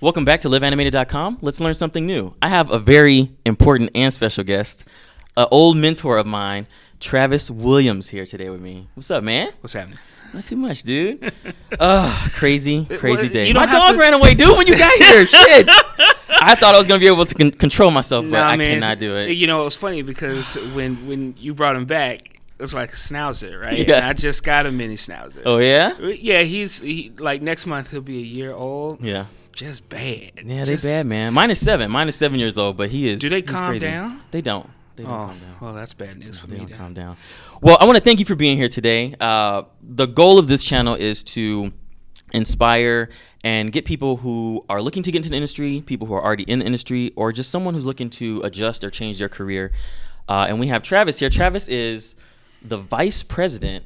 Welcome back to liveanimated.com. Let's learn something new. I have a very important and special guest, an old mentor of mine, Travis Williams, here today with me. What's up, man? What's happening? Not too much, dude. Ugh, crazy, crazy well, day. My dog to- ran away, dude, when you got here. Shit. I thought I was gonna be able to con- control myself, but I cannot do it. You know, it was funny because when when you brought him back, it was like a schnauzer, right? Yeah. And I just got a mini schnauzer. Oh yeah, uh, Yeah, he's he like next month he'll be a year old. yeah, Just bad. yeah. Just- they bad, man. Seven. Seven years old, but he is. Do they calm crazy. down? They don't. They don't Oh, calm down. well, that's bad news for them. They me. don't then. calm down. Well, I want to thank you for being here today. Uh, the goal of this channel is to inspire and get people who are looking to get into the industry, people who are already in the industry, or just someone who's looking to adjust or change their career. Uh, and we have Travis here. Travis is the vice president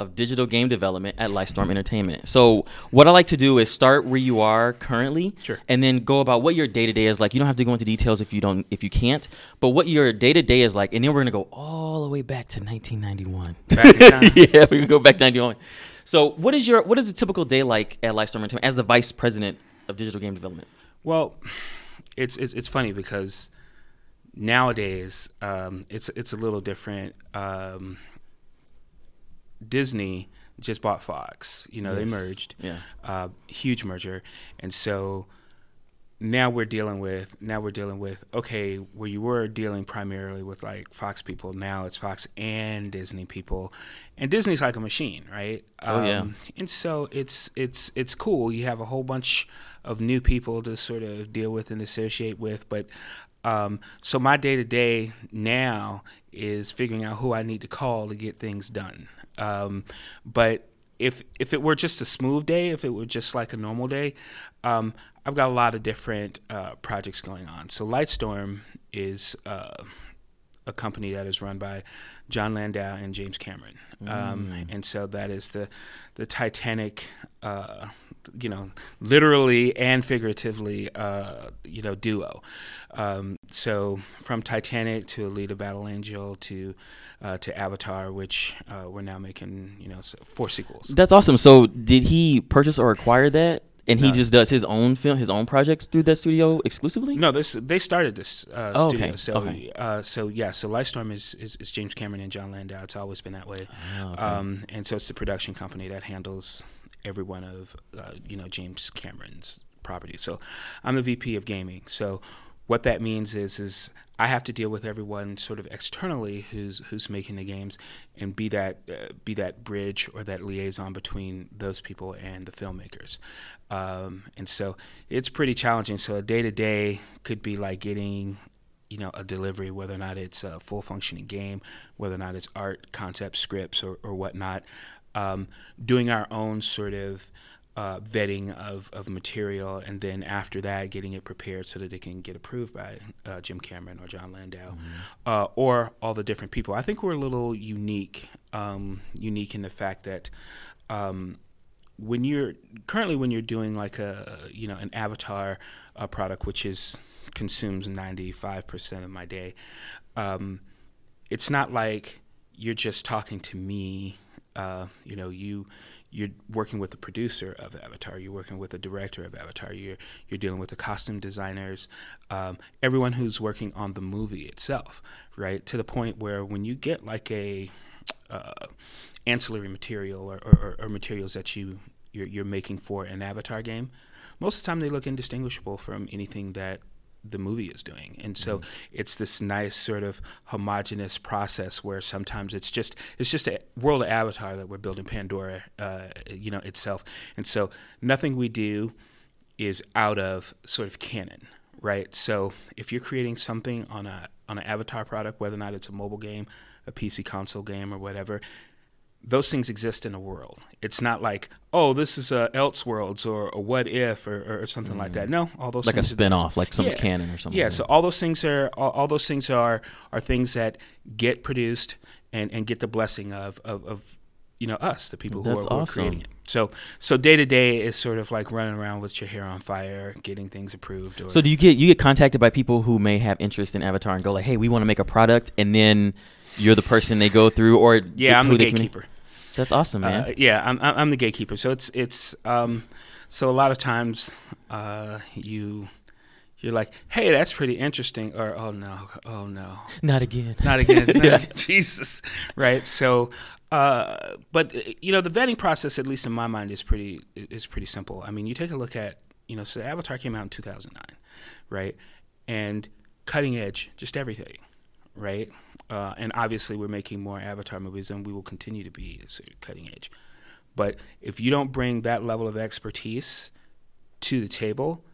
of digital game development at Lightstorm Entertainment. So, what I like to do is start where you are currently, Sure. and then go about what your day to day is like. You don't have to go into details if you don't, if you can't, but what your day to day is like, and then we're gonna go all the way back to 1991. Back yeah, we can go back 91. So, what is your what is a typical day like at Lightstorm Entertainment as the vice president of digital game development? Well, it's it's it's funny because nowadays um, it's it's a little different. Um, Disney just bought Fox. You know, Yes. they merged. Yeah. Uh, huge merger, and so now we're dealing with now we're dealing with okay where you were dealing primarily with like Fox people now it's Fox and Disney people and Disney's like a machine right Oh, yeah. and so it's it's it's cool you have a whole bunch of new people to sort of deal with and associate with but um, so my day to day now is figuring out who I need to call to get things done um, but if if it were just a smooth day, if it were just like a normal day, um, I've got a lot of different uh, projects going on. So Lightstorm is uh, a company that is run by Jon Landau and James Cameron, um, and so that is the the Titanic. Uh, you know, literally and figuratively, uh, you know, duo. Um, so from Titanic to Alita Battle Angel to uh, to Avatar, which uh, we're now making, you know, four sequels. That's awesome. So, did he purchase or acquire that, and he No. just does his own film, his own projects through that studio exclusively? No, this they started this uh, Oh, studio. okay, So, okay. uh, so yeah, so Lightstorm is, is is James Cameron and Jon Landau. It's always been that way. Oh, okay. Um, and so it's the production company that handles every one of uh, you know James Cameron's properties. So I'm the VP of gaming. So what that means is is I have to deal with everyone sort of externally who's who's making the games and be that uh, be that bridge or that liaison between those people and the filmmakers. Um, and so it's pretty challenging. So a day to day could be like getting you know a delivery whether or not it's a full functioning game whether or not it's art concept scripts or, or whatnot um, doing our own sort of uh, vetting of, of material and then after that getting it prepared so that it can get approved by uh, Jim Cameron or Jon Landau uh, or all the different people. I think we're a little unique um, unique in the fact that um, when you're currently when you're doing like a you know an avatar uh, product which is consumes 95% of my day um, it's not like you're just talking to me uh, you know you you're working with the producer of avatar you're working with the director of avatar you're you're dealing with the costume designers um, everyone who's working on the movie itself right? To the point where when you get like a uh, ancillary material or, or, or materials that you you're, you're making for an avatar game most of the time they look indistinguishable from anything that the movie is doing. And so it's this nice sort of homogenous process where sometimes it's just it's just a world of avatar that we're building pandora uh, you know itself. And so nothing we do is out of sort of canon right? So if you're creating something on a on an avatar product whether or not it's a mobile game a pc console game or whatever those things exist in a world. It's not like, oh, this is a Elseworlds or a What If or, or something like that. Mm. No, all those like a things spin off, like some Yeah. canon or something. yeah, like so all those things are all, all those things are are things that get produced and, and get the blessing of, of, of you know us, the people who That's are, who are awesome. creating it. So so day to day is sort of like running around with your hair on fire, getting things approved. Or, So do you get you get contacted by people who may have interest in Avatar and go like, hey, we want to make a product, and then you're the person they go through, or yeah, I'm who the gatekeeper. That's awesome, man. Uh, yeah, I'm I'm the gatekeeper. So it's it's um, So a lot of times, uh, you you're like, hey, that's pretty interesting, or oh no, oh no, Not again. not again, not Yeah. again. Jesus, right? So, uh, but uh, you know, the vetting process, at least in my mind, is pretty is pretty simple. I mean, you take a look at you know, so Avatar came out in 2009, right? And cutting edge, just everything, right? Uh, and obviously, we're making more Avatar movies, and we will continue to be sort of cutting edge. But if you don't bring that level of expertise to the table,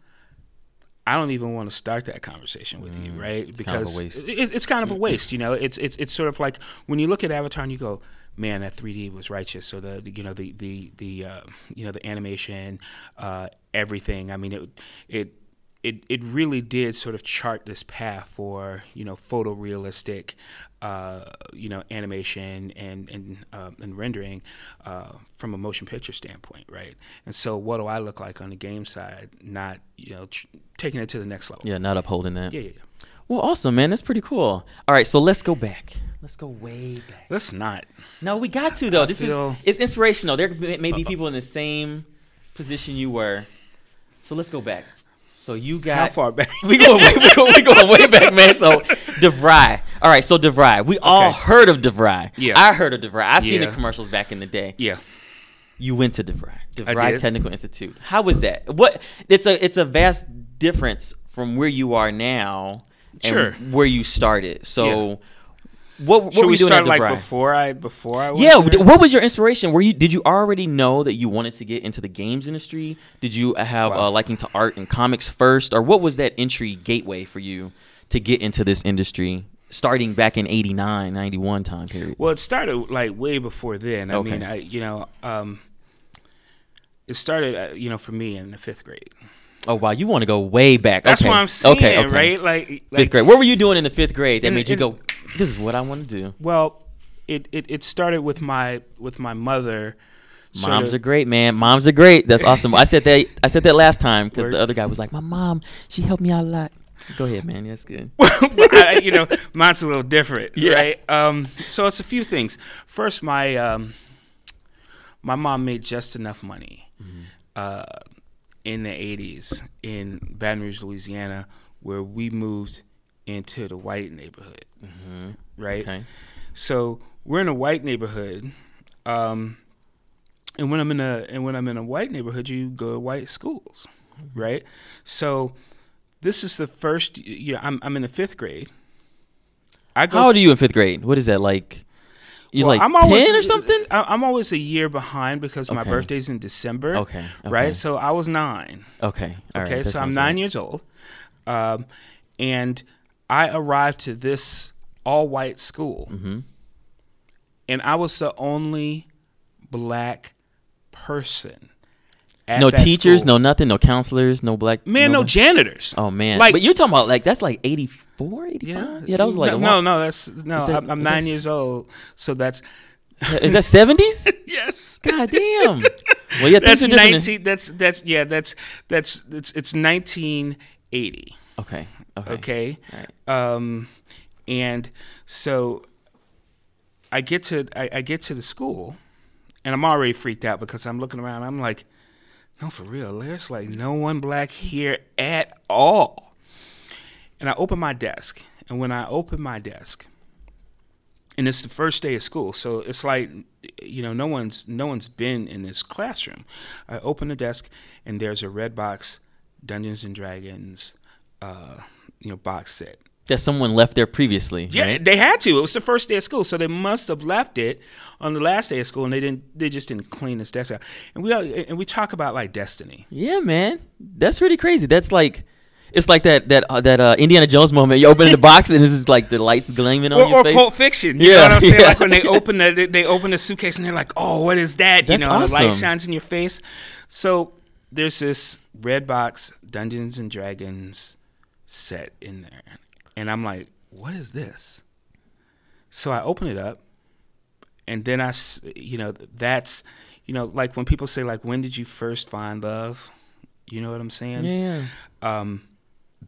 I don't even want to start that conversation with you, right? Mm, kind of a because waste. it- it's kind of a waste. You know, it's it's it's sort of like when you look at Avatar and you go, man, that 3D was righteous. So the the, you know the the the uh, you know the animation, uh, everything. I mean, it it. It, it really did sort of chart this path for you know photorealistic uh, you know animation and and uh, and rendering uh, from a motion picture standpoint, right? And so, what do I look like on the game side? Not you know tr- taking it to the next level. Yeah, not upholding that. yeah, yeah. yeah. Well, awesome, man. That's pretty cool. All right, so let's go back. Let's go way back. Let's not. No, we got to though. I This feel- is it's inspirational. There may may be people in the same position you were. So let's go back. So you got How far back? we go we go we going way back, man. So DeVry. All right, so DeVry. We all Okay. heard of DeVry. Yeah. I heard of DeVry. I seen the commercials back in the day. yeah. You went to DeVry. DeVry. Technical Institute. How was that? What it's a it's a vast difference from where you are now and Sure. where you started. So what, what Should were we you doing start at like DeVry? before I before I? went Yeah, there? what was your inspiration? Were you did you already know that you wanted to get into the games industry? Did you have Wow. a liking to art and comics first, or what was that entry gateway for you to get into this industry? Starting back in 89, 91 time period. Well, it started like way before then. I Okay. mean, I you know, um, it started uh, you know for me in the fifth grade. Oh wow, you want to go way back. That's okay. what I'm saying, okay, okay. right? Like, Fifth grade. What were you doing in the fifth grade that In- made you in- go, "This is what I want to do"? well, it, it it started with my with my mother. Moms of- are great, man. Moms are great. That's awesome. I said that. I said that last time because the other guy was like, "My mom, she helped me out a lot." Go ahead, man. That's good. I, you know, mine's a little different, Yeah. right? Um, so it's a few things. First, my um, my mom made just enough money Mm-hmm. uh, in the '80s in Baton Rouge, Louisiana, where we moved into the white neighborhood, right? Mm-hmm. Okay. So we're in a white neighborhood, um, and when I'm in a and when I'm in a white neighborhood, you go to white schools, Mm-hmm. right? So this is the first. You know, I'm I'm in the fifth grade. I go. How old are you in fifth grade? What is that like? You well, like I'm always, ten or something? I- I'm always a year behind because my birthday's in December. Okay. okay. Right. So I was nine. Okay. all right, Okay, that so I'm nine right. years old, um, and I arrived to this all-white school, Mhm. and I was the only black person. At No teachers, school. no nothing, no counselors, no black. man, no nobody? janitors. Oh man. Like- but you're talking about like that's like 84, 85? Yeah, that was like no, a no, long- no, that's no. That- I'm, nine years old, so that's Is that 70s? yes. God damn. Well, yeah, That's things are different. in- nineteen. That's that's yeah. That's that's it's it's nineteen eighty. Okay. Okay. Okay. Right. Um, and so I get to I, I get to the school, and I'm already freaked out because I'm looking around. I'm like, no, for real. There's like no one black here at all. And I open my desk, and when I open my desk, and it's the first day of school, so it's like, you know, no one's no one's been in this classroom. I open the desk, and there's a red box, Dungeons and Dragons, uh, you know, box set. That someone left there previously. Yeah, Right? they had to. It was the first day of school, so they must have left it on the last day of school, and they didn't. They just didn't clean this desk out. And we all, and we talk about like destiny. Yeah, man. That's pretty crazy. That's like. It's like that that uh, that uh, Indiana Jones moment. You open the box and it's just like the lights gleaming on Or, your or face. Pulp Fiction, you Yeah, know what I'm saying? yeah. Like when they open the they open the suitcase and they're like, "Oh, what is that?" You That's know, the light shines in your face. So there's this red box Dungeons and Dragons set in there, and I'm like, "What is this?" So I open it up, and then I, you know, that's, you know, like when people say like, "When did you first find love?" You know what I'm saying? Yeah. um,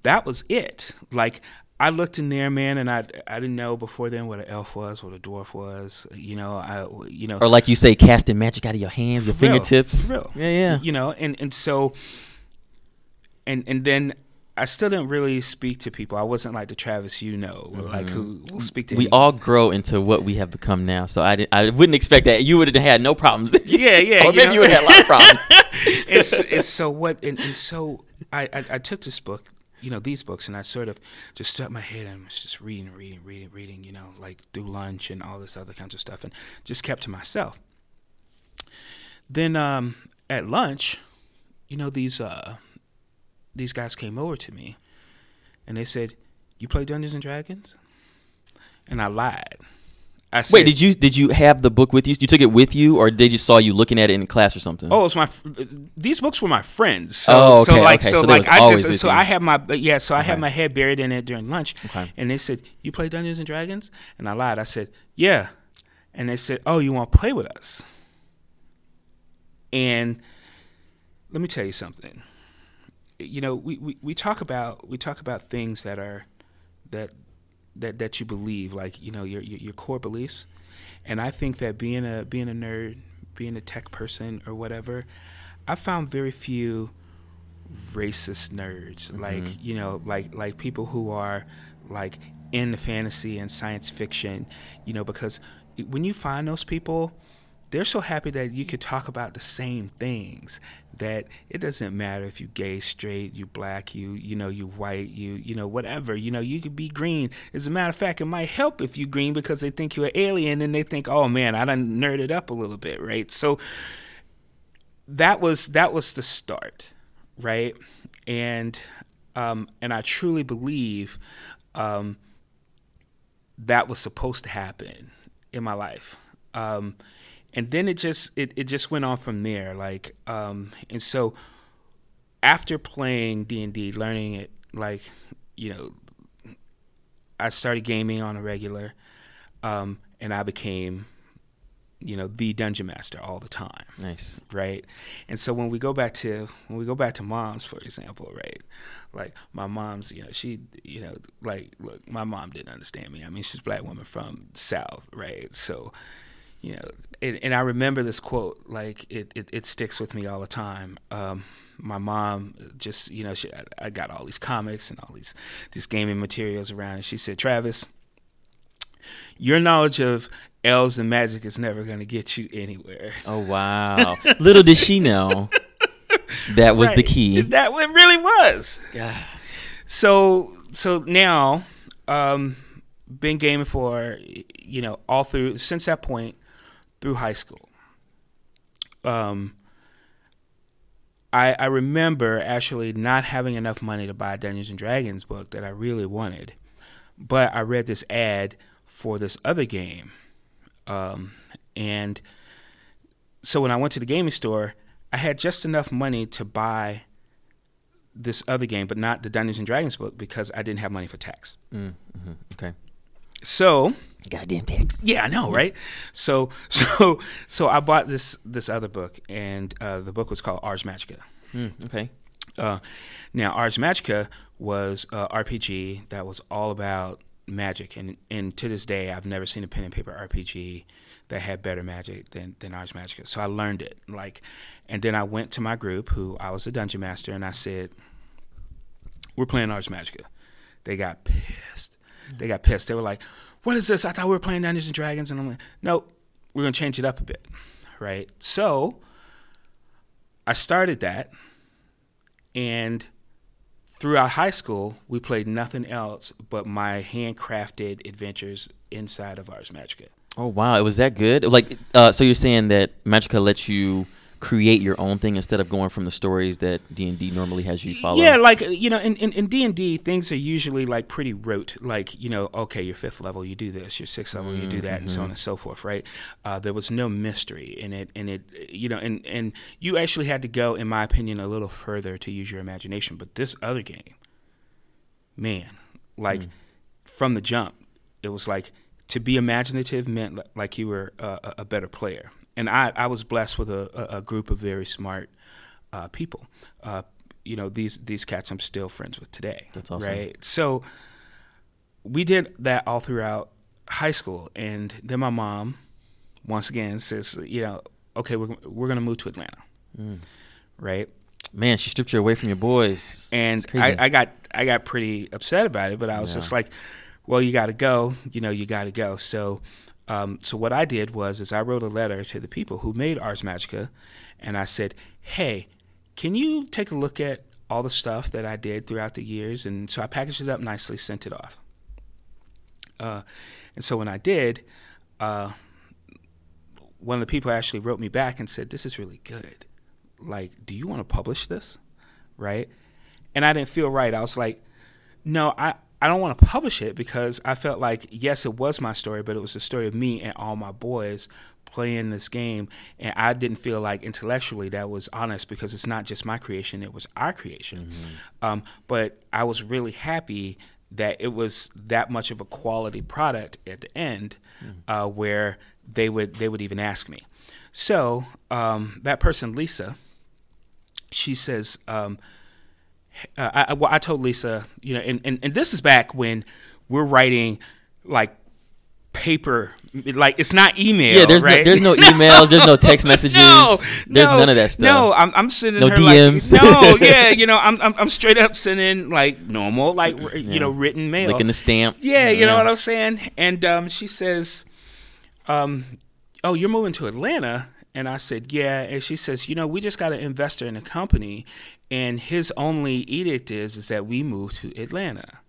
that was it. Like I looked in there, man, and I I didn't know before then what an elf was, what a dwarf was. You know, I you know, Or like you say, casting magic out of your hands, your For real, fingertips. for real. Yeah, yeah. you know, and and so, and and then I still didn't really speak to people. I wasn't like the Travis you know, like who will speak to Mm-hmm. We all grow into what we have become now. So I, I wouldn't expect that. You would have had no problems. If you, Yeah, yeah, Or you maybe know. you would have had a lot of problems. it's, it's so what and, and so I, I I took this book you know these books and I sort of just stuck my head and was just reading reading reading reading you know like through lunch and all this other kinds of stuff and just kept to myself then um at lunch you know these uh these guys came over to me and they said you play Dungeons and Dragons and I lied I said, Wait, did you did you have the book with you? You took it with you, or they just saw you looking at it in class or something? Oh, it's my. f- These books were my friends. So, Oh, so okay, like, okay. so, So like, I just, so you. I had my, uh, yeah, so I had my head buried in it during lunch. Okay. And they said, "You play Dungeons and Dragons?" And I lied. I said, "Yeah." And they said, "Oh, you want to play with us?" And let me tell you something. You know, we, we, we talk about we talk about things that are that that that you believe, like you know your your, your core beliefs. And I think that being a being a nerd, being a tech person or whatever, I found very few racist nerds. Mm-hmm. Like you know, like like people who are like in the fantasy and science fiction. You know, because when you find those people, they're so happy that you could talk about the same things that it doesn't matter if you gay straight you black you you know you white you you know whatever you know you could be green. As a matter of fact it might help if you green because they think you're an alien and they think oh man i done nerded up a little bit right? So that was that was the start right? And um and i truly believe um that was supposed to happen in my life. Um and then it just it, it just went on from there like um and so after playing d&d learning it like you know i started gaming on a regular um and i became you know the dungeon master all the time. Nice. right? And so when we go back to when we go back to moms for example right? Like my mom's you know she you know like look my mom didn't understand me. I mean she's a black woman from the south right? So you know and, and i remember this quote like it, it, it sticks with me all the time um, my mom just you know she, I, I got all these comics and all these these gaming materials around and she said travis your knowledge of elves and magic is never going to get you anywhere Oh wow! Little did she know that was the key. That it really was. God. So so now, um, been gaming for you know all through since that point through high school. Um, I I remember actually not having enough money to buy a Dungeons and Dragons book that I really wanted, but I read this ad for this other game, um, and so when I went to the gaming store, I had just enough money to buy this other game, but not the Dungeons and Dragons book because I didn't have money for tax. Mm, mhm, Okay. So Goddamn text. yeah, I know, right? So so so I bought this this other book, and uh, the book was called Ars Magica. Mm, okay. Uh, now, Ars Magica was a RPG that was all about magic, and and to this day, I've never seen a pen and paper RPG that had better magic than than Ars Magica. So I learned it, like, and then I went to my group, who I was a dungeon master, and I said, "We're playing Ars Magica." They got pissed. They got pissed. They were like, "What is this? I thought we were playing Dungeons and Dragons." And I'm like, "Nope, we're gonna change it up a bit, right?" So I started that, and throughout high school, we played nothing else but my handcrafted adventures inside of Ars Magica. Oh wow! It was that good. Like, uh, so you're saying that Magica lets you create your own thing instead of going from the stories that D and D normally has you follow. Yeah, like you know, in in in D and D, things are usually like pretty rote. Like you know, okay, your fifth level, you do this. Your sixth level, you do that, and so on and so forth. Right? Uh, there was no mystery in it, and it, you know, and and you actually had to go, in my opinion, a little further to use your imagination. But this other game, man, like from the jump, it was like to be imaginative meant like you were a- a better player. And I, I was blessed with a, a, group of very smart uh, people. Uh, you know, these these cats I'm still friends with today. That's awesome. Right. So we did that all throughout high school, and then my mom, once again, says, you know, okay, we're we're gonna move to Atlanta, Mm. right? Man, she stripped you away from your boys. And I, I got I got pretty upset about it, but I was Yeah. just like, well, you got to go. You know, you got to go. So, um, so what I did was is I wrote a letter to the people who made Ars Magica, and I said, hey, can you take a look at all the stuff that I did throughout the years? And so I packaged it up nicely, sent it off. Uh, and so when I did, uh, one of the people actually wrote me back and said, "This is really good. Like, do you want to publish this?" Right? And I didn't feel right. I was like, "No, I." I don't want to publish it because I felt like yes, it was my story, but it was the story of me and all my boys playing this game, and I didn't feel like intellectually that was honest because it's not just my creation; it was our creation. Um, but I was really happy that it was that much of a quality product at the end, uh, where they would they would even ask me. So um, that person, Lisa, she says, um, uh, I, well, I told Lisa, you know, and, and, and this is back when we're writing like paper, like it's not email. yeah, there's right? no there's no emails, there's no text messages. No, there's no, none of that stuff. No, I'm, I'm sending No her DMs. like no, yeah, you know, I'm, I'm I'm straight up sending like normal, like Yeah. you know, written mail. Licking the stamp. Yeah, you know what I'm saying? And um, she says, um, Oh, you're moving to Atlanta? And I said, Yeah. And she says, You know, we just got an investor in a company, and his only edict is is that we move to Atlanta.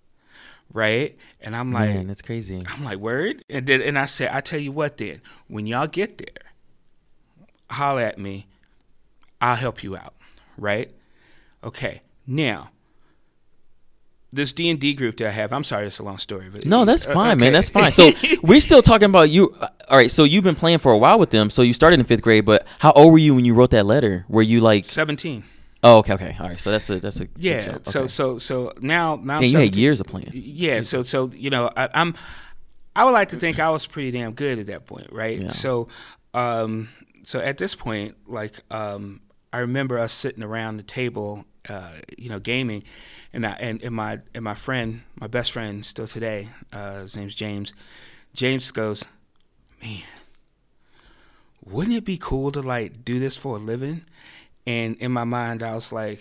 Right? And I'm like, Man, that's crazy. I'm like, Word? And then and I said, I tell you what then, when y'all get there, holler at me. I'll help you out. Right? Okay. Now, this D and D group that I have, I'm sorry, it's a long story, but No, that's uh, fine, man. That's fine. So we're still talking about you. uh, All right. So you've been playing for a while with them. So you started in fifth grade, but how old were you when you wrote that letter? Were you like? 17. Oh, okay, okay. All right. So that's a that's a Yeah. joke. So Okay. so so now now Dang, you had years of playing. Yeah. So so you know I, I'm I would like to think I was pretty damn good at that point, right? Yeah. So um so at this point, like um I remember us sitting around the table, uh, you know, gaming, and I and, and my and my friend, my best friend still today, uh, his name's James. James goes, man, wouldn't it be cool to like do this for a living? And in my mind, I was like,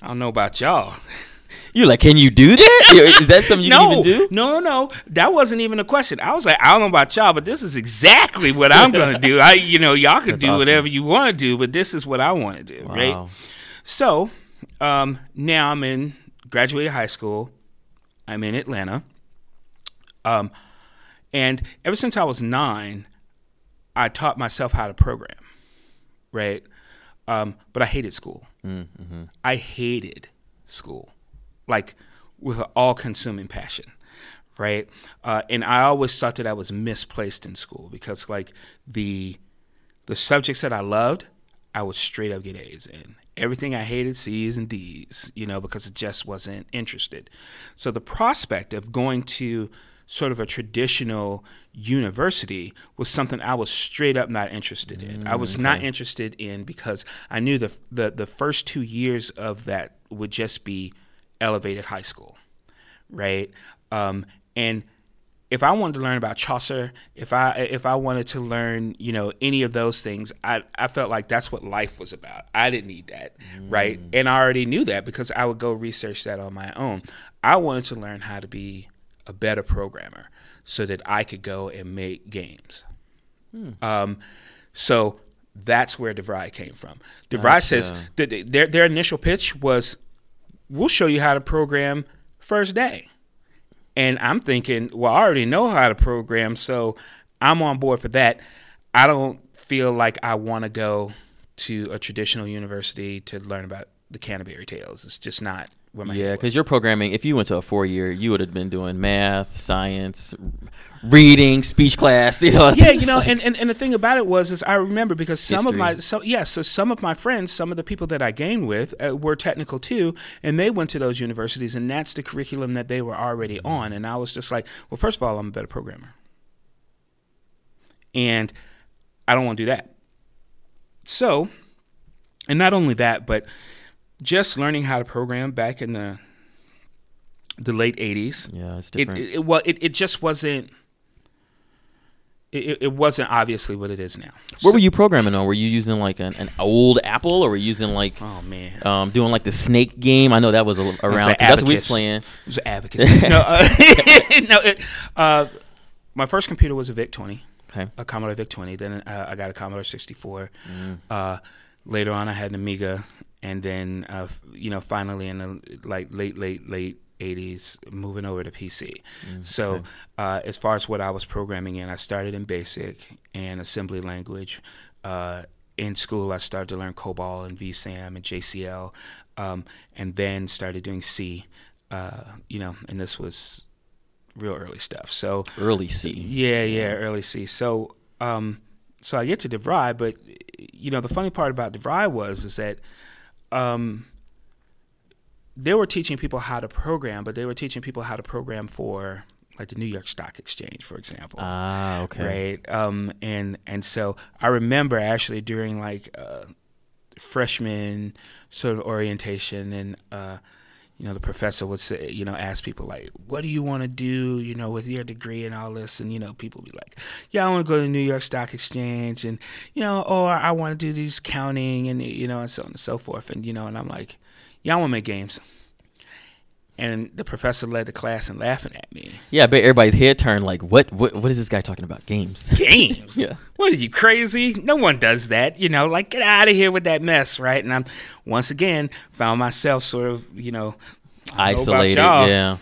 I don't know about y'all. You're like, can you do that? Is that something you no, can even do? no, no, no. That wasn't even a question. I was like, I don't know about y'all, but this is exactly what I'm gonna do. I, you know, y'all can That's do awesome. whatever you want to do, but this is what I want to do, right? So, um, now I'm in graduated high school. I'm in Atlanta. Um, and ever since I was nine, I taught myself how to program, right? Um, but I hated school. Mm-hmm. I hated school, like with an all-consuming passion, right? Uh, and I always thought that I was misplaced in school because, like, the the subjects that I loved, I would straight up get A's in. Everything I hated, C's and D's, you know, because it just wasn't interested. So the prospect of going to sort of a traditional university was something I was straight up not interested in. I was not interested in because I knew the, the the first two years of that would just be elevated high school, right? Um, and if I wanted to learn about Chaucer, if I if I wanted to learn, you know, any of those things, I I felt like that's what life was about. I didn't need that, right? And I already knew that because I would go research that on my own. I wanted to learn how to be a better programmer so that I could go and make games. Um, so that's where DeVry came from. DeVry says Gotcha. that their their initial pitch was, "We'll show you how to program first day." And I'm thinking, well, I already know how to program, so I'm on board for that. I don't feel like I want to go to a traditional university to learn about the Canterbury Tales. It's just not Yeah, head was. because you're programming. If you went to a four year, you would have been doing math, science, reading, speech class. You know, yeah, you know, like- and, and, and the thing about it was, is I remember because some of my, History. so yeah, so some of my friends, some of the people that I gained with uh, were technical too, and they went to those universities, and that's the curriculum that they were already Mm-hmm. on, and I was just like, well, first of all, I'm a better programmer, and I don't want to do that. So, and not only that, but just learning how to program back in the the late '80s. Yeah, it's It, different. it, it well, it, it just wasn't. It, it wasn't obviously what it is now. what were you programming on? Were you using like an, an old Apple, or were you using like Oh man, um, doing like the Snake game? I know that was a, around. That's what we was playing. it was an advocate. no, uh, no. It, uh, my first computer was a VIC 20. Okay. a Commodore VIC 20. Then uh, I got a Commodore 64. Mm. Uh, later on, I had an Amiga, and then uh, you know, finally in the like late, late, late 80s, moving over to PC. So okay. uh, as far as what I was programming in, I started in BASIC and assembly language. Uh, in school, I started to learn COBOL and VSAM and JCL, um, and then started doing C. Uh, you know, and this was real early stuff. So Early C. yeah, yeah, early C. So, um, so I get to DeVry, but you know, the funny part about DeVry was is that um, they were teaching people how to program, but they were teaching people how to program for like the New York Stock Exchange, for example. Ah, okay. Right. Um, and and so I remember actually during like uh, freshman sort of orientation, and uh, you know the professor would say, you know, ask people like, "What do you want to do?" You know, with your degree and all this, and you know, people be like, "Yeah, I want to go to the New York Stock Exchange," and you know, or I want to do these counting, and you know, and so on and so forth, and you know, and I'm like, "Yeah, I want to make games." And the professor led the class and laughing at me. Yeah, I bet everybody's head turned like, what, what, what is this guy talking about? Games. games. Yeah. What are you crazy? No one does that. You know, like get out of here with that mess, right? And I'm once again found myself sort of, you know, know Isolated. y'all, Yeah.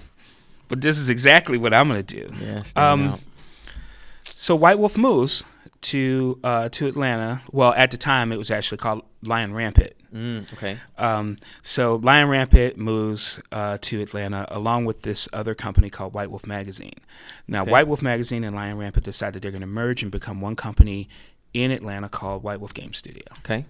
But this is exactly what I'm gonna do. Yeah. Um, out. So White Wolf moves to uh, to Atlanta. Well, at the time it was actually called Lion Rampant. Mm, okay. Um, so Lion Rampant moves uh, to Atlanta along with this other company called White Wolf Magazine. Now, Okay. White Wolf Magazine and Lion Rampant decided they're going to merge and become one company in Atlanta called White Wolf Game Studio. Okay.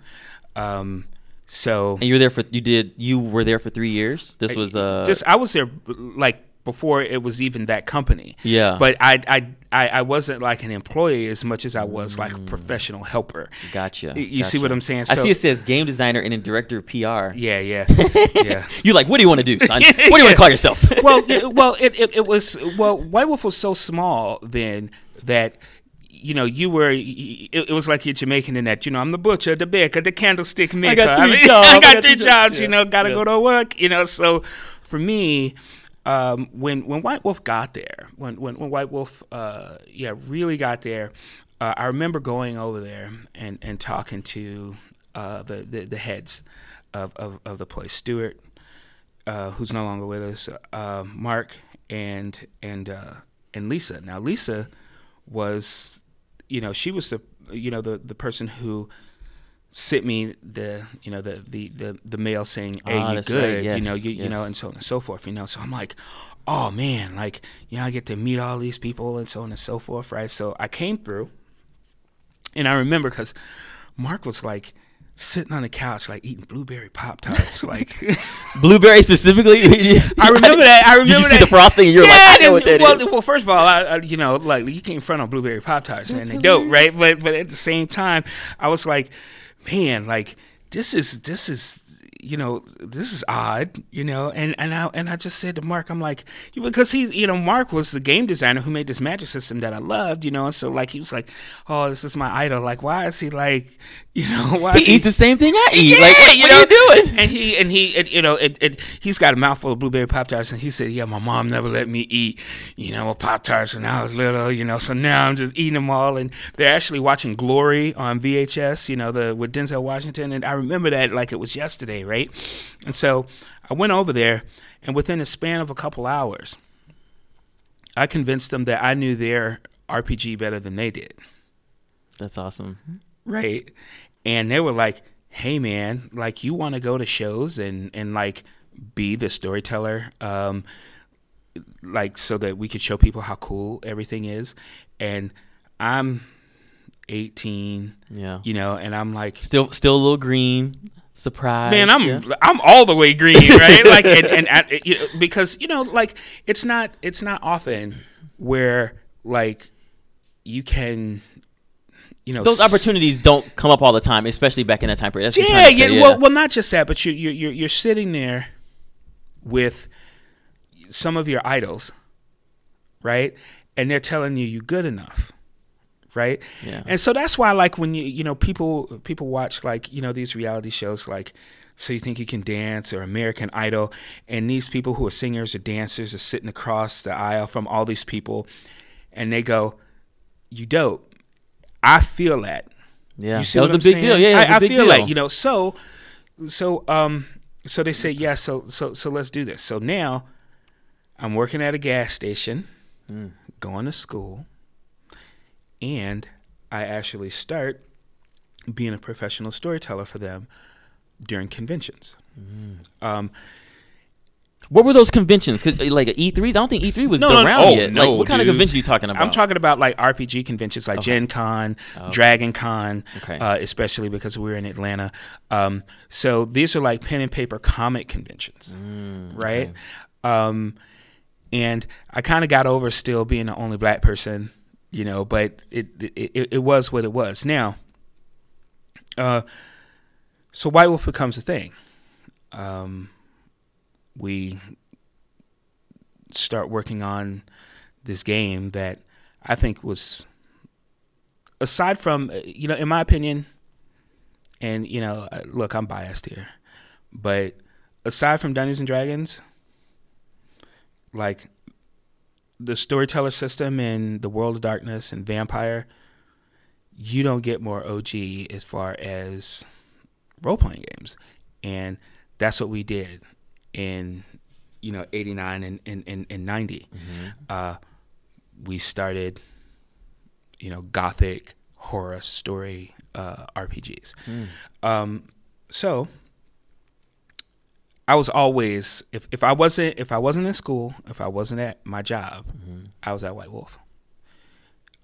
Um, so And you were there for you did you were there for three years. This was uh this I was there like before it was even that company. yeah. But I, I I I wasn't like an employee as much as I was like a mm. professional helper. gotcha. You see what I'm saying? I see it says game designer and then director of PR. Yeah, yeah, yeah. you like what do you want to do, son? What do you want to call yourself? well, it, well, it, it, it was well. White Wolf was so small then that you know you were. It, was like you're Jamaican in that you know I'm the butcher, the baker, the candlestick maker. I got three mean, jobs. I I got got three jobs. jobs. You know, gotta Yeah. go to work. You know, so for me. Um, when when White Wolf got there, when when, when White Wolf, uh, yeah, really got there, uh, I remember going over there and, and talking to uh, the, the the heads of, of, of the place, Stewart, uh, who's no longer with us, uh, Mark, and and uh, and Lisa. Now Lisa was, you know, she was the you know the the person who sent me the you know the the the, the mail saying, "Hey, Ah, you good?" right. You know, Yes, you, you know, and so on and so forth. You know, so I'm like, oh man, like you know, I get to meet all these people and so on and so forth, right? So I came through, and I remember because Mark was like sitting on the couch, like eating blueberry pop tarts, like. Blueberry specifically. I remember that. I remember Did you see that. the frosting and you're like, I know what that well, is. well, first of all, I, I, you know, like you can't front on blueberry pop tarts, man. They dope, right? But but at the same time, I was like, man, like this is this is you know this is odd, you know. And and I and I just said to Mark, I'm like, because he's you know Mark was the game designer who made this magic system that I loved, you know. And so like he was like, oh, this is my idol. Like, why is he like, you know, why is He eats the same thing I eat. yeah, like, what, you what know, are you doing? And he and he, it, you know, it, it, he's got a mouthful of blueberry pop tarts, and he said, "Yeah, my mom never let me eat, you know, a pop tarts when I was little, you know. So now I'm just eating them all." And they're actually watching Glory on VHS, you know, the with Denzel Washington, and I remember that like it was yesterday, right? And so I went over there, and within a span of a couple hours, I convinced them that I knew their RPG better than they did That's awesome. right and they were like hey man like you want to go to shows and and like be the storyteller um like so that we could show people how cool everything is and i'm 18 Yeah. you know and i'm like Still, still a little green. Surprise. Man, I'm yeah. I'm all the way green, right? like, and, and, and you know, because you know, like, it's not it's not often where like you can, you know, those opportunities don't come up all the time, especially back in that time period. That's yeah, to yeah, Well, well, not just that, but you you're you're, you're sitting there with some of your idols, right? And they're telling you you're good enough, right? Yeah. And so that's why, like, when you you know people people watch like you know these reality shows like. So you think you can dance or American Idol, and these people who are singers or dancers are sitting across the aisle from all these people, and they go, "You dope." I feel that. Yeah. That was a I'm big deal. saying? Yeah, it was I, a big I feel deal. that. You know, so so um so they say yeah. So so so let's do this. So now I'm working at a gas station, Mm. going to school, and I actually start being a professional storyteller for them during conventions. Mm. Um, What were those conventions? Because like E3s, I don't think E3 was No, no, around oh, yet. no, like, what kind of dude. convention are you talking about? I'm talking about like RPG conventions like Okay. Gen Con, Okay. Dragon Con, Okay. uh, especially because we're in Atlanta. Um, so these are like pen and paper comic conventions, Mm, right? Um, and I kind of got over still being the only black person, you know, but it it, it, was what it was. Now, uh, so White Wolf becomes a thing. Um, we start working on this game that I think was, aside from, uh, you know, in my opinion, and, you know, uh, look, I'm biased here, but aside from Dungeons and Dragons, like the storyteller system in the World of Darkness and Vampire, you don't get more OG as far as role playing games. And that's what we did in, you know, 89 and, and, and, and 90. Mm-hmm. Uh, we started, you know, gothic horror story uh, RPGs. Mm. Um, so I was always if, if I wasn't if I wasn't in school, if I wasn't at my job, Mhm. I was at White Wolf.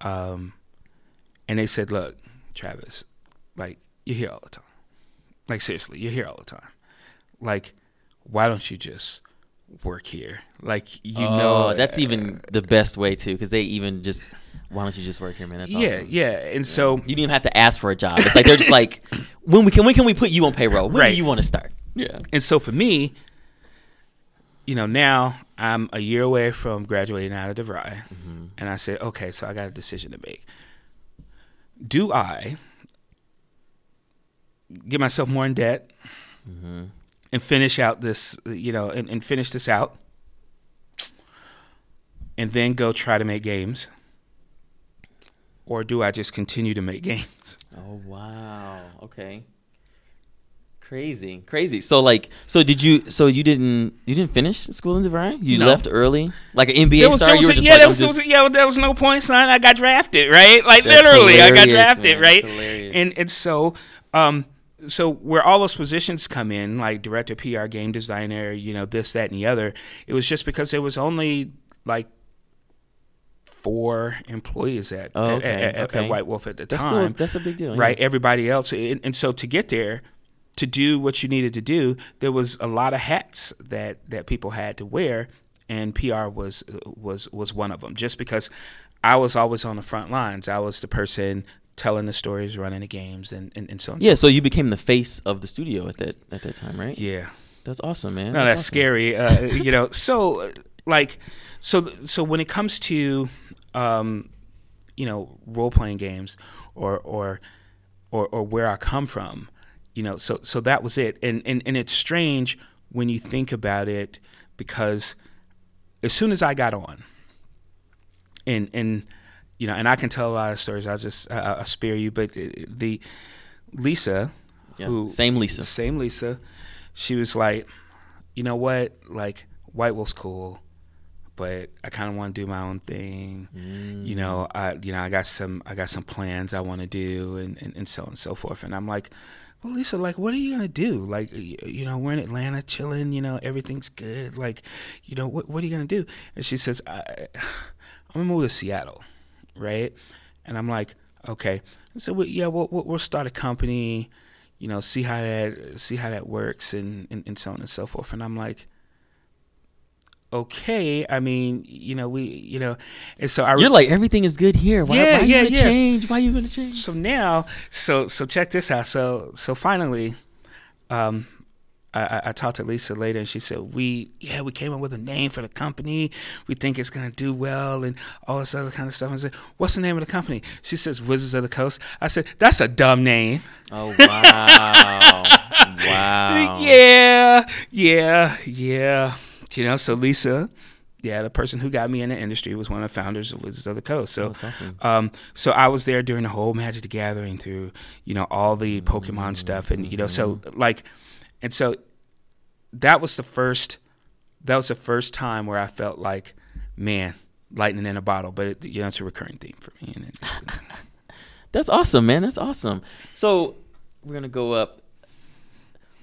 Um, and they said, "Look, Travis, like you're here all the time. Like seriously, you're here all the time. Like, why don't you just work here? Like you oh, know, that's even the best way too, because they even just why don't you just work here, man? That's yeah, awesome. yeah. And so you didn't even have to ask for a job. It's like they're just like, when we can when can we put you on payroll? When Right. do you want to start? Yeah. And so for me, you know, now I'm a year away from graduating out of DeVry, Mm-hmm. and I said, okay, so I got a decision to make. Do I get myself more in debt Mm-hmm. and finish out this, you know, and, and finish this out, and then go try to make games? Or do I just continue to make games? Oh wow. Okay. Crazy, crazy. So like, so did you? So you didn't? You didn't finish school in DeVry? You No. left early, like an NBA was, star. there you were was- just yeah, like, there was, just- yeah, there was no point, son. I got drafted, right? Like That's literally, I got drafted, man. right? And and so, um, so where all those positions come in, like director, PR, game designer, you know, this, that, and the other, it was just because there was only like four employees at Oh, at- okay, at, at, okay. at White Wolf at the that's time still, that's a big deal, yeah. right? Everybody else, and, and so to get there, to do what you needed to do, there was a lot of hats that that people had to wear, and PR was was was one of them. Just because I was always on the front lines, I was the person telling the stories, running the games, and and, and so on. Yeah. so So you became the face of the studio at that at that time, right? yeah. That's awesome, man. No, that's awesome. scary. Uh, you know, so like, so so when it comes to, um, you know, role playing games, or or or or where I come from, you know, so so that was it, and and and it's strange when you think about it because as soon as I got on, and and you know, and I can tell a lot of stories. I'll just uh, I'll spare you, but the, Lisa, Yeah. who Same Lisa. same Lisa, she was like, you know what, like White Wolf's cool, but I kind of want to do my own thing. Mm. You know, I you know I got some I got some plans I want to do, and, and and so on and so forth. And I'm like. Well, Lisa, like, what are you gonna do? Like, you know, we're in Atlanta, chilling. You know, everything's good. Like, you know, what what are you gonna do? And she says, I, I'm gonna move to Seattle, right? And I'm like, okay. I said, well, yeah, we'll, we'll we'll start a company, you know, see how that see how that works, and, and and so on and so forth. And I'm like, okay. I mean, you know, we, you know, and so I You're like everything is good here. Why, Yeah, why are you yeah, gonna yeah. change? Why are you gonna change? so now so so check this out so so finally um I, I talked to Lisa later, and she said, "We yeah, we came up with a name for the company. We think it's gonna do well, and all this other kind of stuff." And I said, "What's the name of the company?" She says, "Wizards of the Coast." I said, "That's a dumb name." Oh wow! wow. Yeah, yeah, yeah. You know, so Lisa, yeah, the person who got me in the industry was one of the founders of Wizards of the Coast. So, Oh, awesome. um, so I was there during the whole Magic the Gathering through, you know, all the Pokemon stuff, and you know, so like, and so that was the first, that was the first time where I felt like, man, lightning in a bottle. But it, you know, it's a recurring theme for me. And it, That's awesome, man. That's awesome. So we're gonna go up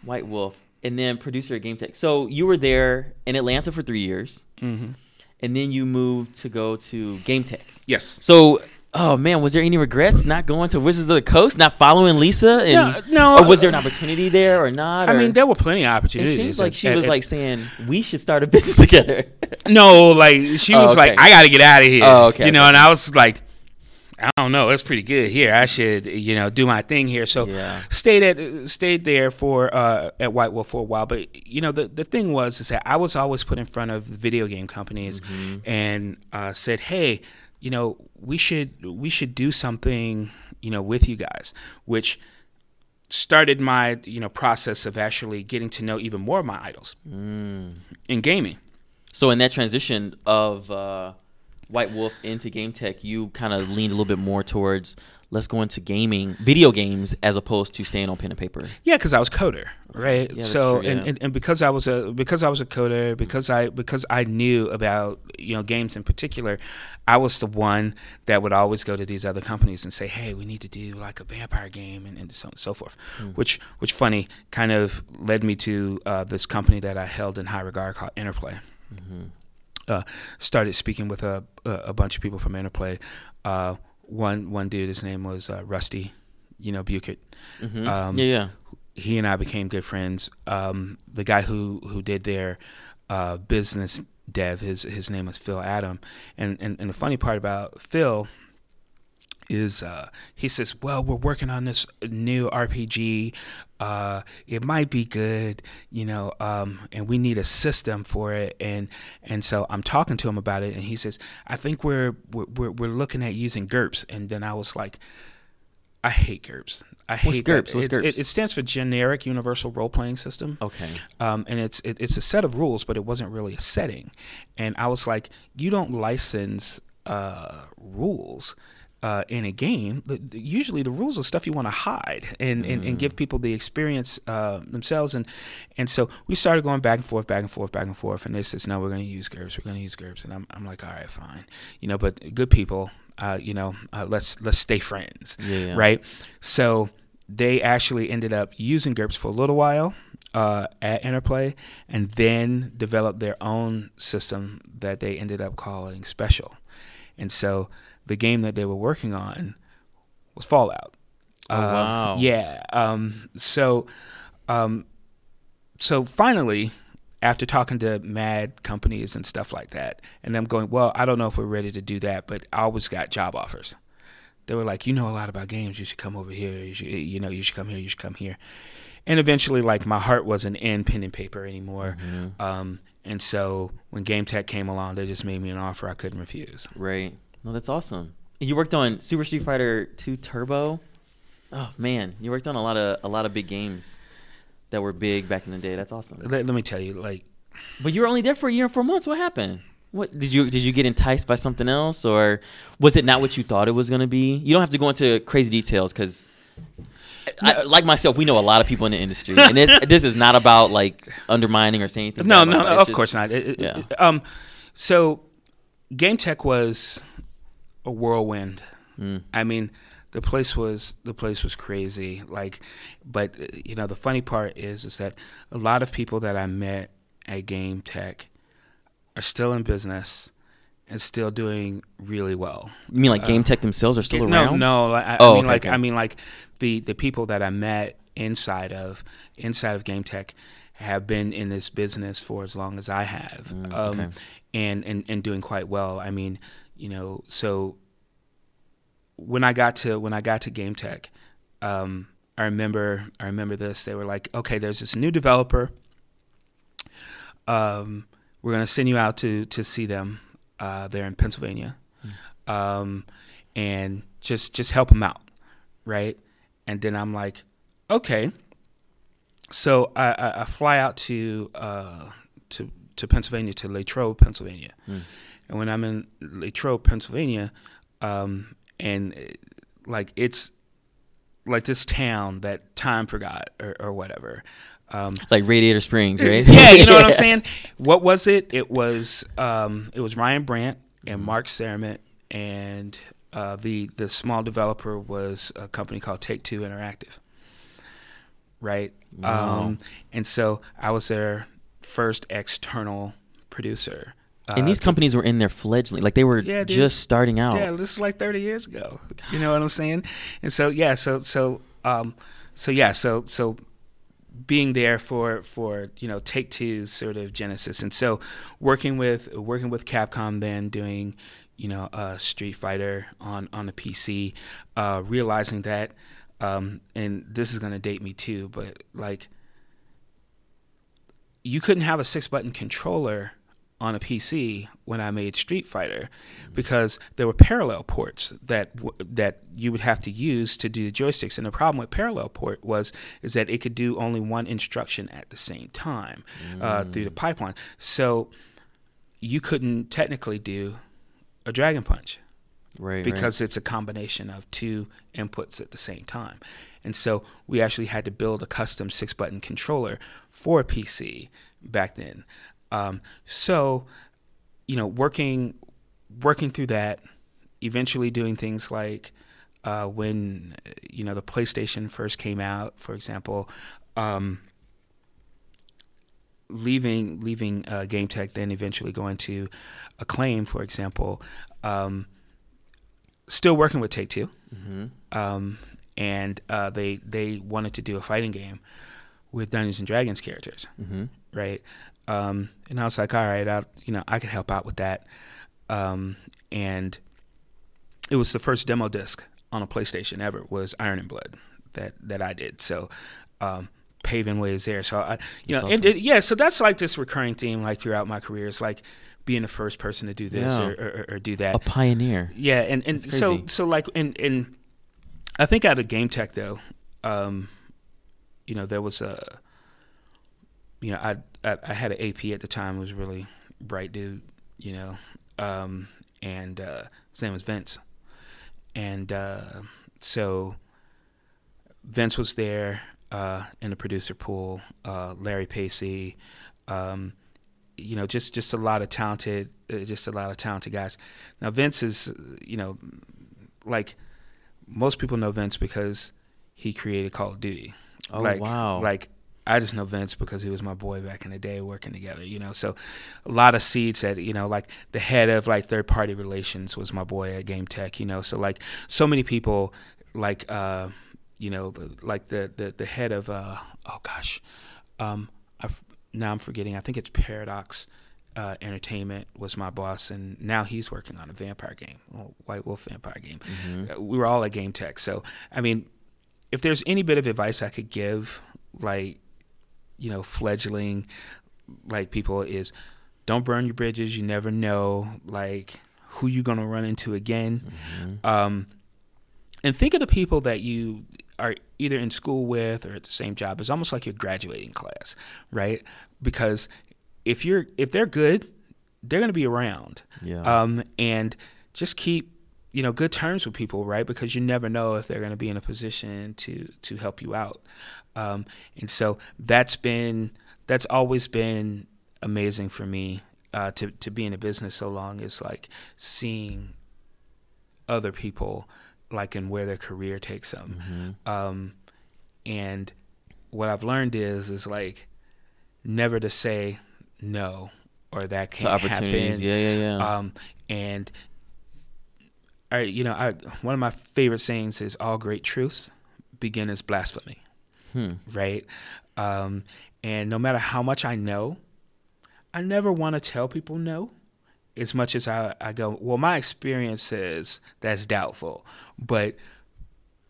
White Wolf and then producer at GameTek. So you were there in Atlanta for three years, mm-hmm. and then you moved to go to GameTek. Yes. So, oh man, was there any regrets not going to Wizards of the Coast, not following Lisa? And, No, no. Or was there an opportunity there or not? I or- mean, there were plenty of opportunities. it seems like she was like saying we should start a business together. No, like she Oh, was okay. like, I got to get out of here. Oh, okay, You know, okay. and I was like, I don't know, it's pretty good here. I should, you know, do my thing here. So Yeah. stayed at stayed there for uh, at White Wolf for a while. But you know, the the thing was is that I was always put in front of video game companies Mm-hmm. and uh, said, hey, you know, we should we should do something, you know, with you guys, which started my you know process of actually getting to know even more of my idols Mm. in gaming. So in that transition of uh, White Wolf into GameTek, you kind of leaned a little bit more towards let's go into gaming, video games, as opposed to staying on pen and paper. Yeah, because I was coder, right? Yeah, so true, and, yeah. and, and because I was a because I was a coder, because I because I knew about you know games in particular, I was the one that would always go to these other companies and say, hey, we need to do like a vampire game and, and so on and so forth. Hmm. Which which funny kind of led me to uh, this company that I held in high regard called Interplay. Mm-hmm. Uh, started speaking with a, a bunch of people from Interplay. Uh, one one dude, his name was uh, Rusty, you know Bucket Mhm. Um, yeah, yeah. he and I became good friends. Um, the guy who who did their uh, business dev, his his name was Phil Adam, and and, and the funny part about Phil is uh, he says, "Well, we're working on this new RPG. Uh, it might be good, you know, um, and we need a system for it." And and so I'm talking to him about it, and he says, "I think we're we're we're, looking at using GURPS." And then I was like. I hate GURPS. I What's hate that. GURPS? What's It- it- GURPS? It, stands for Generic Universal Role Playing System, Okay. um, and it's it, it's a set of rules, but it wasn't really a setting. And I was like, you don't license uh, rules. Uh, in a game, the, usually the rules are stuff you want to hide and, and, and give people the experience uh, themselves. And and so we started going back and forth, back and forth, back and forth. And they says, no, we're going to use GURPS. We're going to use GURPS. And I'm, I'm like, all right, fine. You know, but good people, uh, you know, uh, let's let's stay friends yeah. right? So they actually ended up using GURPS for a little while uh, at Interplay, and then developed their own system that they ended up calling Special. And so the game that they were working on was Fallout. Oh, Uh, wow. Yeah. Um, so, um, so finally, after talking to mad companies and stuff like that, and them going, well, I don't know if we're ready to do that, but I always got job offers. They were like, you know a lot about games. You should come over here. You should, you know, you should come here. You should come here. And eventually, like my heart wasn't in pen and paper anymore. Mm-hmm. Um, and so when GameTek came along, they just made me an offer I couldn't refuse. Right. No, that's awesome. You worked on Super Street Fighter 2 Turbo. Oh man, you worked on a lot of a lot of big games that were big back in the day. That's awesome. Let, let me tell you, like, But you were only there for a year and four months. What happened? What did you did you get enticed by something else, or was it not what you thought it was going to be? You don't have to go into crazy details because, like myself, we know a lot of people in the industry, and this this is not about like undermining or saying anything. no, no, no of just- course not. It- yeah. it- um, so GameTek was a whirlwind. Mm. I mean, the place was the place was crazy. Like, but uh, you know, the funny part is is that a lot of people that I met at GameTek are still in business and still doing really well. You mean like Uh, GameTek themselves are still no, around? no. like, I, Oh, I mean, okay, like okay. I mean, like the the people that I met inside of inside of GameTek have been in this business for as long as I have, Mm, um, okay. and, and and doing quite well. I mean, you know, so when I got to when I got to GameTek, um, I remember I remember this. They were like, okay, there's this new developer. Um, we're gonna send you out to to see them. Uh, they're in Pennsylvania, mm. um, and just just help them out, right? And then I'm like, okay. So I, I, I fly out to uh, to to Pennsylvania to Latrobe, Pennsylvania, mm. And when I'm in Latrobe, Pennsylvania, um, and like it's like this town that time forgot or, or whatever. Um, like Radiator Springs, right? yeah, you know what I'm saying. What was it? It was um, it was Ryan Brant and mm-hmm. Mark Seremet, and uh, the the small developer was a company called Take Two Interactive, right? Wow. Um, and so I was their first external producer. Uh, and these companies were in their fledgling, like they were yeah, just starting out. Yeah, this is like 30 years ago. You know what I'm saying? And so yeah, so so um, so yeah, so so being there for for you know Take Two's sort of genesis, and so working with working with Capcom, then doing you know uh, Street Fighter on on the PC, uh, realizing that, um, and this is gonna date me too, but like you couldn't have a six button controller on a PC when I made Street Fighter because there were parallel ports that that you would have to use to do the joysticks. And the problem with parallel port was is that it could do only one instruction at the same time mm. uh, through the pipeline. So you couldn't technically do a Dragon Punch. Right, because right. it's a combination of two inputs at the same time. And so we actually had to build a custom six button controller for a PC back then. Um, so, you know, working working through that, eventually doing things like uh, when you know the PlayStation first came out, for example. Um, leaving leaving uh, GameTek, then eventually going to Acclaim, for example. Um, still working with Take 2 mm-hmm. um, and uh, they they wanted to do a fighting game with Dungeons and Dragons characters, mm-hmm. right? Um, and I was like, all right, I, you know, I could help out with that. Um, and it was the first demo disc on a PlayStation ever was Iron and Blood that that I did. So um, paving ways there. So I, you that's know, awesome. yeah. So that's like this recurring theme, like throughout my career. It's like being the first person to do this yeah. or, or, or, do that. A pioneer. Yeah, and and so so like and and I think out of GameTek though, um, you know, there was a you know, I, I, I had an AP at the time who was really bright dude, you know, um, and uh, his name was Vince, and uh, so Vince was there uh, in the producer pool, uh, Larry Pacey, um, you know, just just a lot of talented, uh, just a lot of talented guys. Now Vince is, you know, like most people know Vince because he created Call of Duty. Oh like, wow! Like I just know Vince because he was my boy back in the day working together, you know. So a lot of seeds that, you know, like the head of like third party relations was my boy at GameTek, you know. So like so many people like uh you know, like the the, the head of uh oh gosh. Um I now I'm forgetting. I think it's Paradox uh, Entertainment was my boss, and now he's working on a vampire game, a White Wolf vampire game. Mm-hmm. Uh, we were all at GameTek, so I mean, if there's any bit of advice I could give, like you know, fledgling like people is don't burn your bridges. You never know like who you're gonna run into again. Mm-hmm. Um, and think of the people that you are either in school with or at the same job. It's almost like your graduating class, right? Because if you're if they're good, they're gonna be around. Yeah. Um, and just keep you know good terms with people, right? Because you never know if they're gonna be in a position to to help you out. Um, and so that's been that's always been amazing for me uh, to to be in a business so long is like seeing other people like and where their career takes them. Mm-hmm. Um, and what I've learned is is like never to say no or that can't opportunities. happen. Yeah, yeah, yeah. Um, and I, you know, I one of my favorite sayings is all great truths begin as blasphemy hmm. right? Um, and no matter how much I know, I never want to tell people no as much as I, I go, well, my experience says that's doubtful. But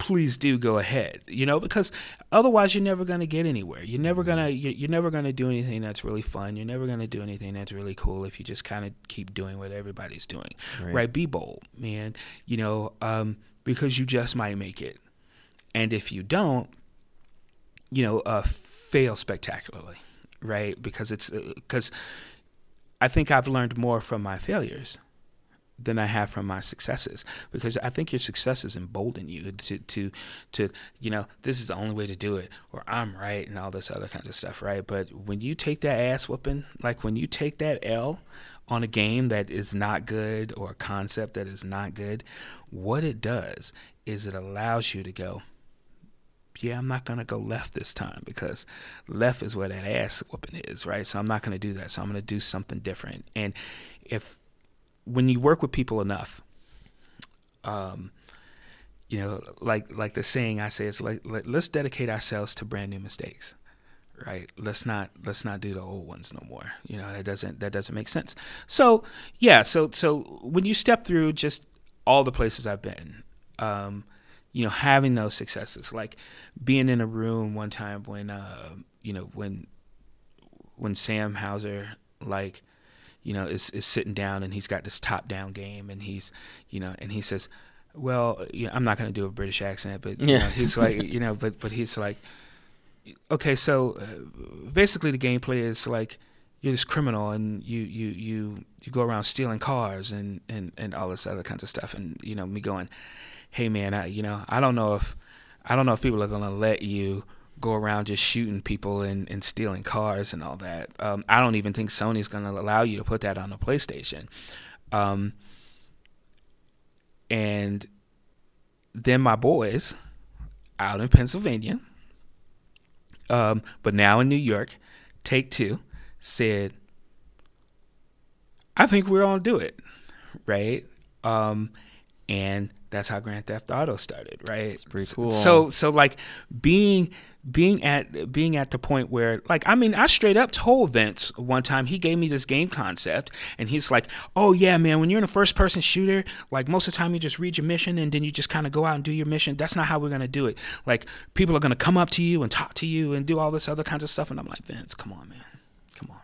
please do go ahead you know because otherwise you're never going to get anywhere you're never going to you're never going to do anything that's really fun you're never going to do anything that's really cool if you just kind of keep doing what everybody's doing right. right, be bold man you know um, because you just might make it and if you don't you know uh, fail spectacularly right? Because it's because uh, i think i've learned more from my failures than I have from my successes because I think your successes embolden you to to to you know this is the only way to do it or I'm right and all this other kinds of stuff right? But when you take that ass whooping like when you take that L on a game that is not good or a concept that is not good what it does is it allows you to go yeah, I'm not gonna go left this time because left is where that ass whooping is, right? So I'm not gonna do that. So I'm gonna do something different. And if when you work with people enough, um, you know, like like the saying I say is like let, us dedicate ourselves to brand new mistakes, right? Let's not let's not do the old ones no more. You know, that doesn't that doesn't make sense. So yeah, so so when you step through just all the places I've been, um, you know, having those successes, like being in a room one time when uh, you know when when Sam Houser like you know, is, is sitting down and he's got this top down game and he's, you know, and he says, well, you know, I'm not going to do a British accent, but yeah. Know, he's like, you know, but, but he's like, okay, so uh, basically the gameplay is like, you're this criminal and you, you, you, you go around stealing cars and, and, and all this other kinds of stuff. And, you know, me going, Hey man, I, you know, I don't know if, I don't know if people are to let you, go around just shooting people and, and stealing cars and all that. Um, I don't even think Sony's to allow you to put that on a PlayStation. Um, and then my boys out in Pennsylvania, um, but now in New York, Take Two said, I think we're to do it, right? Um, and that's how Grand Theft Auto started, right? It's pretty cool. So so like being being at being at the point where like I mean I straight up told Vince one time he gave me this game concept and he's like, "Oh yeah, man, when you're in a first person shooter, like most of the time you just read your mission and then you just kind of go out and do your mission. That's not how we're going to do it. Like people are going to come up to you and talk to you and do all this other kinds of stuff and I'm like, "Vince, come on, man. Come on."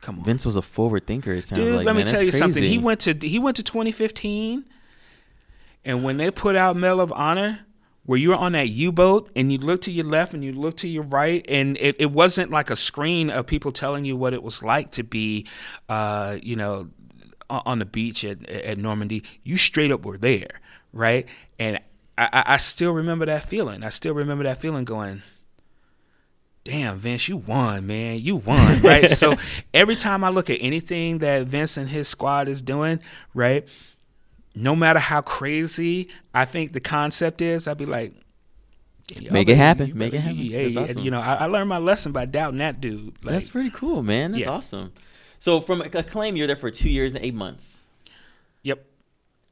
Come on. Vince was a forward thinker. It sounds. Dude, like. let man, me tell you crazy. something. He went to he went to 2015 and when they put out Medal of Honor, where you're on that U-boat and you look to your left and you look to your right, and it, it wasn't like a screen of people telling you what it was like to be, uh, you know, on the beach at, at Normandy. You straight up were there, right? And I, I still remember that feeling. I still remember that feeling going, damn, Vince, you won, man. You won, right? so every time I look at anything that Vince and his squad is doing, right? No matter how crazy I think the concept is, I'd be like, make it happen. Make it happen. Yeah, awesome. you know, I, I, learned my lesson by doubting that dude. Like, That's pretty cool, man. That's yeah. awesome. So from Acclaim, you're there for two years and eight months. Yep.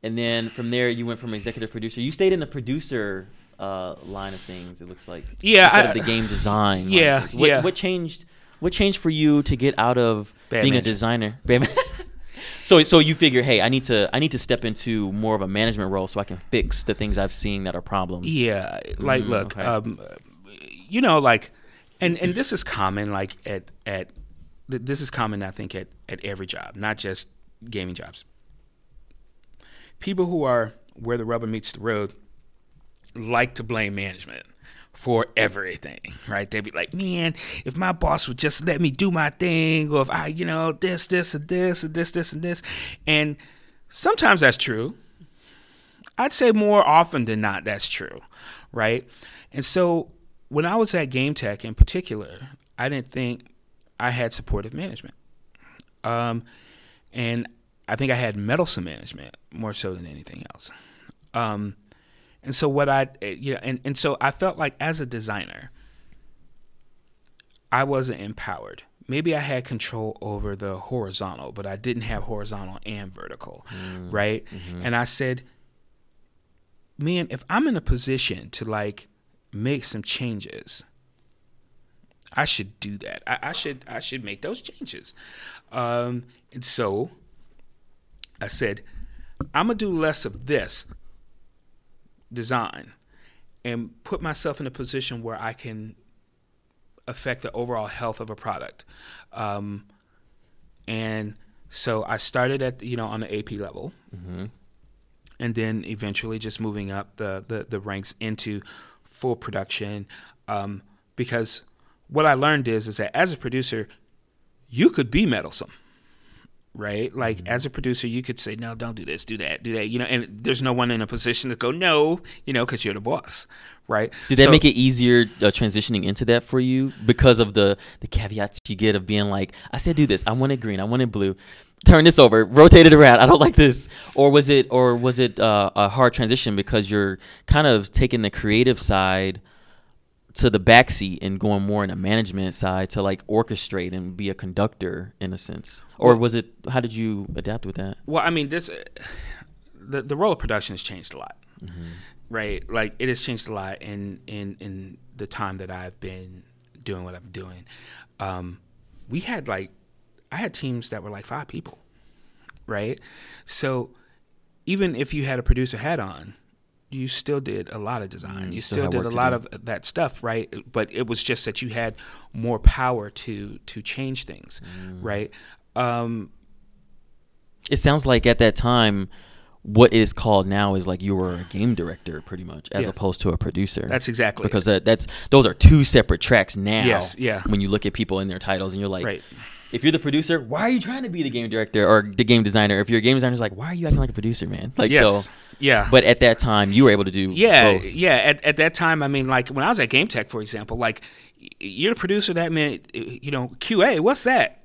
And then from there, you went from executive producer. You stayed in the producer uh, line of things. It looks like yeah, instead I, of the game design. Yeah, what, yeah. What changed? What changed for you to get out of Bad being a designer? So so you figure, hey, I need to I need to step into more of a management role so I can fix the things I've seen that are problems. Yeah, like mm, look, okay. um, you know, like, and and this is common, like at at this is common, I think, at at every job, not just gaming jobs. People who are where the rubber meets the road like to blame management for everything, right? They'd be like, man, if my boss would just let me do my thing, or if I, you know, this, this, and this, and this, this, and this. And sometimes that's true. I'd say more often than not, that's true, right? And so when I was at GameTek in particular, I didn't think I had supportive management. Um, and I think I had meddlesome management more so than anything else. Um, and so what I eh, you know and, and so I felt like as a designer I wasn't empowered. Maybe I had control over the horizontal, but I didn't have horizontal and vertical, mm. right? Mm-hmm. And I said, man, if I'm in a position to like make some changes, I should do that. I, I should I should make those changes. Um, and so I said, I'm gonna do less of this, design and put myself in a position where I can affect the overall health of a product. Um, and so I started at you know on the AP level, Mm-hmm. and then eventually just moving up the the, the ranks into full production. Um, because what I learned is is that as a producer, you could be meddlesome. Right, like Mm-hmm. as a producer, you could say, "No, don't do this, do that, do that." You know, and there's no one in a position to go, "No," you know, because you're the boss, right? Did that So- make it easier uh, transitioning into that for you because of the the caveats you get of being like, I said do this, I want it green, I want it blue, turn this over, rotate it around, I don't like this, or was it or was it uh, a hard transition because you're kind of taking the creative side to the backseat and going more in a management side to like orchestrate and be a conductor in a sense, or was it? How did you adapt with that? Well, I mean, this the the role of production has changed a lot, right? Like it has changed a lot in in in the time that I've been doing what I'm doing. Um, we had like I had teams that were like five people, right? So even if you had a producer hat on, you still did a lot of design. Mm, you still still, did a lot do. of that stuff, right? But it was just that you had more power to to change things, Mm. right? Um, It sounds like at that time, what it is called now is like you were a game director, pretty much, as Yeah. opposed to a producer. that's exactly because that, that's those are two separate tracks now. Yes, yeah. When you look at people in their titles, and you're like, Right. If you're the producer, why are you trying to be the game director or the game designer? If you're a game designer, it's like, why are you acting like a producer, man? Like yes. so. yeah. But at that time, you were able to do yeah, both. yeah. At, at that time, I mean, like when I was at GameTek, for example, like you're the producer. That meant, you know, QA. What's that?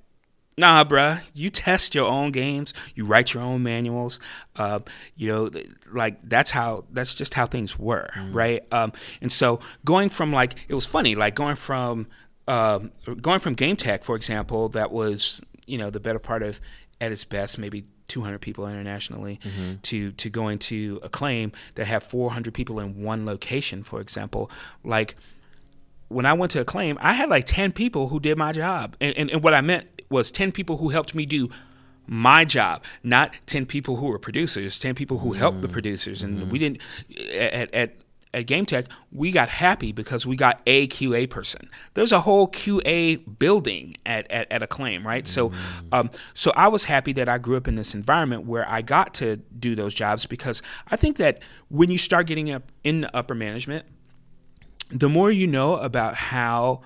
Nah, bruh. You test your own games. You write your own manuals. Uh, you know, like that's how. That's just how things were, right? Um, and so going from like it was funny, like going from um, going from GameTek, for example, that was you know the better part of at its best maybe 200 people internationally mm-hmm. to to going to acclaim that have 400 people in one location for example like when I went to Acclaim, I had like 10 people who did my job. And, and, and what I meant was 10 people who helped me do my job, not 10 people who were producers, 10 people who helped the mm-hmm. producers. And mm-hmm. we didn't, at, at, at GameTek, we got happy because we got a QA person. There's a whole QA building at, at, at Acclaim, right? So, um, so I was happy that I grew up in this environment where I got to do those jobs because I think that when you start getting up in the upper management, the more you know about how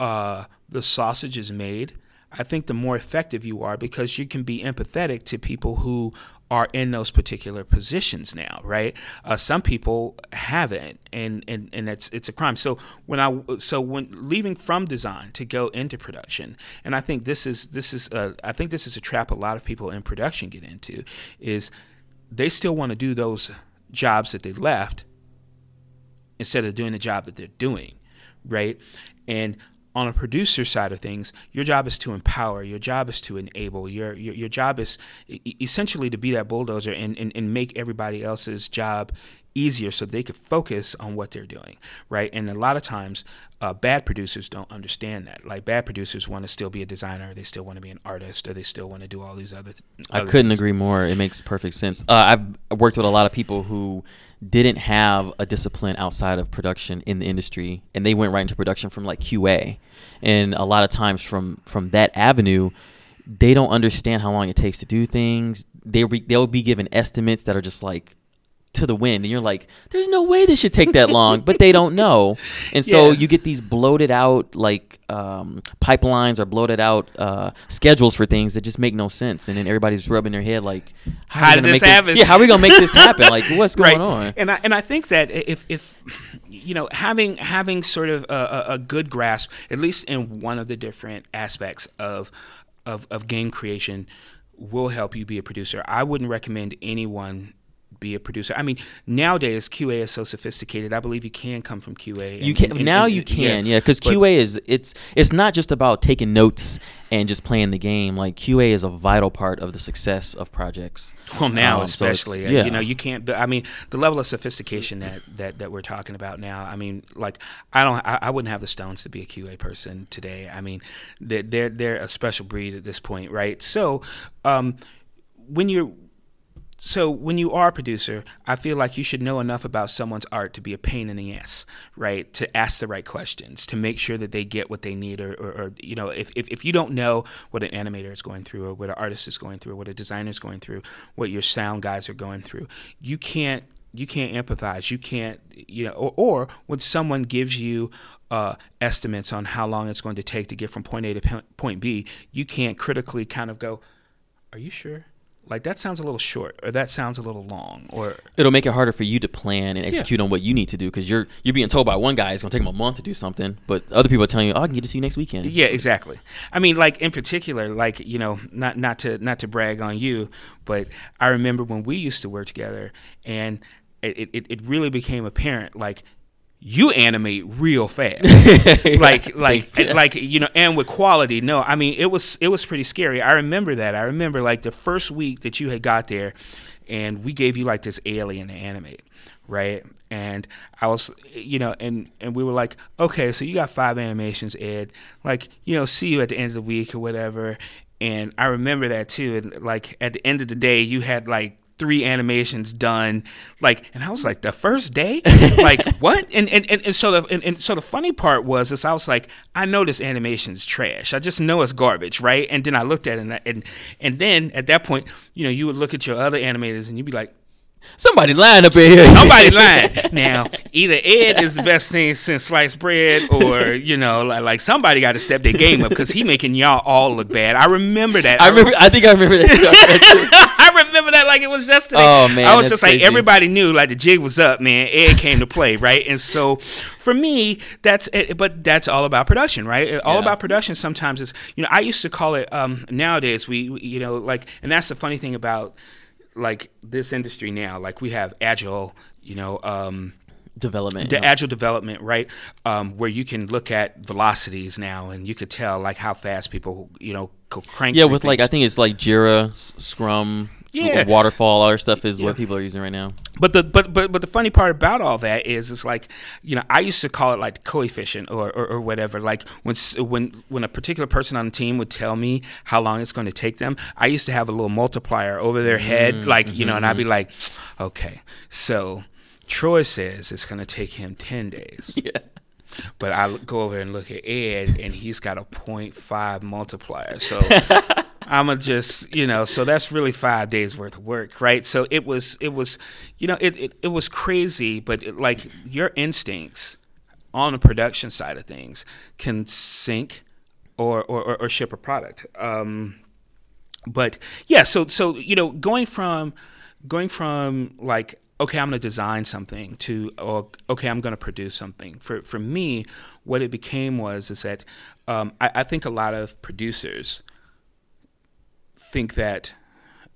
uh, the sausage is made, I think the more effective you are because you can be empathetic to people who are in those particular positions now, right? Uh, some people haven't, and, and and it's it's a crime. So when I so when leaving from design to go into production, and I think this is this is uh, I think this is a trap a lot of people in production get into, is they still want to do those jobs that they left instead of doing the job that they're doing, right? And on a producer side of things, your job is to empower. Your job is to enable. Your your, your job is essentially to be that bulldozer and, and, and make everybody else's job easier so they could focus on what they're doing, right? And a lot of times, uh, bad producers don't understand that. Like bad producers want to still be a designer, they still want to be an artist, or they still want to do all these other. Th- I couldn't things. agree more. It makes perfect sense. Uh, I've worked with a lot of people who didn't have a discipline outside of production in the industry, and they went right into production from like QA. And a lot of times from from that avenue, they don't understand how long it takes to do things. They be, they'll be given estimates that are just like to the wind and you're like there's no way this should take that long but they don't know and so Yeah. you get these bloated out like um, pipelines or bloated out uh, schedules for things that just make no sense and then everybody's rubbing their head like How are we did gonna this make happen? yeah how are we gonna make this happen like what's going on And I and I think that if if you know having having sort of a, a, a good grasp, at least in one of the different aspects of of of game creation, will help you be a producer. I wouldn't recommend anyone be a producer. I mean, nowadays QA is so sophisticated. I believe you can come from QA. you can and- and- now and- you can yeah because But- QA is it's it's not just about taking notes and just playing the game like QA is a vital part of the success of projects Well, now Um, especially, uh, yeah. you know, you can't. I mean, the level of sophistication that, that that we're talking about now. I mean, like, I don't, I, I wouldn't have the stones to be a QA person today. I mean, they're they're, they're a special breed at this point, right? So, um, when you're so when you are a producer, I feel like you should know enough about someone's art to be a pain in the ass, right? To ask the right questions, to make sure that they get what they need, or, or, or you know, if, if, if you don't know what an animator is going through, or what an artist is going through, what a designer is going through, what your sound guys are going through, you can't you can't empathize. You can't, you know, or, or when someone gives you uh, estimates on how long it's going to take to get from point A to point B, you can't critically kind of go, "Are you sure?" Like that sounds a little short or that sounds a little long or it'll make it harder for you to plan and execute yeah. on what you need to do because you're you're being told by one guy it's going to take him a month to do something but other people are telling you oh i can get it to you next weekend yeah exactly i mean like in particular like you know not not to not to brag on you but i remember when we used to work together and it, it, it really became apparent like you animate real fast. Like like like you know and with quality no i mean it was it was pretty scary. I remember that. I remember like the first week that you had got there and we gave you like this alien to animate right? And i was you know and and we were like okay so you got five animations ed. Like you know see you at the end of the week or whatever. And i remember that too. And like at the end of the day you had like three animations done like and i was like the first day like what and and, and, and so the and, and, so the funny part was is i was like i know this animation's trash i just know it's garbage right and then i looked at it and and, and then at that point you know you would look at your other animators and you'd be like Somebody lying up in here. Somebody lying. Now, either Ed is the best thing since sliced bread, or you know, like, like somebody got to step their game up because he making y'all all look bad. I remember that. I remember. I think I remember that. That like it was yesterday. Oh man, I was just crazy. like everybody knew like the jig was up, man. Ed came to play, right? And so for me, that's it. But that's all about production, right? All yeah. about production. Sometimes is you know I used to call it. Um, nowadays we you know like, and that's the funny thing about like this industry now, like we have agile, you know, um, development, the yeah. agile development, right? Um, where you can look at velocities now, and you could tell like how fast people, you know, crank. Yeah, with things. like I think it's like Jira, Scrum, yeah. waterfall, all our stuff is yeah. what people are using right now. But the but but but the funny part about all that is it's like you know I used to call it like coefficient or, or, or whatever. Like when when when a particular person on the team would tell me how long it's going to take them, I used to have a little multiplier over their head, mm-hmm. like you know, and I'd be mm-hmm. like, okay, so Troy says it's going to take him ten days. Yeah. But I go over and look at Ed, and he's got a 0.5 multiplier. So I'm gonna just, you know, so that's really five days worth of work, right? So it was, it was, you know, it, it, it was crazy, but it, like your instincts on the production side of things can sink or, or, or ship a product. Um, but yeah, so, so, you know, going from, going from like, okay, I'm going to design something to, or okay, I'm going to produce something. For, for me, what it became was, is that um, I, I think a lot of producers, think that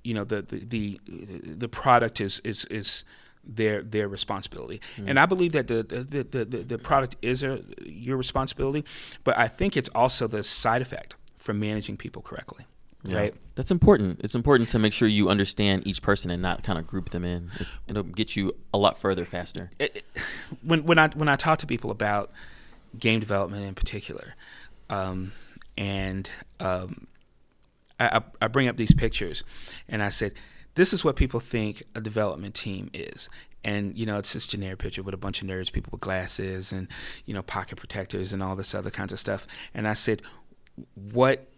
you know the the the, the product is is is their their responsibility. Mm. And I believe that the the, the, the, the product is a, your responsibility, but I think it's also the side effect from managing people correctly. Yeah. Right. That's important. It's important to make sure you understand each person and not kind of group them in. It, will get you a lot further faster. It, it, when when I when I talk to people about game development in particular, um, and um, I, I bring up these pictures, and I said, "This is what people think a development team is." And you know, it's this generic picture with a bunch of nerds, people with glasses, and you know, pocket protectors, and all this other kinds of stuff. And I said, "What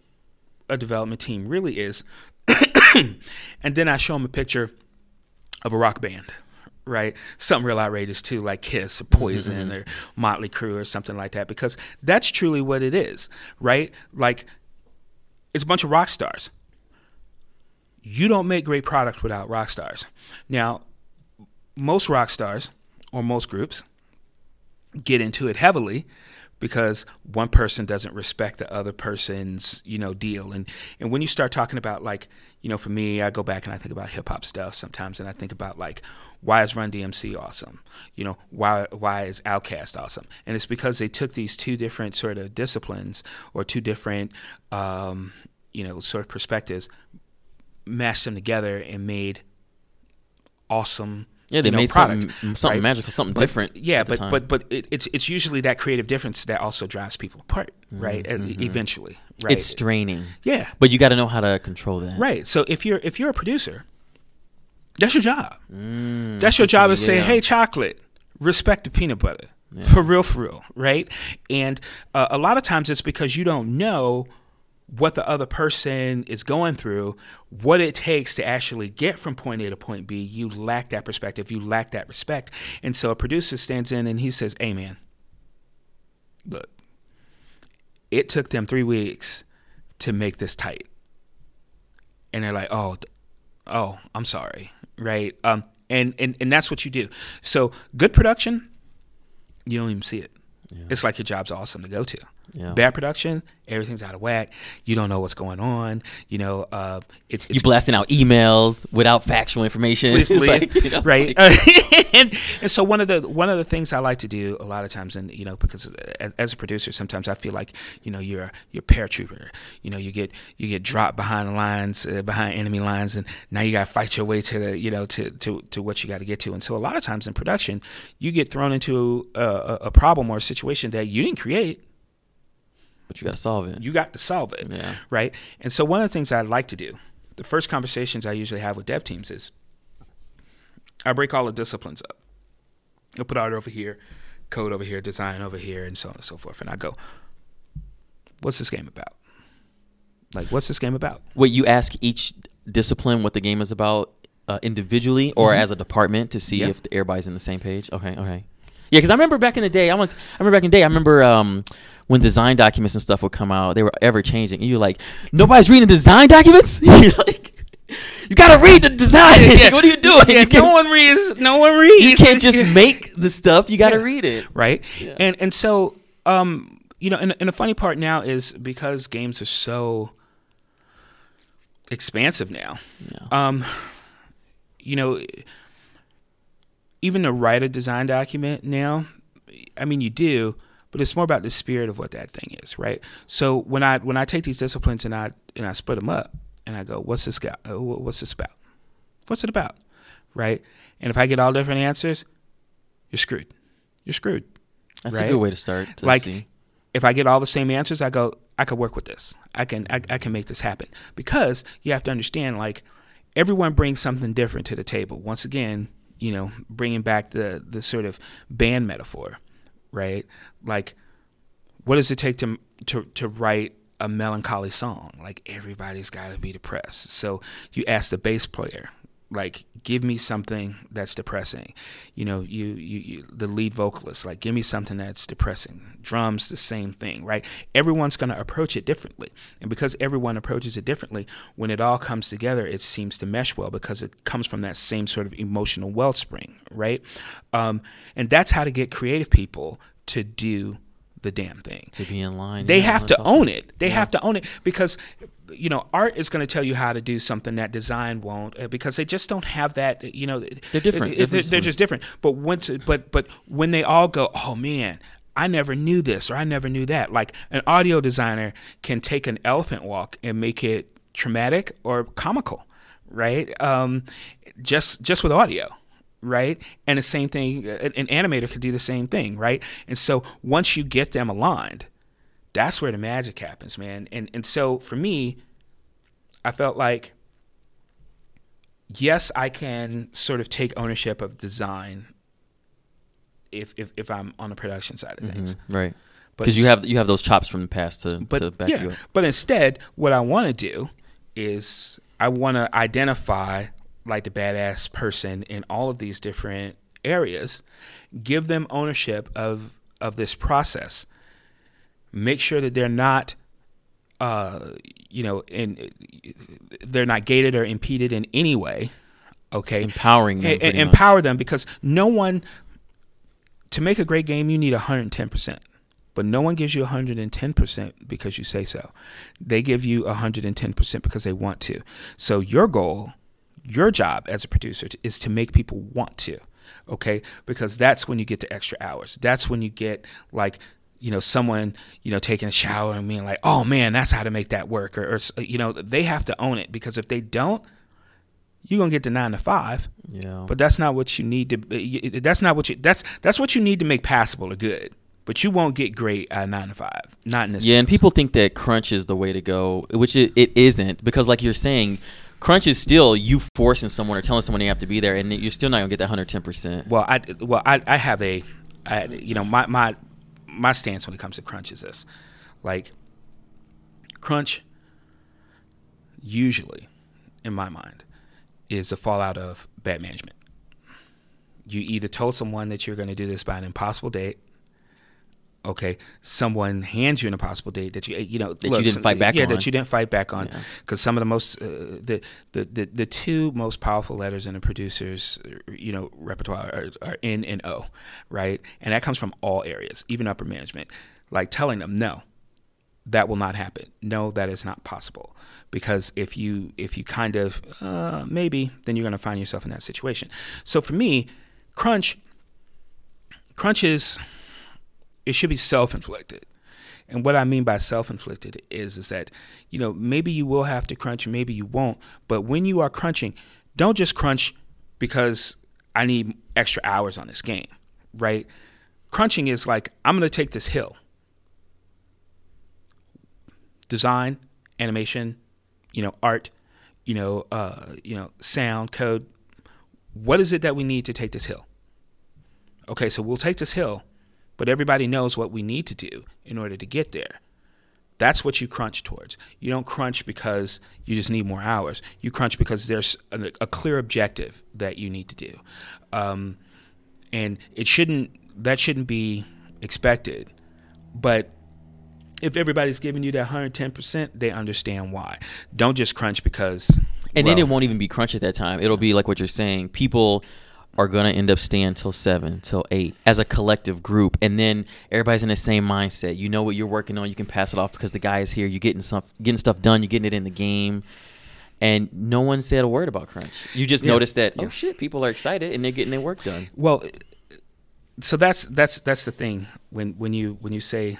a development team really is," and then I show them a picture of a rock band right? Something real outrageous too, like Kiss or Poison mm-hmm. or Motley Crue or something like that, because that's truly what it is, right? Like it's a bunch of rock stars. You don't make great products without rock stars. Now, most rock stars or most groups get into it heavily because one person doesn't respect the other person's you know deal. And and when you start talking about like you know for me I go back and I think about hip hop stuff sometimes and I think about like why is Run DMC awesome? You know why why is Outkast awesome? And it's because they took these two different sort of disciplines or two different um, you know sort of perspectives mashed them together and made awesome yeah, they you know, made product, something something right? magical, something but, different. Yeah, but but but it, it's it's usually that creative difference that also drives people apart, right? Mm-hmm. Eventually, right? It's straining. Yeah, but you got to know how to control that. Right. So if you're if you're a producer, That's your job. Mm, That's your job is say, hey, chocolate, respect the peanut butter. Yeah. For real, for real, right? And uh, a lot of times it's because you don't know what the other person is going through, what it takes to actually get from point A to point B. You lack that perspective, you lack that respect. And so a producer stands in and he says, hey, man, look, it took them three weeks to make this tight. And they're like, oh, oh, I'm sorry, right? Um, and, and, and that's what you do. So good production, you don't even see it. Yeah. It's like your job's awesome to go to. Yeah. Bad production, everything's out of whack. You don't know what's going on. You know, uh, it's, you it's blasting out emails without factual information. Please like, you know, right? like- and and so one of the one of the things I like to do a lot of times, and you know, because as, as a producer, sometimes I feel like you know you're a, you're a paratrooper. You know, you get you get dropped behind the lines, uh, behind enemy lines, and now you got to fight your way to the you know to to to what you got to get to. And so a lot of times in production, you get thrown into a, a, a problem or a situation that you didn't create. But you got to solve it. You got to solve it yeah. right? And so one of the things I like to do, the first conversations I usually have with dev teams is I break all the disciplines up. I put art over here, code over here, design over here, and so on and so forth. And I go, what's this game about? Like, what's this game about? Wait, you ask each discipline what the game is about uh, individually or Mhm. as a department to see Yeah. if everybody's in the same page? Okay, okay. Yeah, because I remember back in the day, I was, I remember back in the day, I remember um, when design documents and stuff would come out, they were ever changing. And you're like, nobody's reading the design documents? you're like, you got to read the design. Yeah. what are you doing? Yeah, you, no can't, one reads. No one reads. you can't just make the stuff. You got to Yeah. read it. right? And and so um, you know, and, and the funny part now is because games are so expansive now. Um, you know, even to write a design document now, I mean, you do, but it's more about the spirit of what that thing is, right? So when I when I take these disciplines and I and I split them up and I go, what's this guy? uh, What's this about? What's it about, right? And if I get all different answers, you're screwed. You're screwed. That's a good way to start. To Like, see. if I get all the same answers, I go, I could work with this. I can, I, I can make this happen. Because you have to understand, like, everyone brings something different to the table. Once again, you know, bringing back the the sort of band metaphor, right? Like, what does it take to to to write a melancholy song? Like, everybody's got to be depressed. So you ask the bass player, like, give me something that's depressing. You know, you, you, you the lead vocalist, like, give me something that's depressing. Drums, the same thing, right? Everyone's going to approach it differently, and because everyone approaches it differently, when it all comes together, it seems to mesh well because it comes from that same sort of emotional wellspring, right? Um, and that's how to get creative people to do the damn thing to be in line. they yeah, have to awesome. own it. They Yeah. have to own it because you know art is going to tell you how to do something that design won't uh, because they just don't have that. You know, They're different. They're, Different they're just different. But once, but but when they all go, oh man. I never knew this or I never knew that. Like an audio designer can take an elephant walk and make it traumatic or comical, right? Um, just just with audio right? And the same thing, uh, an animator could do the same thing, right? And so once you get them aligned, that's where the magic happens, man. And and so for me, I felt like yes, I can sort of take ownership of design if if, if I'm on the production side of things. Mhm, right? Because you have you have those chops from the past to, but to back yeah, you up. but instead, what I want to do is I want to identify like the badass person in all of these different areas, give them ownership of of this process, make sure that they're not, uh, you know, in they're not gated or impeded in any way. Okay, Empowering them. pretty much. empower them because no one to make a great game you need 110% but no one gives you 110% because you say so they give you 110% because they want to so your goal your job as a producer t- is to make people want to okay because that's when you get the extra hours that's when you get like you know someone you know taking a shower and being like oh man that's how to make that work or, or you know they have to own it because if they don't you're gonna get the nine to five Yeah. but that's not what you need to. That's not what you. That's that's what you need to make passable or good. But you won't get great at nine to five. Not in this. yeah, and people think that crunch is the way to go, which it, it isn't because, like you're saying, crunch is still you forcing someone or telling someone they have to be there, and you're still not gonna get that hundred ten percent. Well, I well I, I have a, I, you know my my my stance when it comes to crunch is this, like crunch usually, in my mind, is a fallout of bad management. You either told someone that you're going to do this by an impossible date. Okay, someone hands you an impossible date that you you know That you didn't fight back yeah, on. that you didn't fight back on Yeah. because some of the most uh, the, the the the two most powerful letters in a producer's you know repertoire are, are N and O, right? And that comes from all areas, even upper management. Like telling them no, that will not happen. No, that is not possible because if you if you kind of uh, maybe, then you're going to find yourself in that situation. So for me, crunch crunch is it should be self-inflicted. And what I mean by self-inflicted is is that you know maybe you will have to crunch, maybe you won't. But when you are crunching, don't just crunch because I need extra hours on this game, right? Crunching is like I'm going to take this hill. Design, animation, you know, art, you know, uh, you know, sound, code. What is it that we need to take this hill? Okay, so we'll take this hill, but everybody knows what we need to do in order to get there. That's what you crunch towards. You don't crunch because you just need more hours. You crunch because there's a, a clear objective that you need to do, um, and it shouldn't. That shouldn't be expected. But if everybody's giving you that 110%, they understand why. Don't just crunch because. And well, then it won't even be crunch at that time. It'll be like what you're saying. People are gonna end up staying till seven, till eight, as a collective group, and then everybody's in the same mindset. You know what you're working on. You can pass it off because the guy is here. You're getting stuff, getting stuff done. You're getting it in the game, and no one said a word about crunch. You just Yeah. noticed that Yeah. oh shit, people are excited and they're getting their work done. Well, so that's that's that's the thing when when you when you say,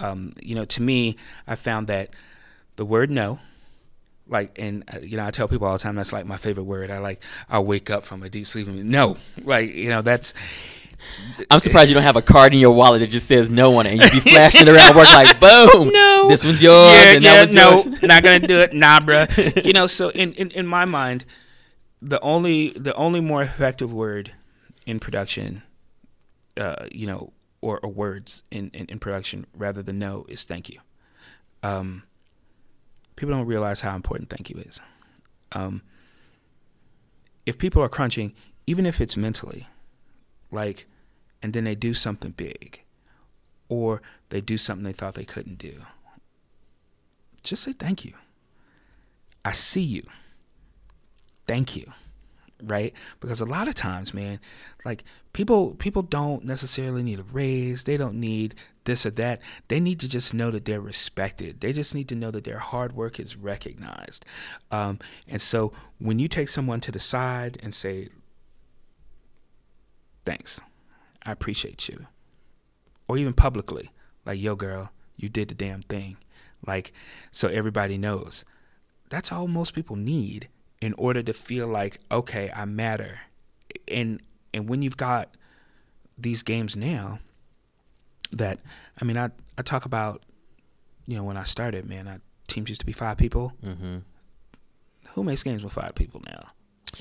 um, you know, to me, I found that the word no, like, and uh, you know, I tell people all the time that's like my favorite word. I like I wake up from a deep sleep and no, like you know that's I'm surprised you don't have a card in your wallet that just says no on it, and you be flashing it around work like boom, no, this one's yours, Yeah, and yeah, that one's no, yours. not gonna do it, nah, bruh. You know, so in, in in my mind, the only the only more effective word in production, uh, you know, or, or words in, in in production rather than no is thank you. Um, people don't realize how important thank you is. Um, if people are crunching, even if it's mentally, like, and then they do something big, or they do something they thought they couldn't do, just say thank you. I see you. Thank you. Right? Because a lot of times, man, like people people don't necessarily need a raise. They don't need this or that. They need to just know that they're respected. They just need to know that their hard work is recognized. Um, and so when you take someone to the side and say, thanks, I appreciate you, or even publicly, like, yo, girl, you did the damn thing. Like, so everybody knows. That's all most people need in order to feel like, okay, I matter. And and when you've got these games now, that I mean, I I talk about, you know, when I started, man, I, teams used to be five people. hmm Who makes games with five people now?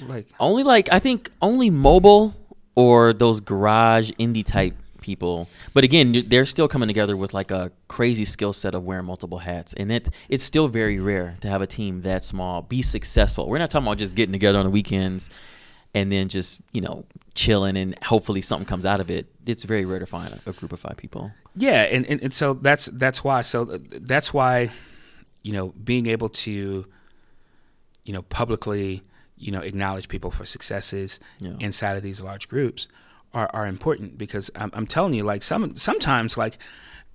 Like, Only like I think only mobile or those garage indie type people. But again, they're still coming together with like a crazy skill set of wearing multiple hats, and it it's still very rare to have a team that small be successful. We're not talking about just getting together on the weekends and then just you know chilling and hopefully something comes out of it. It's very rare to find a, a group of five people. Yeah, and, and, and so that's that's why. So uh, that's why, you know, being able to, you know, publicly, you know, acknowledge people for successes Yeah. inside of these large groups are, are important because I'm, I'm telling you, like some sometimes like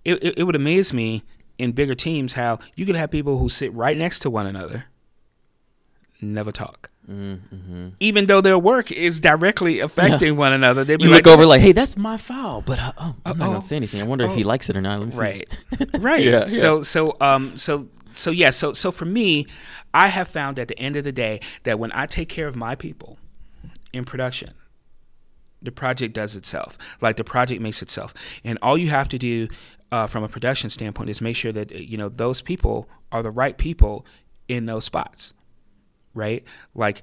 it, it, it would amaze me in bigger teams how you could have people who sit right next to one another, never talk. Mm-hmm. Even though their work is directly affecting one another, they'd be You like, look over like, hey, that's my foul, but uh, oh, I'm not gonna say anything. I wonder if he Oh. likes it or not. Let me see. right right Yeah, so so um so so yeah so so for me i have found at the end of the day that when i take care of my people in production the project does itself like the project makes itself. And all you have to do uh, from a production standpoint is make sure that you know those people are the right people in those spots right? Like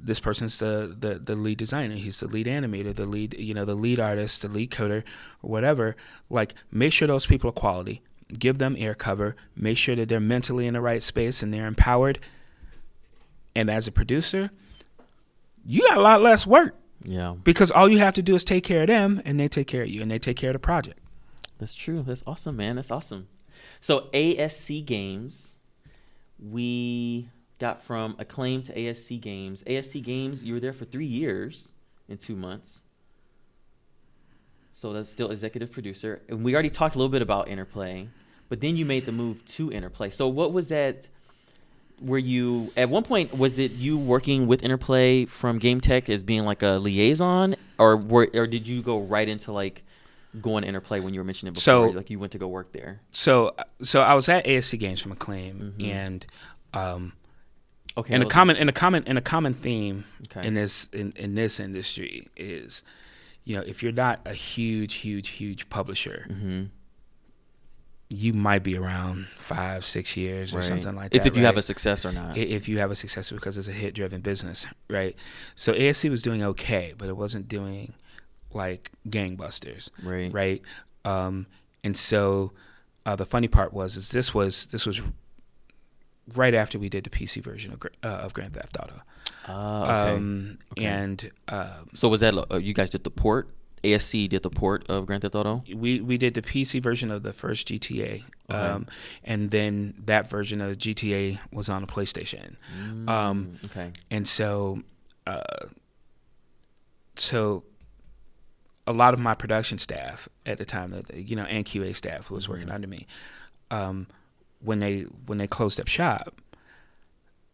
this person's the, the the lead designer he's the lead animator the lead you know the lead artist the lead coder whatever. Like make sure those people are quality. Give them air cover. Make sure that they're mentally in the right space and they're empowered. And as a producer you got a lot less work Yeah. because all you have to do is take care of them and they take care of you and they take care of the project That's true. That's awesome, man. That's awesome. So ASC Games, we got from Acclaim to ASC Games. ASC Games, you were there for three years in two months. So that's still executive producer. And we already talked a little bit about Interplay, but then you made the move to Interplay. So what was that? Were you at one point? Was it you working with Interplay from GameTek as being like a liaison, or were, or did you go right into like going to Interplay when you were mentioning it before? So- like you went to go work there. so so i was at asc games from acclaim Mhm. and um Okay. and a common and a common and a common theme Okay. in this in, in this industry is you know if you're not a huge huge huge publisher Mhm. You might be around five six years or Right. something like that. It's if you have a success or not. If you have a success because it's a hit driven business right so asc was doing okay but it wasn't doing like gangbusters right. right um and so uh, the funny part was is this was this was right after we did the pc version of, uh, of grand theft auto Ah, okay. um, Okay. and um, so was that uh, you guys did the port? ASC did the port of Grand Theft Auto. we we did the PC version of the first GTA, um, and then that version of GTA was on the PlayStation, Um, Mm, okay. and so uh, so a lot of my production staff at the time, that you know, and QA staff who was working Mhm. under me, um, when they when they closed up shop,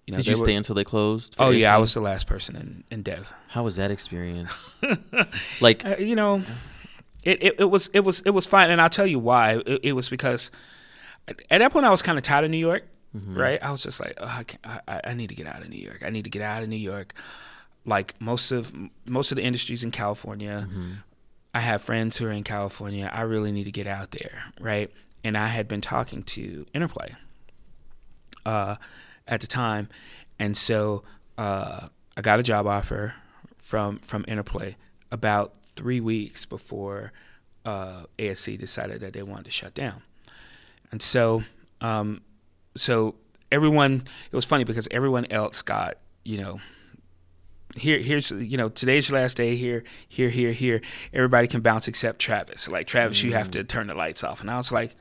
you know, Did you were- stay until they closed? Oh yeah, I was the last person in, in dev. How was that experience? like, Uh, you know, it, it, it was it was it was fine, and I'll tell you why. It, it was because at at that point I was kind of tired of New York, mhm. right? I was just like, oh, I, can't, I I need to get out of New York. I need to get out of New York. Like most of most of the industries in California, Mhm. I have friends who are in California. I really need to get out there, right? And I had been talking to Interplay uh, at the time, and so uh, I got a job offer from from Interplay about three weeks before uh, ASC decided that they wanted to shut down, and so um, so everyone it was funny because everyone else got you know here here's you know today's your last day here here here here. Everybody can bounce except travis. Like travis you have to turn the lights off. And i was like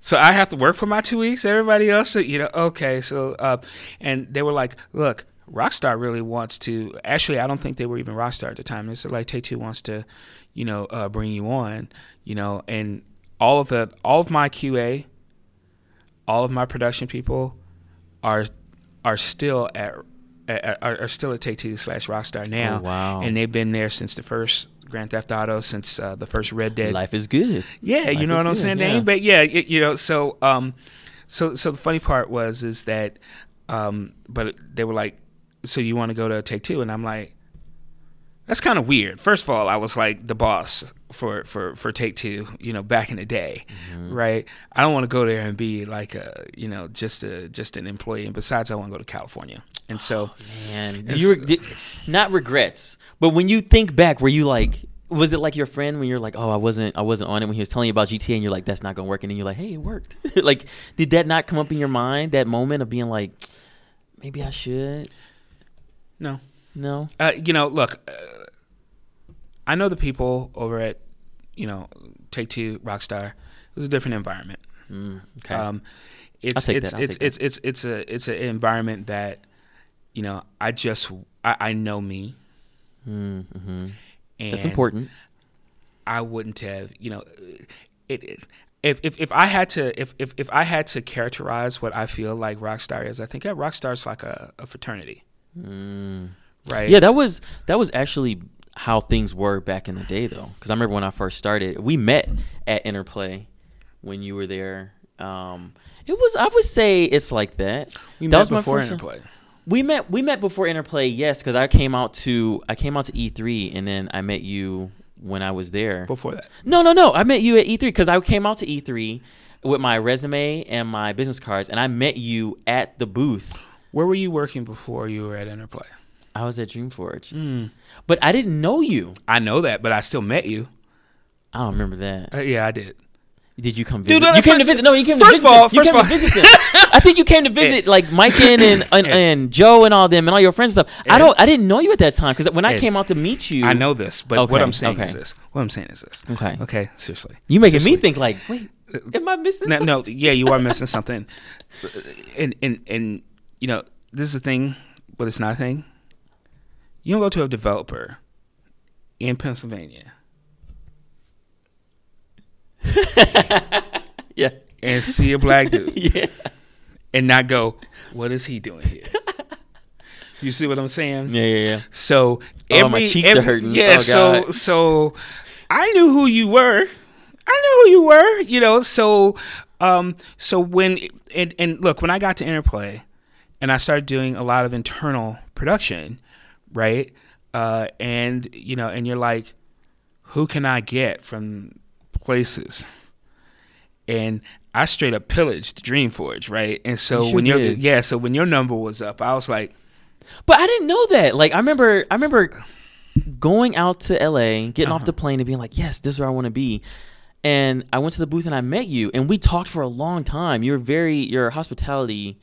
so i have to work for my two weeks. Everybody else you know okay so uh and they were like look rockstar really wants to actually i don't think they were even rockstar at the time. It's like take two wants to you know uh bring you on you know and all of the all of my qa all of my production people are are still at are, are still at Take Two slash Rockstar now, Oh, wow. and they've been there since the first Grand Theft Auto, since uh, the first Red Dead. Life is good. Yeah, Life you know what I'm good, saying, yeah. But yeah, y- you know, so um, so so the funny part was is that, um, but they were like, so you want to go to Take Two, and I'm like, that's kind of weird. First of all, I was like the boss for for for Take Two, you know, back in the day, Mm-hmm. right? I don't want to go there and be like a, you know, just a just an employee. And besides, I want to go to California, and so. Man, do you did, not regrets, but when you think back, were you like, was it like your friend when you're like, oh, I wasn't, I wasn't on it when he was telling you about GTA, and you're like, that's not gonna work, and then you're like, hey, it worked. like, did that not come up in your mind that moment of being like, maybe I should? No. No. Uh, you know, look, uh, I know the people over at, you know, Take Two, Rockstar. It was a different environment. Mm, okay. Um, it's it's it's it's, it's it's a it's an environment that, you know, I just I, I know me, mm, hmm and That's important. I wouldn't have, you know, it. it if, if, if I had to if, if, if I had to characterize what I feel like Rockstar is, I think yeah, Rockstar's like a, a fraternity, Mm. right? Yeah, that was that was actually how things were back in the day, though. Because I remember when I first started, we met at Interplay when you were there. Um, it was I would say it's like that. we that met was my before first- Interplay. We met we met before Interplay, yes, because I came out to I came out to E3 and then I met you when I was there. Before that, No, no, no. I met you at E3 because I came out to E3 with my resume and my business cards, and I met you at the booth Where were you working before you were at Interplay? I was at Dreamforge, Mm. but I didn't know you. I know that, but I still met you. I don't remember that. Uh, yeah, I did. Did you come Dude, visit? no, you came to visit. No, you came to of visit. all- you first came of to visit them. I think you came to visit like Mike and and, and, and Joe and all them and all your friends and stuff. I don't. I didn't know you at that time because when I came out to meet you, I know this, but Okay, what I'm saying is this. What I'm saying is this. Okay. Okay, seriously. You making me think like, wait, am I missing No, something? no, yeah, you are missing something. And and and you know, this is a thing, but it's not a thing. You don't go to a developer in Pennsylvania Yeah. and see a black dude Yeah. and not go, "What is he doing here?" You see what I'm saying? Yeah. Yeah. Yeah. So Oh, my cheeks are hurting. Yeah, Oh, so God. so I knew who you were. I knew who you were. You know, so um, so when and and look, when I got to Interplay, and I started doing a lot of internal production, right? Uh, and you know, and you're like, who can I get from places? And I straight up pillaged Dreamforge, right? And so You sure when your did. yeah, so when your number was up, I was like, But I didn't know that. Like I remember, I remember going out to LA, getting off Uh-huh. the plane, and being like, "Yes, this is where I want to be." And I went to the booth and I met you, and we talked for a long time. You're very your hospitality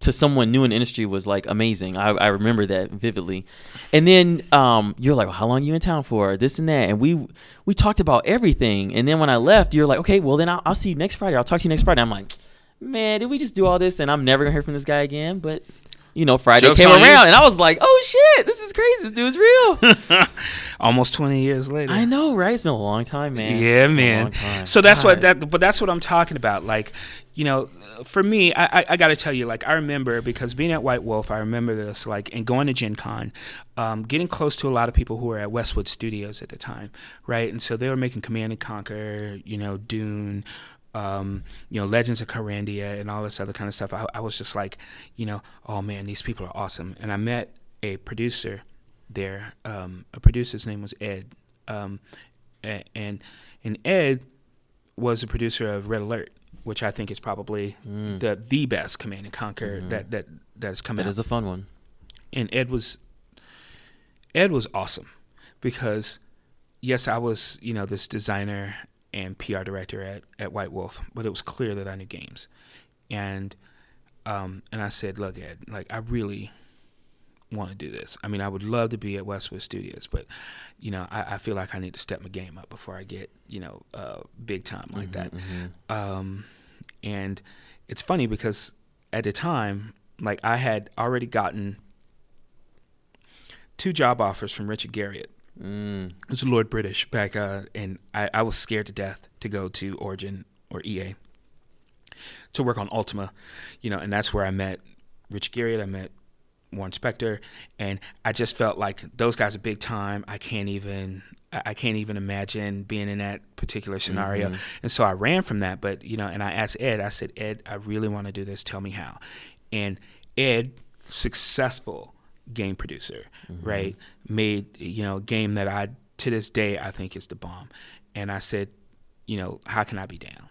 to someone new in the industry was like amazing. I, I remember that vividly. And then um, you're like, well, "How long you in town for?" This and that, and we we talked about everything. And then when I left, you're like, "Okay, well then I'll, I'll see you next Friday. I'll talk to you next Friday." I'm like, "Man, did we just do all this and I'm never gonna hear from this guy again?" But you know, Friday Joke's came you. around, and I was like, "Oh shit, this is crazy. This dude's real." almost 20 years later. I know, right? It's been a long time, man. Yeah, It's been a man. So that's what that, but that's what I'm talking about. Like, you know, for me, I, I, I got to tell you, like, I remember because being at White Wolf, I remember this, like, and going to Gen Con, um, getting close to a lot of people who were at Westwood Studios at the time, right? And so they were making Command and Conquer, you know, Dune. Um, you know, Legends of Kyrandia and all this other kind of stuff. I, I was just like, you know, oh man, these people are awesome. And I met a producer there. Um, a producer's name was Ed, um, and and Ed was a producer of Red Alert, which I think is probably the the best Command and Conquer that that that has come That out. is a fun one. and Ed was Ed was awesome because yes, I was you know this designer and PR director at at White Wolf, but it was clear that I knew games, and um, and I said, look, Ed, like I really want to do this. I mean, I would love to be at Westwood Studios, but you know, I, I feel like I need to step my game up before I get you know uh, big time like that. Um, and it's funny because at the time, like I had already gotten two job offers from Richard Garriott. Mm. It was Lord British back, uh, and I, I was scared to death to go to Origin or EA to work on Ultima, you know, and that's where I met Rich Garriott. I met Warren Spector, and I just felt like those guys are big time. I can't even I can't even imagine being in that particular scenario. Mm-hmm. And so I ran from that. But you know, and I asked Ed. I said, Ed, I really want to do this. Tell me how. And Ed, successful game producer, mm-hmm. right, made you know a game that I to this day I think is the bomb. And I said, you know, how can I be down?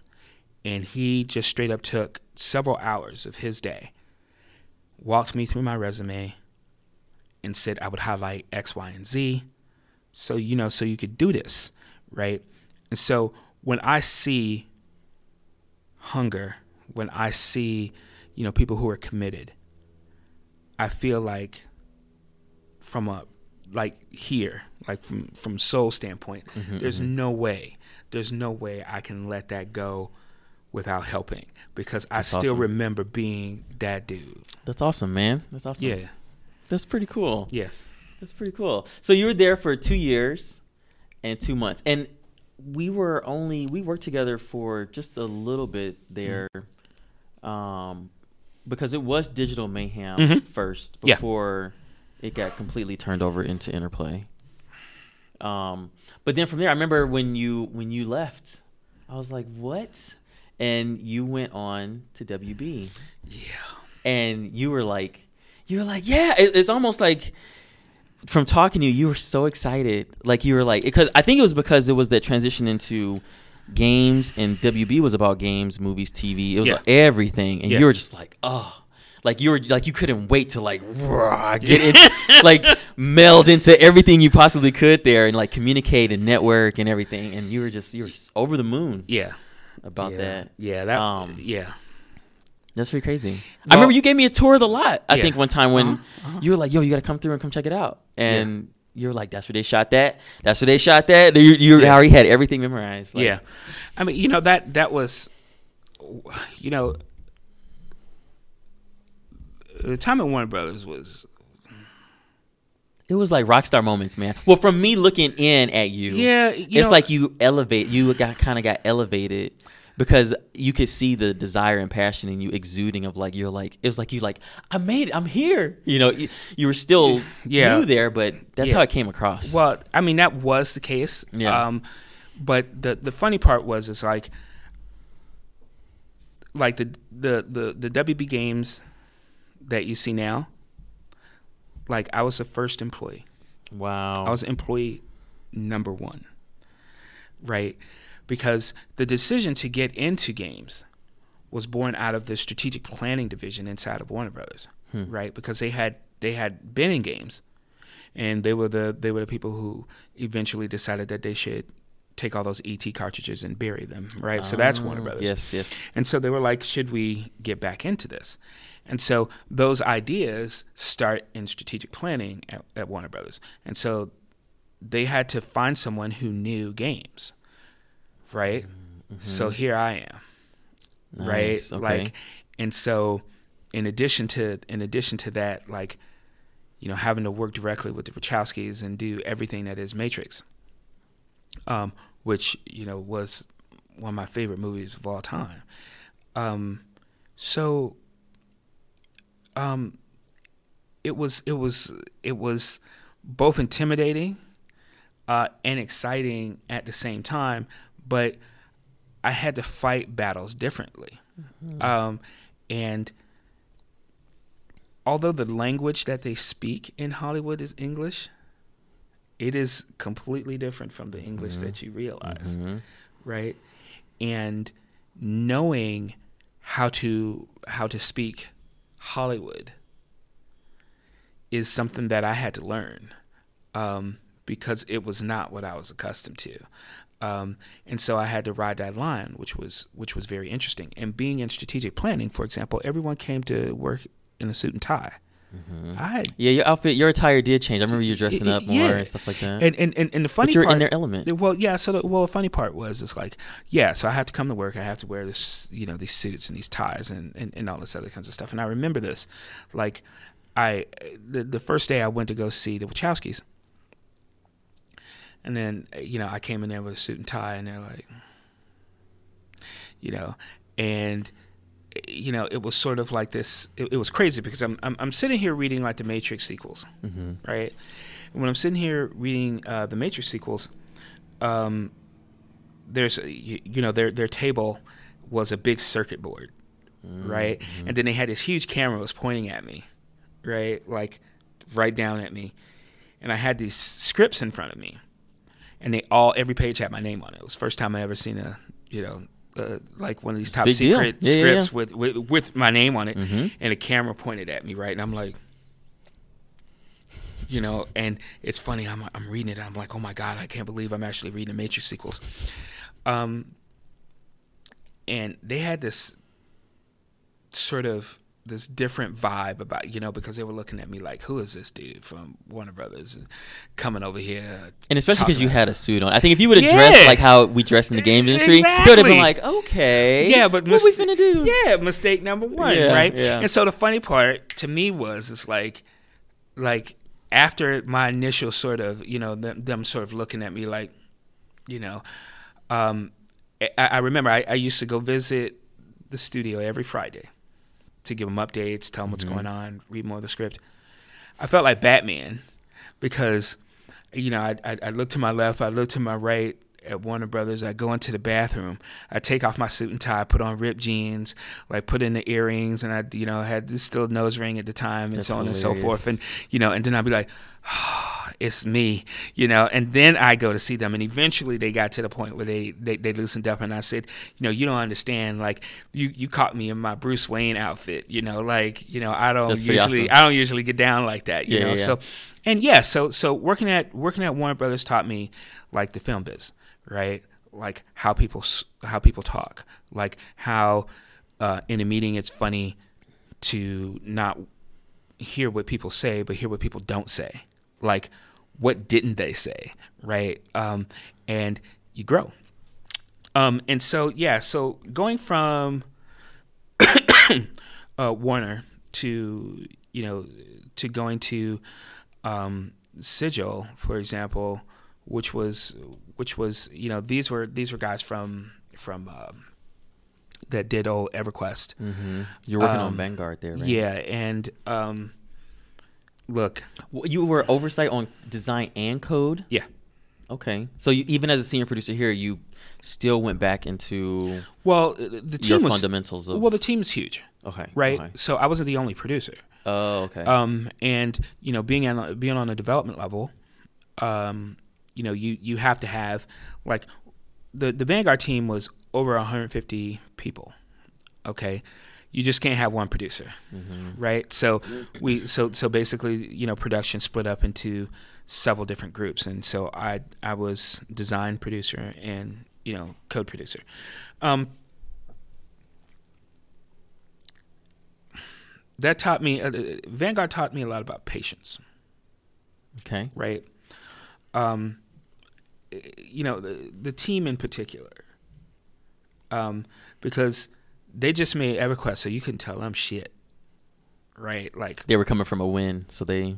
And he just straight up took several hours of his day walked me through my resume and said I would highlight X, Y, and Z. So, you know, so you could do this, right? And so when I see hunger, when I see, you know, people who are committed, I feel like from a like here, like from from soul standpoint, mm-hmm, there's mm-hmm. no way, there's no way I can let that go without helping because I That's still awesome. remember being that dude. That's awesome, man. That's awesome. Yeah, That's pretty cool. yeah. That's pretty cool. So you were there for two years and two months, and we were only we worked together for just a little bit there, um, because it was Digital Mayhem Mhm. first Yeah. before it got completely turned over into Interplay. Um, but then from there, I remember when you when you left, I was like, "What?" And you went on to WB Yeah. and you were like you were like yeah it, it's almost like from talking to you you were so excited like you were like because i think it was because it was that transition into games and wb was about games movies tv it was Yeah. like everything and Yeah. you were just like oh like you were like you couldn't wait to like rah, get it like meld into everything you possibly could there and like communicate and network and everything and you were just you were over the moon Yeah. about yeah. that Yeah. That. Um, yeah. That's pretty crazy i remember you gave me a tour of the lot i Yeah. think one time when Uh-huh, uh-huh. you were like yo you gotta come through and come check it out and you were like that's where they shot that that's where they shot that you, you Yeah. already had everything memorized like, yeah. I mean, you know that that was, you know, the time at Warner Brothers was it was like rock star moments man well from me looking in at you yeah. You it's know, like you elevate you got kind of got elevated because you could see the desire and passion in you exuding of like you're like it was like you like i made it i'm here you know you, you were still Yeah. new there but that's Yeah. how it came across Well, I mean that was the case. Yeah. Um, but the the funny part was is like like the the the the WB games that you see now. Like I was the first employee. wow I was employee number one. Right? Because the decision to get into games was born out of the strategic planning division inside of Warner Brothers. Hmm. Right? Because they had they had been in games and they were the they were the people who eventually decided that they should take all those ET cartridges and bury them, right? so that's Warner Ah, Brothers. yes yes And so they were like, should we get back into this? And so those ideas start in strategic planning at, at Warner Brothers. And so they had to find someone who knew games, right? So here I am, right? Mm-hmm. Okay. Like, and so in addition to in addition to that, like, you know, having to work directly with the Wachowskis and do everything that is Matrix, um, which you know was one of my favorite movies of all time. Um, so, um, it was it was it was both intimidating uh, and exciting at the same time, but I had to fight battles differently. Um, and although the language that they speak in Hollywood is English, it is completely different from the English that you realize, Mhm. right? And knowing how to how to speak Hollywood is something that I had to learn um, because it was not what I was accustomed to. Um, and so I had to ride that line, which was which was very interesting. And being in strategic planning, for example, everyone came to work in a suit and tie. I had yeah your outfit your attire did change i remember you dressing up more Yeah. and stuff like that and and, and, and the funny but you're part, in their element well, yeah. So, the, well, the funny part was, it's like, yeah. So I have to come to work. I have to wear this, you know, these suits and these ties and, and, and all this other kinds of stuff. And I remember this, like, I the the first day I went to go see the Wachowskis, and then you know I came in there with a suit and tie, and they're like, you know, and you know it was sort of like this. It, it was crazy because I'm, I'm I'm sitting here reading like the Matrix sequels, mm-hmm. right? And when I'm sitting here reading uh, the Matrix sequels, um, there's you, you know their their table was a big circuit board, right? And then they had this huge camera was pointing at me, right, like right down at me, and I had these scripts in front of me, and they all every page had my name on it. It was the first time I ever seen a you know. Uh, like one of these top big secret Yeah, yeah, scripts yeah. With, with with my name on it, Mhm. and a camera pointed at me, right? And I'm like, you know, and it's funny. I'm I'm reading it. I'm like, oh my god, I can't believe I'm actually reading the Matrix sequels. Um, and they had this sort of this different vibe about you know because they were looking at me like, who is this dude from Warner Brothers coming over here? And especially because you had a suit on. I think if you would have Yeah. dressed like how we dress in the game industry, they would have been like, okay, Yeah, but what mis- we finna do? Yeah, mistake number one, Yeah, right? yeah. And so the funny part to me was it's like, like after my initial sort of, you know, them, them sort of looking at me like, you know, um, I, I remember I, I used to go visit the studio every Friday to give them updates, tell them what's Mm-hmm. going on, read more of the script. I felt like Batman because, you know, I, I, I look to my left, I look to my right at Warner Brothers. I go into the bathroom, I take off my suit and tie, put on ripped jeans, like put in the earrings, and I, you know, had this still nose ring at the time, and That's so on and so forth. And you know, and then I'd be like, oh, it's me, you know. And then I go to see them, and eventually they got to the point where they they, they loosened up, and I said, you know, you don't understand. Like you you caught me in my Bruce Wayne outfit, you know. Like you know, I don't That's usually awesome. I don't usually get down like that, you Yeah, know. yeah. So, and yeah, so so working at working at Warner Brothers taught me like the film biz, right? Like how people how people talk, like how uh, in a meeting it's funny to not hear what people say, but hear what people don't say. Like, what didn't they say, right? Um, and you grow. Um, and so, yeah, so going from uh, Warner to, you know, to going to um, Sigil, for example, which was, which was, you know, these were these were guys from from um that did old EverQuest. Mm-hmm. You're working on Um, Vanguard there, right? Yeah, and um, look, Well, You were oversight on design and code. yeah. Okay. So you, even as a senior producer here, you still went back into Well, uh, the team was fundamentals of. well. The team's huge, okay. right? okay. So I wasn't the only producer. Oh, okay. Um, and you know, being on being on a development level, um, you know, you you have to have like the the Vanguard team was over 150 people. Okay, you just can't have one producer, right? So we so so basically, you know, production split up into several different groups, and so I I was design producer and you know code producer. Um, that taught me uh, Vanguard taught me a lot about patience okay. right? Um, you know, the, the team in particular, um, because they just made EverQuest, so you couldn't tell them shit, right? Like, They were coming from a win, so they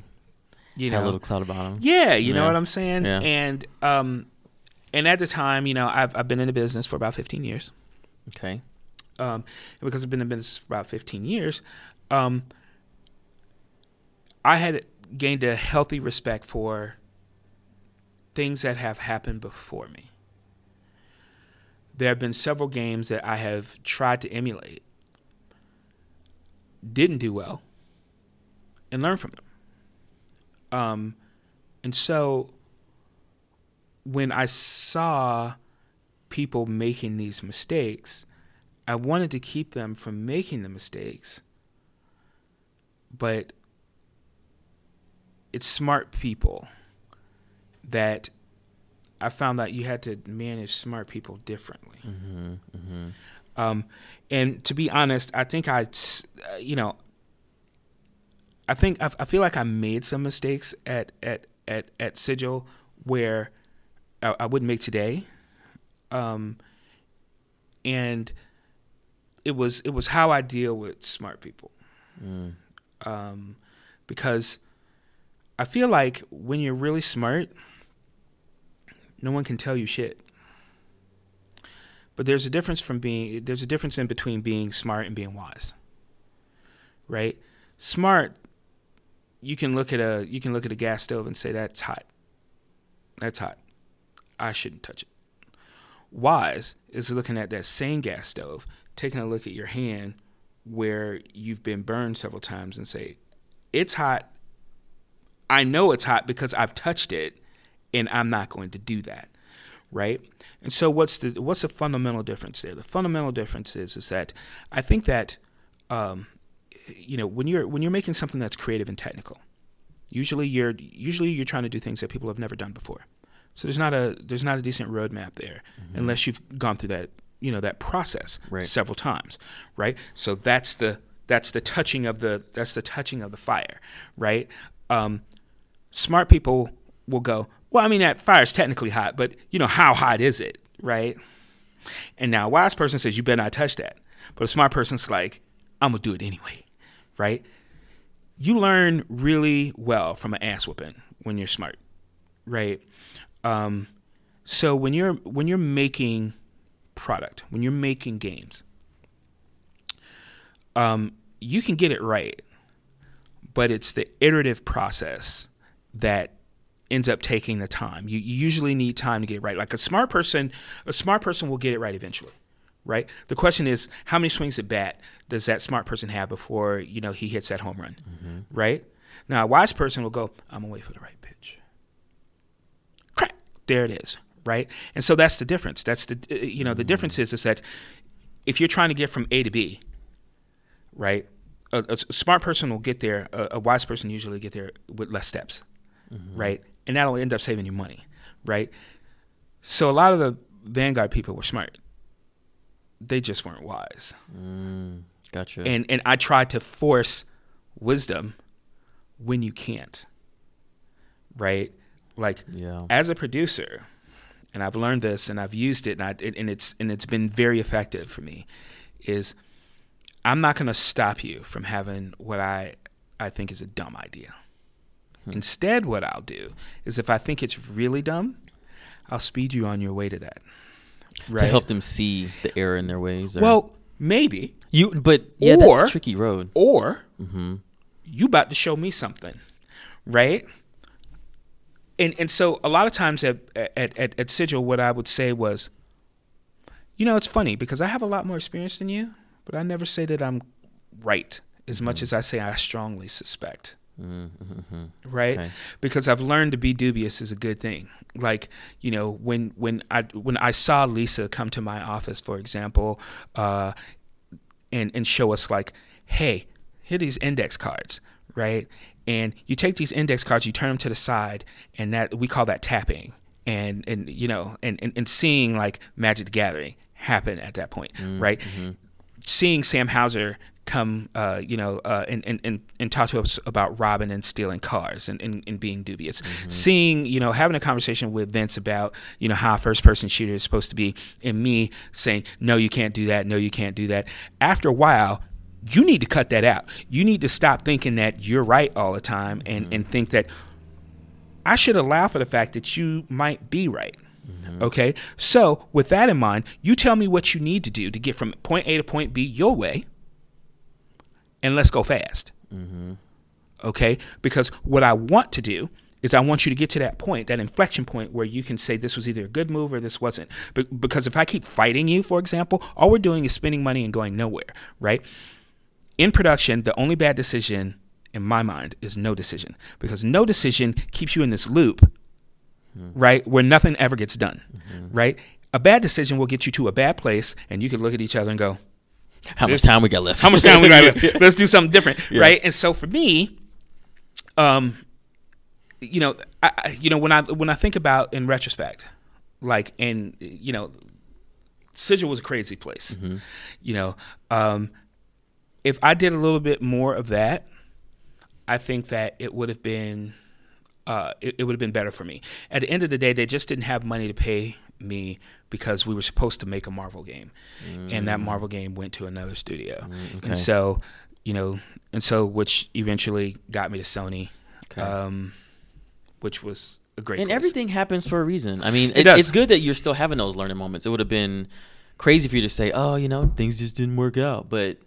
you had know, a little cloud about them. yeah, you know what I'm saying? Yeah. And um, and at the time, you know, I've I've been in the business for about 15 years. Okay. um, and because I've been in the business for about 15 years, um, I had gained a healthy respect for things that have happened before me. There have been several games that I have tried to emulate, didn't do well, and learn from them. Um, and so when I saw people making these mistakes, I wanted to keep them from making the mistakes, but it's smart people that I found that you had to manage smart people differently. Mm-hmm. Mm-hmm. Um, and to be honest, I think I, uh, you know, I think I, I feel like I made some mistakes at at at at Sigil where I, I wouldn't make today. Um, and it was it was how I deal with smart people. Mm. Um, because I feel like when you're really smart, no one can tell you shit. But there's a difference from being there's a difference in between being smart and being wise. Right? Smart you can look at a you can look at a gas stove and say that's hot. That's hot. I shouldn't touch it. Wise is looking at that same gas stove, taking a look at your hand where you've been burned several times and say, It's hot. I know it's hot because I've touched it and I'm not going to do that. Right? And so what's the what's the fundamental difference there? The fundamental difference is is that I think that um, you know when you're when you're making something that's creative and technical, usually you're usually you're trying to do things that people have never done before. So there's not a there's not a decent roadmap there unless you've gone through that you know that process Right. several times, right? So that's the that's the touching of the that's the touching of the fire, right? Um, smart people will go, well, I mean that fire is technically hot, but you know how hot is it, right? And now a wise person says you better not touch that, but a smart person's like, I'm gonna do it anyway, right? You learn really well from an ass whooping when you're smart, right? Um, so when you're when you're making product, when you're making games, um, you can get it right, but it's the iterative process that ends up taking the time. You, you usually need time to get it right. Like a smart person, a smart person will get it right eventually, right? The question is, how many swings at bat does that smart person have before you know he hits that home run, right? Now a wise person will go, I'm gonna wait for the right pitch. Crack, there it is, right? And so that's the difference. That's the uh, you know the difference is is that if you're trying to get from A to B, right? A, a smart person will get there. A, a, wise person usually get there with less steps, mm-hmm. right? And that only end up saving you money, right? So a lot of the Vanguard people were smart. They just weren't wise. Mm, gotcha. And and I tried to force wisdom when you can't, right? Like yeah. as a producer, and I've learned this and I've used it and, I, and it's and it's been very effective for me. Is I'm not going to stop you from having what I I think is a dumb idea. Hmm. Instead, what I'll do is if I think it's really dumb, I'll speed you on your way to that. Right? To help them see the error in their ways. Or? Well, maybe you, but yeah, or, that's a tricky road. Or mm-hmm. you about to show me something, right? And and so a lot of times at at, at at Sigil, what I would say was, you know, it's funny because I have a lot more experience than you, but I never say that I'm right as mm-hmm. much as I say I strongly suspect. Mm-hmm. Right? Okay. Because I've learned to be dubious is a good thing. Like you know, when when I when I saw Lisa come to my office, for example, uh, and and show us like, hey, here are these index cards, right? And you take these index cards, you turn them to the side, and that we call that tapping. And and you know, and and, and seeing like Magic the Gathering happen at that point, mm-hmm. right? Seeing Sam Houser come, uh, you know, uh, and, and, and, and talk to us about robbing and stealing cars and, and, and being dubious. Mm-hmm. Seeing, you know, having a conversation with Vince about, you know, how a first person shooter is supposed to be, and me saying, no, you can't do that. No, you can't do that. After a while, you need to cut that out. You need to stop thinking that you're right all the time and, mm-hmm. and think that I should allow for the fact that you might be right. Mm-hmm. Okay. So, with that in mind, you tell me what you need to do to get from point A to point B your way, and let's go fast. Mm-hmm. Okay. Because what I want to do is I want you to get to that point, that inflection point where you can say this was either a good move or this wasn't. But because if I keep fighting you, for example, all we're doing is spending money and going nowhere, right? In production, the only bad decision in my mind is no decision because no decision keeps you in this loop mm-hmm. right? Where nothing ever gets done, mm-hmm. right? A bad decision will get you to a bad place, and you can look at each other and go, "How much time we got left? How much time we got left? Let's do something different, yeah. right?" And so for me, um, you know, I, you know, when I when I think about in retrospect, like in you know, Sigil was a crazy place, mm-hmm. you know. Um, if I did a little bit more of that, I think that it would have been uh, it, it would have been better for me. At the end of the day, they just didn't have money to pay me because we were supposed to make a Marvel game, mm. and that mm. Marvel game went to another studio, mm, okay. and so you know, and so which eventually got me to Sony, okay. um, which was a great. And place. everything happens for a reason. I mean, it, it it's good that you're still having those learning moments. It would have been crazy for you to say, "Oh, you know, things just didn't work out," but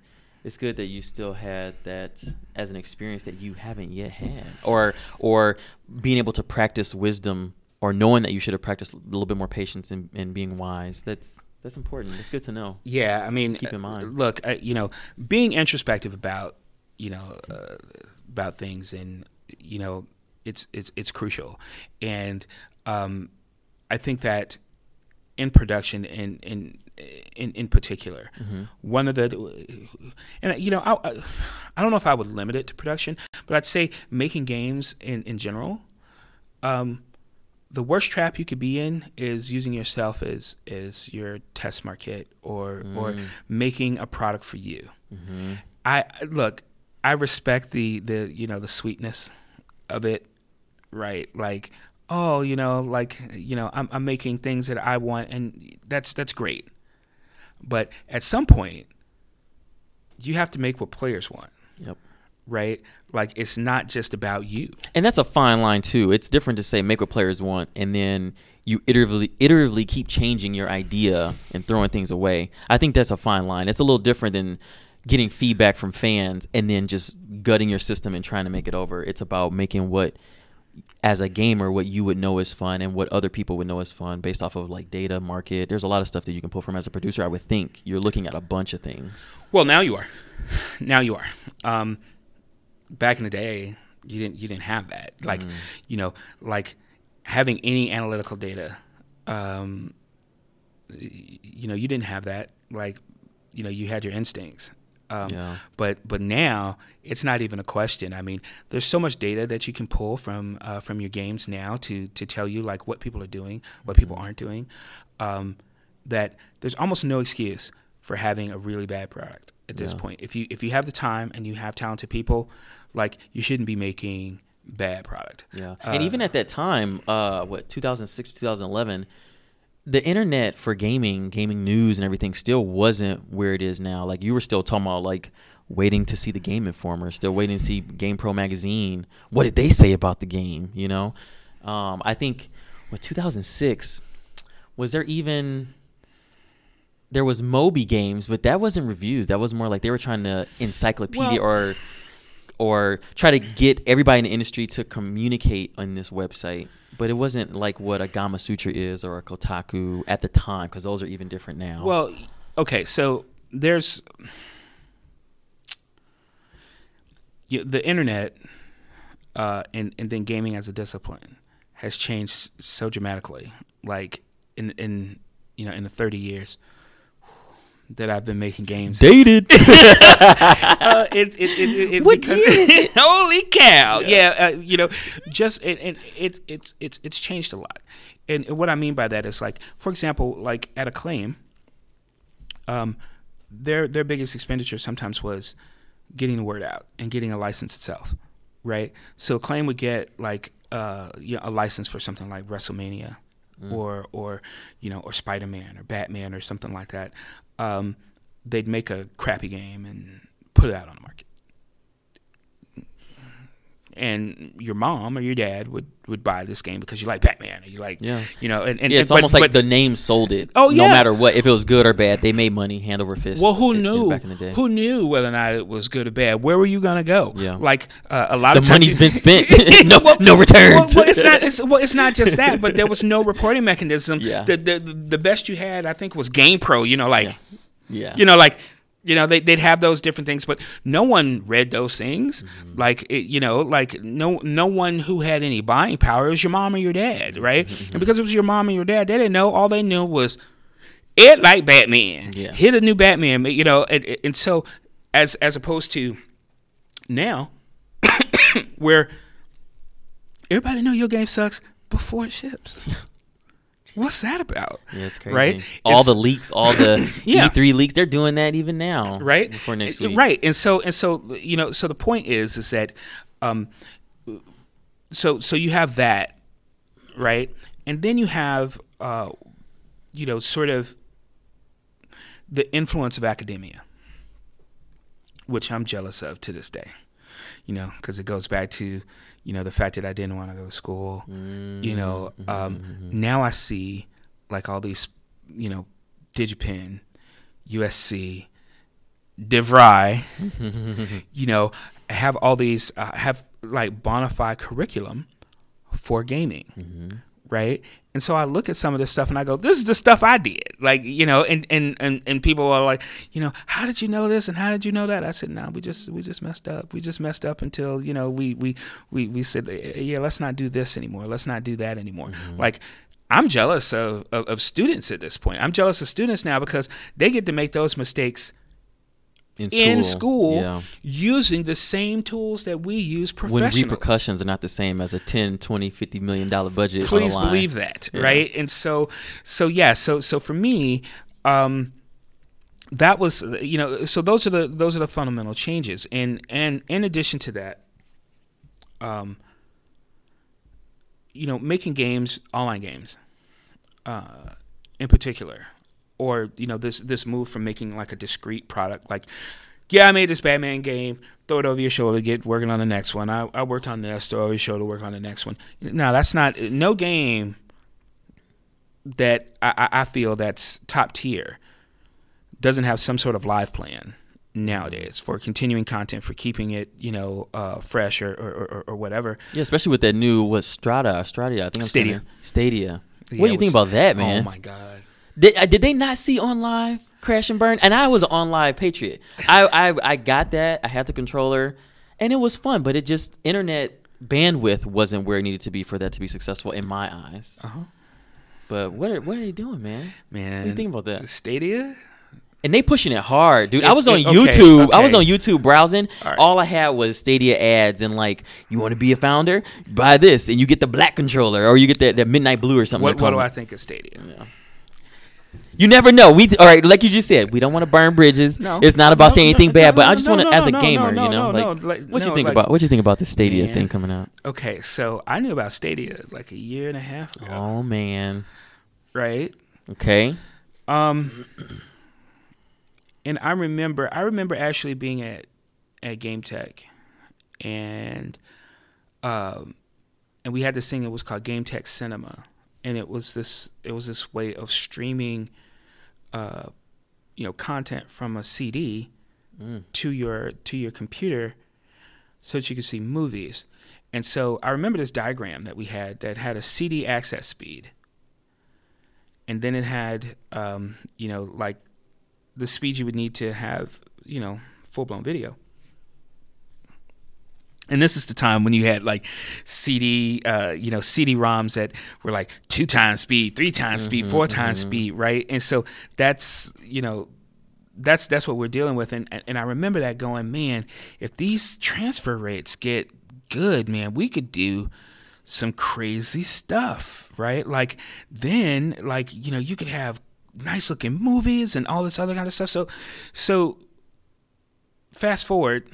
it's good that you still had that as an experience that you haven't yet had. Or or being able to practice wisdom or knowing that you should have practiced a little bit more patience and, and being wise. That's that's important. It's good to know. Yeah i mean keep in mind. look uh, you know being introspective about you know uh, about things and you know it's it's it's crucial. And um, i think that in production and in in in particular. Mm-hmm. One of the, and you know, I, I don't know if I would limit it to production, but I'd say making games in in general. Um, the worst trap you could be in is using yourself as as your test market or mm. or making a product for you. Mm-hmm. I look, I respect the the you know the sweetness of it, right? Like, oh, you know, like you know, I'm I'm making things that I want, and that's that's great. But at some point, you have to make what players want. Yep. Right? Like it's not just about you. And that's a fine line too. It's different to say make what players want and then you iteratively iteratively keep changing your idea and throwing things away. I think that's a fine line. It's a little different than getting feedback from fans and then just gutting your system and trying to make it over. It's about making what as a gamer what you would know is fun and what other people would know is fun based off of like data market there's a lot of stuff that you can pull from as a producer i would think you're looking at a bunch of things well now you are now you are um, back in the day you didn't you didn't have that like mm. you know like having any analytical data. Um, you know, you didn't have that. Like, you know, you had your instincts. Um, Yeah. But but now it's not even a question. I mean, there's so much data that you can pull from uh, from your games now to to tell you like what people are doing, what people aren't doing. Um, that there's almost no excuse for having a really bad product at this Yeah. point. If you if you have the time and you have talented people, like you shouldn't be making bad product. Yeah. Uh, and even at that time, uh, what 2006, 2011, the internet for gaming, gaming news, and everything still wasn't where it is now. Like you were still talking about like waiting to see the Game Informer, still waiting to see Game Pro magazine. What did they say about the game? You know, um, I think what 2006 was there even. There was Moby games, but that wasn't reviews. That was more like they were trying to encyclopedia Well- or or try to get everybody in the industry to communicate on this website. But it wasn't like what a Gamasutra is or a Kotaku at the time, because those are even different now. Well, okay, so there's you, the internet uh, and and then gaming as a discipline has changed so dramatically. Like in in you know in the 30 years that I've been making games. dated. uh, it, it, it, it, it, What because- year is it? holy cow! Yeah, uh, you know, just and, and it it's it's it's changed a lot. And what I mean by that is like, for example, like at Acclaim, um, their their biggest expenditure sometimes was getting the word out and getting a license itself, right? So Acclaim would get like uh, you know, a license for something like WrestleMania, or or you know, or Spider Man or Batman or something like that. Um, they'd make a crappy game and put it out on the market. And your mom or your dad would, would buy this game because you like Batman or you like Yeah. you know and, and yeah, it's but- almost like but- the name sold it. Oh, yeah. No matter what, if it was good or bad, they made money hand over fist. Well, who in- in- knew? back in the day? Who knew whether or not it was good or bad? Where were you gonna go? Yeah. Like uh, a lot the of the money's you- been spent. no, Well, no Well, returns. well, it's not. It's, well, it's not just that, but there was no reporting mechanism. Yeah. The, the the best you had, I think, was GamePro. You know, like yeah. you know, like you know, they they'd have those different things, but no one read those things. Mm-hmm. Like it, you know, like no no one who had any buying power. It was your mom or your dad, right? Mm-hmm. And because it was your mom and your dad, they didn't know. All they knew was it like Batman. Yeah. Hit a new Batman. You know, and, and so as as opposed to now, where everybody know your game sucks before it ships. What's that about? Yeah, it's crazy. Right? All It's- the leaks, all the Yeah. E3 leaks, they're doing that even now. right Before next week. right and so and so you know so the point is is that um so so you have that right and then you have uh you know sort of the influence of academia which i'm jealous of to this day you know because it goes back to you know the fact that i didn't want to go to school you know Mm-hmm, um, now i see like all these you know digipen usc DeVry, you know, have all these uh, have like bona fide curriculum for gaming, right? And so I look at some of this stuff and I go, "This is the stuff I did." Like, you know, and and and, and people are like, you know, how did you know this and how did you know that? I said, "No, we just we just messed up. We just messed up until you know we we we we said, eh, eh, yeah, let's not do this anymore. Let's not do that anymore." Mm-hmm. Like. I'm jealous of, of, of students at this point. I'm jealous of students now because they get to make those mistakes in school Yeah. using the same tools that we use When repercussions are not the same as a 10, 20, 50 million dollar budget. Please believe that, Yeah. right? And so, so yeah, so so for me, um, that was you know, so those are the those are the fundamental changes, and and in addition to that, um, you know, making games, online games, uh, in particular, or you know, this this move from making like a discrete product, like, yeah, I made this Batman game, throw it over your shoulder, get working on the next one. I, I worked on this, throw it over your shoulder, work on the next one. No, that's not no game that I, I feel that's top tier doesn't have some sort of live plan nowadays for continuing content for keeping it you know uh, fresh or, or, or, or whatever Yeah, especially with that new what Strata, Strata. I think I'm Stadia. Stadia. Yeah, what do you think about that, man? oh my god Did, uh, did they not see OnLive crash and burn? And I was an OnLive patriot. I, I I got that. I had the controller, and it was fun. But it just internet bandwidth wasn't where it needed to be for that to be successful in my eyes. Uh-huh. But what are what are they doing, man? Man, What do you think about that? Stadia? And they pushing it hard, dude. I was on it- okay, YouTube. I was on YouTube browsing. All right. All I had was Stadia ads and like, you want to be a founder? Buy this, and you get the black controller, or you get that, that midnight blue or something. What, what do I think of Stadia? Yeah. You never know. We all right, like you just said, we don't want to burn bridges. No. it's not about No, saying anything no, bad, but I just want to, as a gamer, you know, no, like, no, like- what you think like- about what you think about the Stadia Man. thing coming out? Okay, so I knew about Stadia like a year and a half ago, Oh man. right? Okay. Um, and I remember, I remember actually being at at GameTek, and um, and we had this thing. It was called GameTek Cinema, and it was this it was this way of streaming, uh, you know, content from a CD Mm. to your to your computer, so that you could see movies. And so I remember this diagram that we had that had a CD access speed and then it had um, you know like the speed you would need to have you know full blown video. And this is the time when you had like CD, uh, you know, CD-ROMs that were like two times speed, three times speed, four times speed, right? And so that's you know, that's that's what we're dealing with. And and I remember that going, man, if these transfer rates get good, man, we could do some crazy stuff, right? Like then, like you know, you could have nice looking movies and all this other kind of stuff. So, so fast forward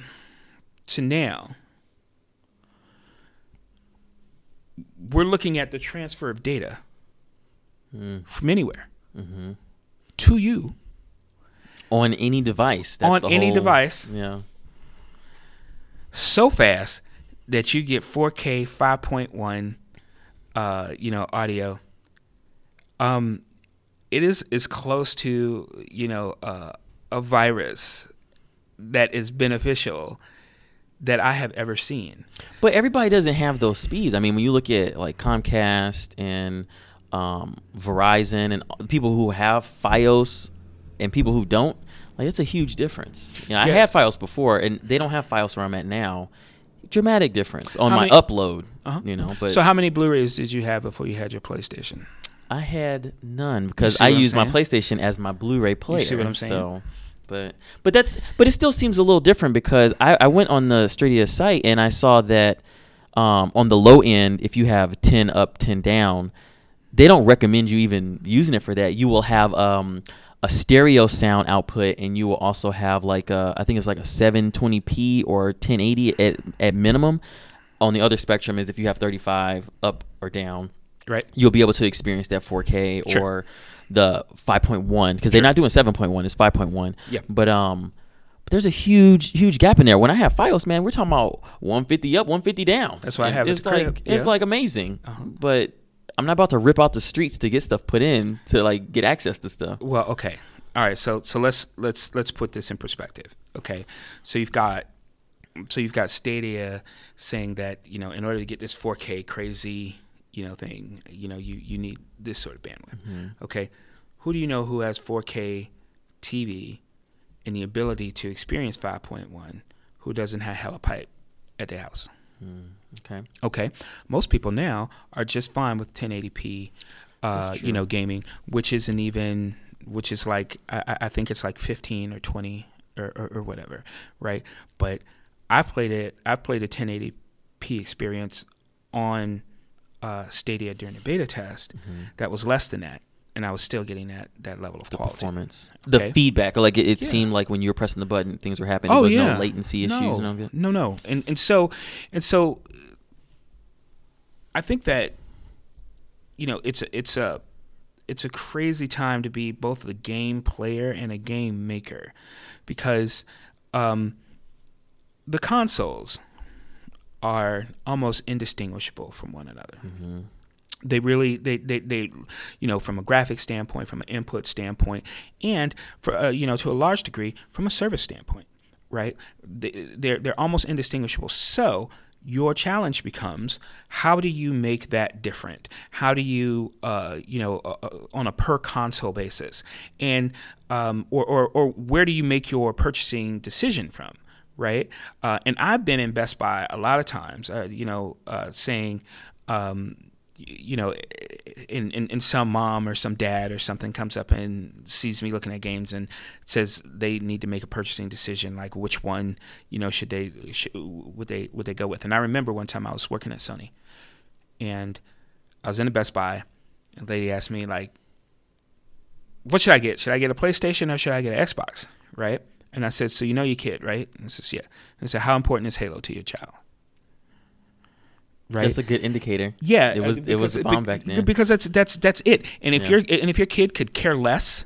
to now, we're looking at the transfer of data from anywhere to you. On any device. That's on any whole- device. Yeah. so fast that you get 4K 5.1 uh, you know audio. Um it is is close to you know uh, a virus that is beneficial that I have ever seen. But everybody doesn't have those speeds. I mean, when you look at like Comcast and um, Verizon and people who have FiOS and people who don't, like it's a huge difference. You know, I had FiOS before, and they don't have FiOS where I'm at now. Dramatic difference on How my many- upload. Uh-huh. You know, but so how many Blu-rays did you have before you had your PlayStation? I had none because I what I'm use my? PlayStation as my Blu-ray player. You see what I'm saying? So, but but that's but it still seems a little different because I, I went on the Stradia site and I saw that um, on the low end, if you have ten up, ten down, they don't recommend you even using it for that. You will have um, a stereo sound output, and you will also have like a, I think it's like a 720p or 1080 at at minimum. On the other spectrum is if you have 35 up or down Right. you'll be able to experience that 4K Sure. or the 5.1 because they're not doing 7.1 it's 5.1 Yeah. but um but there's a huge huge gap in there when i have fios man we're talking about 150 up 150 down That's what I have it's like crib, it's yeah. like amazing Uh-huh. but i'm not about to rip out the streets to get stuff put in to like get access to stuff Well, okay. All right. So so let's let's let's put this in perspective. Okay. So you've got so you've got Stadia saying that you know in order to get this 4K crazy you know thing you know you you need this sort of bandwidth. Okay. Who do you know who has 4K TV and the ability to experience 5.1 who doesn't have hella pipe at their house? okay Okay, most people now are just fine with 1080p, uh, you know, gaming, which isn't even, which is like I, I- I think it's like 15 or 20 or, or, or whatever, right? But I've played it. I've played a 1080p experience on uh, Stadia during the beta test that was less than that, and I was still getting that that level of the quality. performance. Okay. the feedback like it, it Yeah. seemed like when you were pressing the button things were happening. Oh there was yeah, no latency issues no, and all that? No, no, and and so and so, I think that you know it's a, it's a it's a crazy time to be both a game player and a game maker, because um, the consoles are almost indistinguishable from one another. They really they, they they you know from a graphic standpoint from an input standpoint and for uh, you know to a large degree from a service standpoint right? They- they're they're almost indistinguishable. So your challenge becomes how do you make that different? How do you uh, you know uh, uh, on a per console basis? And um, or, or or where do you make your purchasing decision from right? Uh, and I've been in Best Buy a lot of times, uh, you know, uh, saying, um, you know, in, in, in, some mom or some dad or something comes up and sees me looking at games and says they need to make a purchasing decision, like which one, you know, should they should, would they would they go with? And I remember one time I was working at Sony, and I was in a Best Buy, and lady asked me like, "What should I get? Should I get a PlayStation or should I get an Xbox?" Right? And I said, "So you know your kid, right?" And I says, "Yeah." And I said, "How important is Halo to your child?" Right. That's a good indicator. Yeah, it was. Because, it was a bomb back then. Because that's that's that's it. And if yeah. are and if your kid could care less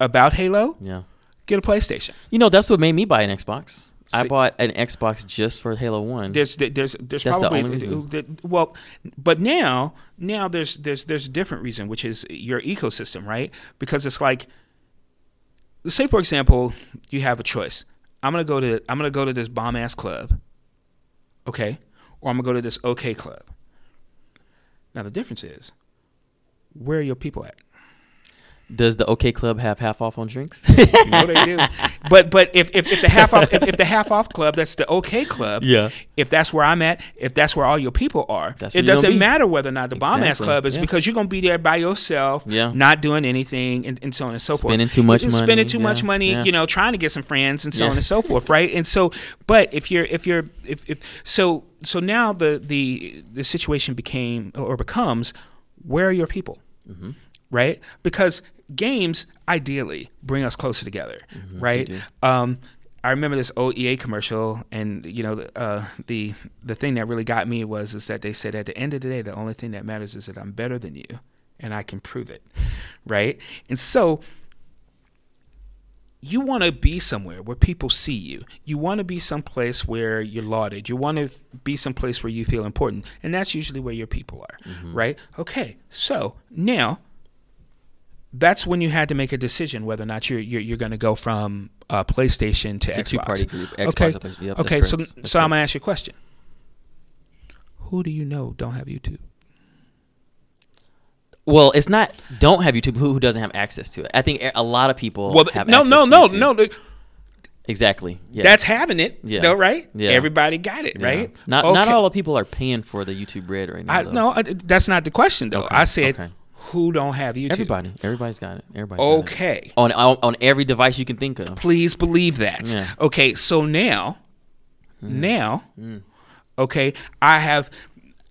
about Halo, yeah, get a PlayStation. You know, that's what made me buy an Xbox. I bought an Xbox just for Halo One. There's there's there's That's probably the only reason. well, but now now there's there's there's a different reason, which is your ecosystem, right? Because it's like, say for example, you have a choice. I'm gonna go to I'm gonna go to this bomb ass club, okay, or I'm gonna go to this OK club. Now the difference is, where are your people at? Does the OK Club have half off on drinks? no, they do. But but if, if, if the half off if, if, the half off club, that's the OK Club. Yeah. If that's where I'm at, if that's where all your people are, it doesn't matter whether or not the exactly. bomb ass club is yeah. because you're gonna be there by yourself, yeah. not doing anything, and, and so on and so spending forth. Too much money. Spending too yeah. much money. Yeah. You know, trying to get some friends and so on and so forth, right? And so, but if you're if you're if, if so so now the the the situation became or becomes where are your people, mm-hmm. right? Because games ideally bring us closer together, mm-hmm, right? Um, I remember this old EA commercial, and you know, uh, the the thing that really got me was is that they said at the end of the day, the only thing that matters is that I'm better than you, and I can prove it, right? And so you want to be somewhere where people see you. You want to be someplace where you're lauded. You want to be someplace where you feel important, and that's usually where your people are, mm-hmm. right? Okay, so now that's when you had to make a decision whether or not you're you're, you're going to go from uh, PlayStation to the Xbox. Two party group. Xbox okay. Yep, okay. So that's so I'm gonna ask you a question. Who do you know don't have YouTube? Well, it's not don't have YouTube. Who, who doesn't have access to it? I think a lot of people well, have no, no, no, no, no. Exactly. Yeah. That's having it. Yeah. Though, right? Yeah. Everybody got it, yeah. right? Not okay. not all the people are paying for the YouTube Red right now. I, no, I, that's not the question though. Okay. I said okay who don't have YouTube? Everybody. Everybody's got it. Everybody's okay. It. On, on on every device you can think of. Please believe that. Yeah. Okay, so now, mm. now, mm. okay, I have.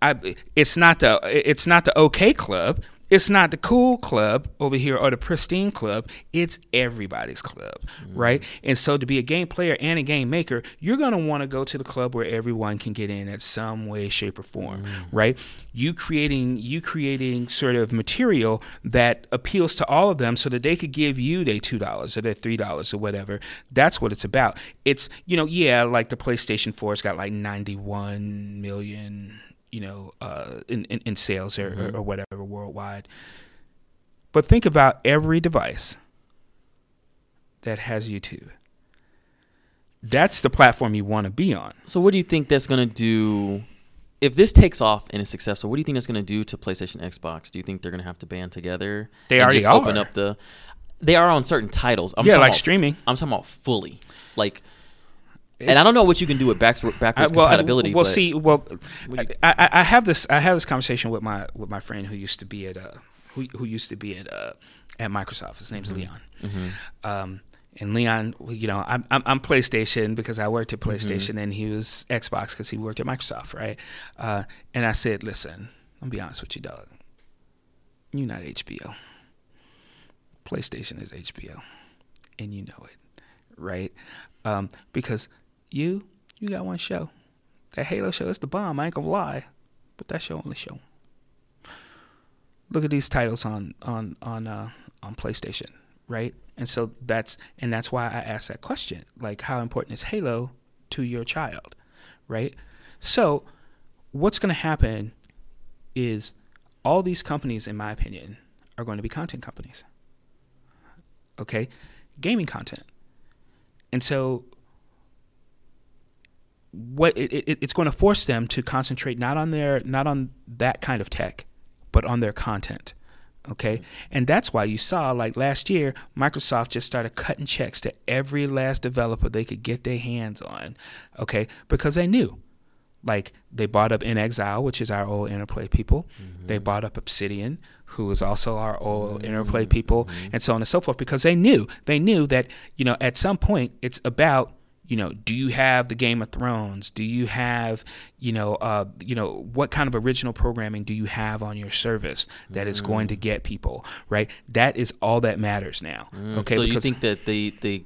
I, it's not the it's not the OK Club. It's not the cool club over here or the pristine club. It's everybody's club, mm-hmm. right? And so to be a game player and a game maker, you're going to want to go to the club where everyone can get in at some way, shape, or form, mm-hmm. right? You creating you creating sort of material that appeals to all of them so that they could give you their two dollars or their three dollars or whatever. That's what it's about. It's you know, yeah, like the PlayStation 4's got like 91 million you know, uh, in, in, in, sales or, mm-hmm. or, or whatever worldwide. But think about every device that has YouTube. That's the platform you want to be on. So, what do you think that's going to do? If this takes off and is successful, what do you think that's going to do to PlayStation, Xbox? Do you think they're going to have to band together? They already are. Open up the. They are on certain titles. I'm yeah, like streaming. I'm talking about fully, like and I don't know what you can do with backwards, backwards I, well, compatibility. well, see, well, I, I, have this I have this conversation with my with my friend who used to be at uh who who used to be at uh at Microsoft. His name's mm-hmm. Leon. Mm-hmm. Um, and Leon, you know, I'm, I'm, I'm PlayStation because I worked at mm-hmm. PlayStation, mm-hmm. and he was Xbox because he worked at Microsoft, right? Uh, and I said, listen, I'm be honest with you, dog. You're not HBO. PlayStation is HBO, and you know it, right? Um, because you, you got one show. That Halo show is the bomb. I ain't gonna lie, but that show only show. Look at these titles on on on uh, on PlayStation, right? And so that's and that's why I asked that question, like how important is Halo to your child, right? So what's to happen is all these companies, in my opinion, are going to be content companies. Okay, gaming content, and so what it, it, it's going to force them to concentrate not on their not on that kind of tech, but on their content, Okay. And that's why you saw, like last year, Microsoft just started cutting checks to every last developer they could get their hands on. Okay. Because they knew. Like they bought up inXile, which is our old Interplay people. Mm-hmm. They bought up Obsidian, who is also our old mm-hmm. Interplay people, mm-hmm. and so on and so forth. Because they knew, they knew that you know at some point it's about you know, do you have the Game of Thrones? Do you have, you know, uh, you know, what kind of original programming do you have on your service that mm. is going to mm. get people right? That is all that matters now. Mm. Okay, so you think that the the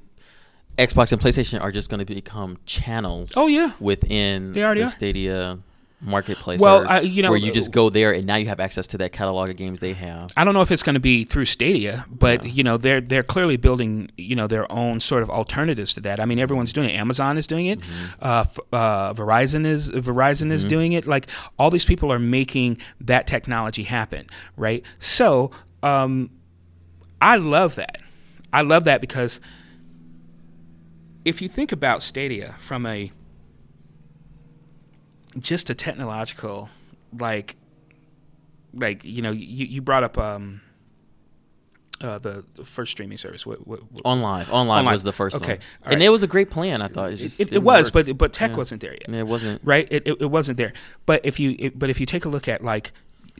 Xbox and PlayStation are just going to become channels? Oh yeah, within they already the are. Stadia marketplace well I, you know where you just go there and now you have access to that catalog of games they have. I don't know if it's going to be through stadia but yeah. you know they're they're clearly building you know their own sort of alternatives to that. I mean everyone's doing it. Amazon is doing it. Mm-hmm. uh, uh, verizon is verizon is mm-hmm. doing it. Like all these people are making that technology happen right? So um, i love that. I love that because if you think about stadia from a just a technological like like you know you, you brought up um uh, the, the first streaming service. What, what, what, OnLive. OnLive. OnLive was the first okay. one. Right. And it was a great plan. I thought it just it, it was, work. but but tech yeah. wasn't there yet. Yeah, it wasn't right. It, it, it wasn't there. But if you it, but if you take a look at like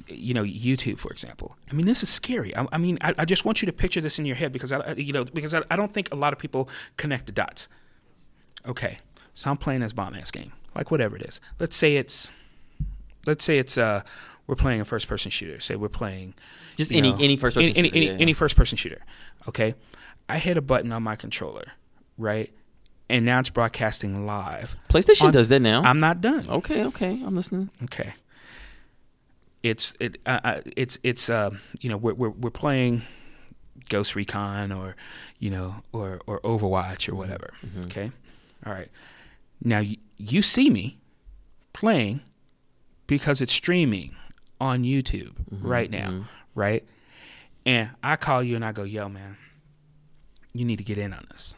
you know YouTube for example. I mean this is scary. I, I mean I, I, just want you to picture this in your head because I you know because I, I don't think a lot of people connect the dots. Okay, so I'm playing this bomb ass game like whatever it is. Let's say it's let's say it's uh we're playing a first person shooter. Say we're playing just any know, any first person any shooter, any, yeah, yeah. any first person shooter. Okay, I hit a button on my controller, right? And now it's broadcasting live. PlayStation on, does that now. I'm not done. Okay, okay, I'm listening. Okay. It's it uh, uh it's it's uh you know we're we're we're playing Ghost Recon or you know or or Overwatch or whatever. Mm-hmm. Okay, all right. Now you, see me playing because it's streaming on YouTube mm-hmm, right now, mm-hmm. right? And I call you and I go, yo, man, you need to get in on this.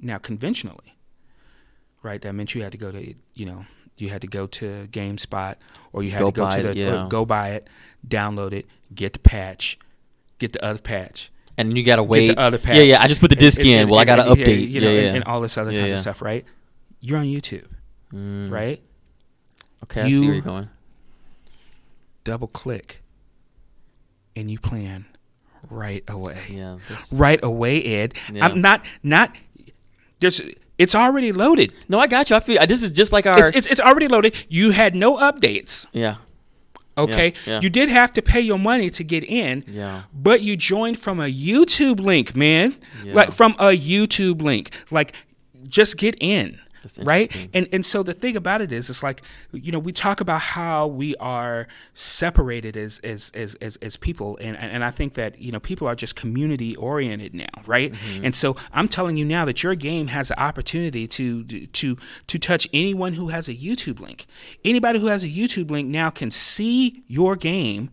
Now, conventionally, right, that meant you had to go to, you know, you had to go to GameSpot or you had go to go to the, it, yeah. go buy it, download it, get the patch, get the other patch. And you gotta wait. the other patch. Yeah, yeah. I just put the disc in. And, well, and, I gotta update. You know, yeah, yeah. And, all this other yeah, kinds of stuff, right? You're on YouTube, mm. right? Okay, I see where you're going. Double click, and you plan right away. Yeah, this... right away, Ed. Yeah. I'm not not. There's it's already loaded. No, I got you. I feel this is just like our. It's, it's, it's already loaded. You had no updates. Yeah. Okay. Yeah, yeah. You did have to pay your money to get in. Yeah. But you joined from a YouTube link, man. Yeah. Like from a YouTube link. Like just get in right and and so the thing about it is it's like you know we talk about how we are separated as as as as, as people and and i think that you know people are just community oriented now right mm-hmm. and so i'm telling you now that your game has the opportunity to to to touch anyone who has a youtube link anybody who has a youtube link now can see your game